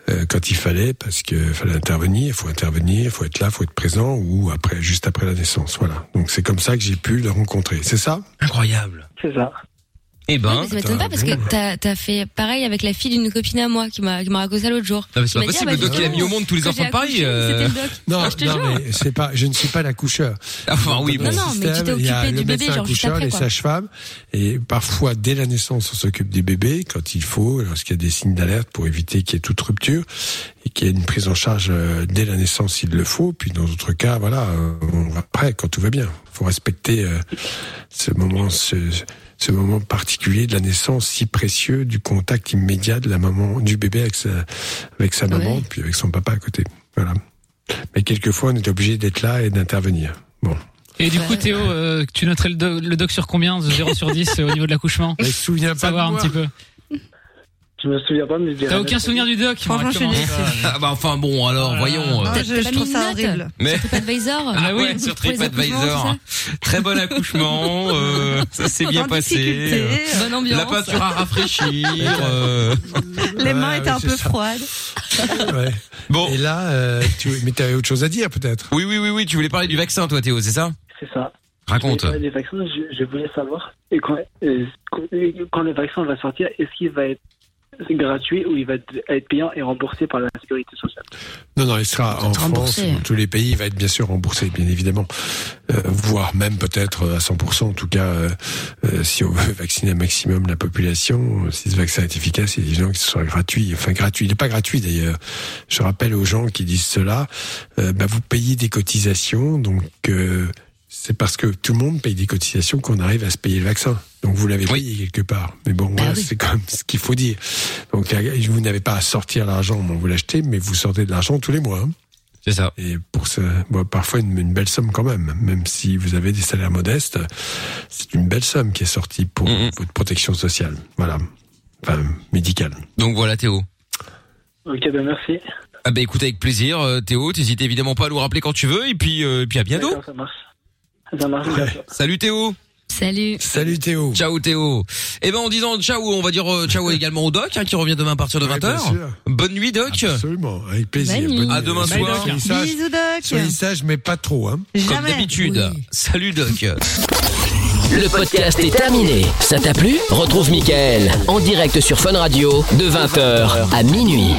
euh, quand il fallait parce que fallait intervenir, il faut intervenir, il faut être là, il faut être présent ou après juste après la naissance, voilà. Donc c'est comme ça que j'ai pu le rencontrer. C'est ça? Incroyable. C'est ça. Eh ben, Mais ça m'étonne pas parce que t'as as fait pareil avec la fille d'une copine à moi qui m'a qui m'a raconté ça l'autre jour. Non, mais c'est pas m'a dit, possible, ah, le bah, doc, il a mis au monde tous les enfants j'ai de Paris, accouché, euh. C'était le doc. Non, Ah, je te non, jure. mais c'est pas, je ne suis pas l'accoucheur. Enfin, oui, Dans bon. Non, non, mais tu t'es il y a occupé du bébé, genre, juste après, les sages-femmes, et parfois dès la naissance, on s'occupe des bébés quand il faut, lorsqu'il y a des signes d'alerte pour éviter qu'il y ait toute rupture et qu'il y ait une prise en charge euh, dès la naissance s'il le faut. Puis dans d'autres cas, voilà, euh, on va après quand tout va bien. Il faut respecter euh, ce moment, ce, ce moment particulier de la naissance si précieux, du contact immédiat de la maman, du bébé avec sa, avec sa maman, Ouais. puis avec son papa à côté. Voilà. Mais quelquefois, on est obligé d'être là et d'intervenir. Bon. Et du coup, Théo, euh, tu noterais le, do- le doc sur combien De 0 sur 10 *laughs* euh, au niveau de l'accouchement? Je me souviens pas Savoir de un petit peu. Je me souviens pas, mais je dirais. T'as aucun souvenir du doc Franchement, je suis déçue. Ah bah enfin bon, alors voyons. euh. Ah, je, trouve ça horrible. Mais Sur TripAdvisor *laughs* ah oui, ouais, sur TripAdvisor, très bon accouchement, euh, ça s'est bien En passé. euh, Bonne ambiance. La peinture a rafraîchir. *laughs* euh, Les mains Ouais, étaient un peu froides. *laughs* Ouais. Bon, Et là, euh, tu, mais tu avais autre chose à dire peut-être? Oui, oui, oui, oui, tu voulais parler du vaccin, toi, Théo, c'est ça? C'est ça. Raconte. Je voulais parler des vaccins, je, je voulais savoir, et quand, euh, quand- quand le vaccin va sortir, est-ce qu'il va être gratuit ou il va être- payant et remboursé par la sécurité sociale Non, non, il sera en France, dans tous les pays, il va être bien sûr remboursé, bien évidemment, euh, voire même peut-être à 100%. En tout cas, euh, euh, si on veut *laughs* vacciner un maximum la population, euh, si ce vaccin est efficace, il est évident que ce sera gratuit. Enfin, gratuit. Il n'est pas gratuit d'ailleurs. Je rappelle aux gens qui disent cela, euh, bah, vous payez des cotisations, donc euh, c'est parce que tout le monde paye des cotisations qu'on arrive à se payer le vaccin. Donc vous l'avez Oui. payé quelque part. Mais bon, voilà, oui. c'est quand même ce qu'il faut dire. Donc vous n'avez pas à sortir l'argent, bon, vous l'achetez, mais vous sortez de l'argent tous les mois. hein. C'est ça. Et pour ce, bon, parfois une, une belle somme quand même, même si vous avez des salaires modestes, c'est une belle somme qui est sortie pour votre protection sociale. Voilà. Enfin, médicale. Donc voilà, Théo. Ok, ben merci. Ah bah écoute avec plaisir, euh, Théo. T'hésites évidemment pas à nous rappeler quand tu veux. Et puis, euh, et puis à bientôt. Ça marche. Ça marche. Salut Théo. Salut. Salut Théo. Ciao Théo. Et ben en disant ciao, on va dire euh, ciao *laughs* également au Doc hein, qui revient demain à partir de Ouais, 20h. bien sûr. Bonne nuit Doc. Absolument, avec plaisir. Bonne nuit. Bonne À demain Bye, soir. Doc. Soyez sages. Bisous, Doc. Soyez sages, mais pas trop. Hein. Comme d'habitude. Salut Doc. Le podcast est terminé. Ça t'a plu? Retrouve Mickaël en direct sur Fun Radio de 20h à minuit.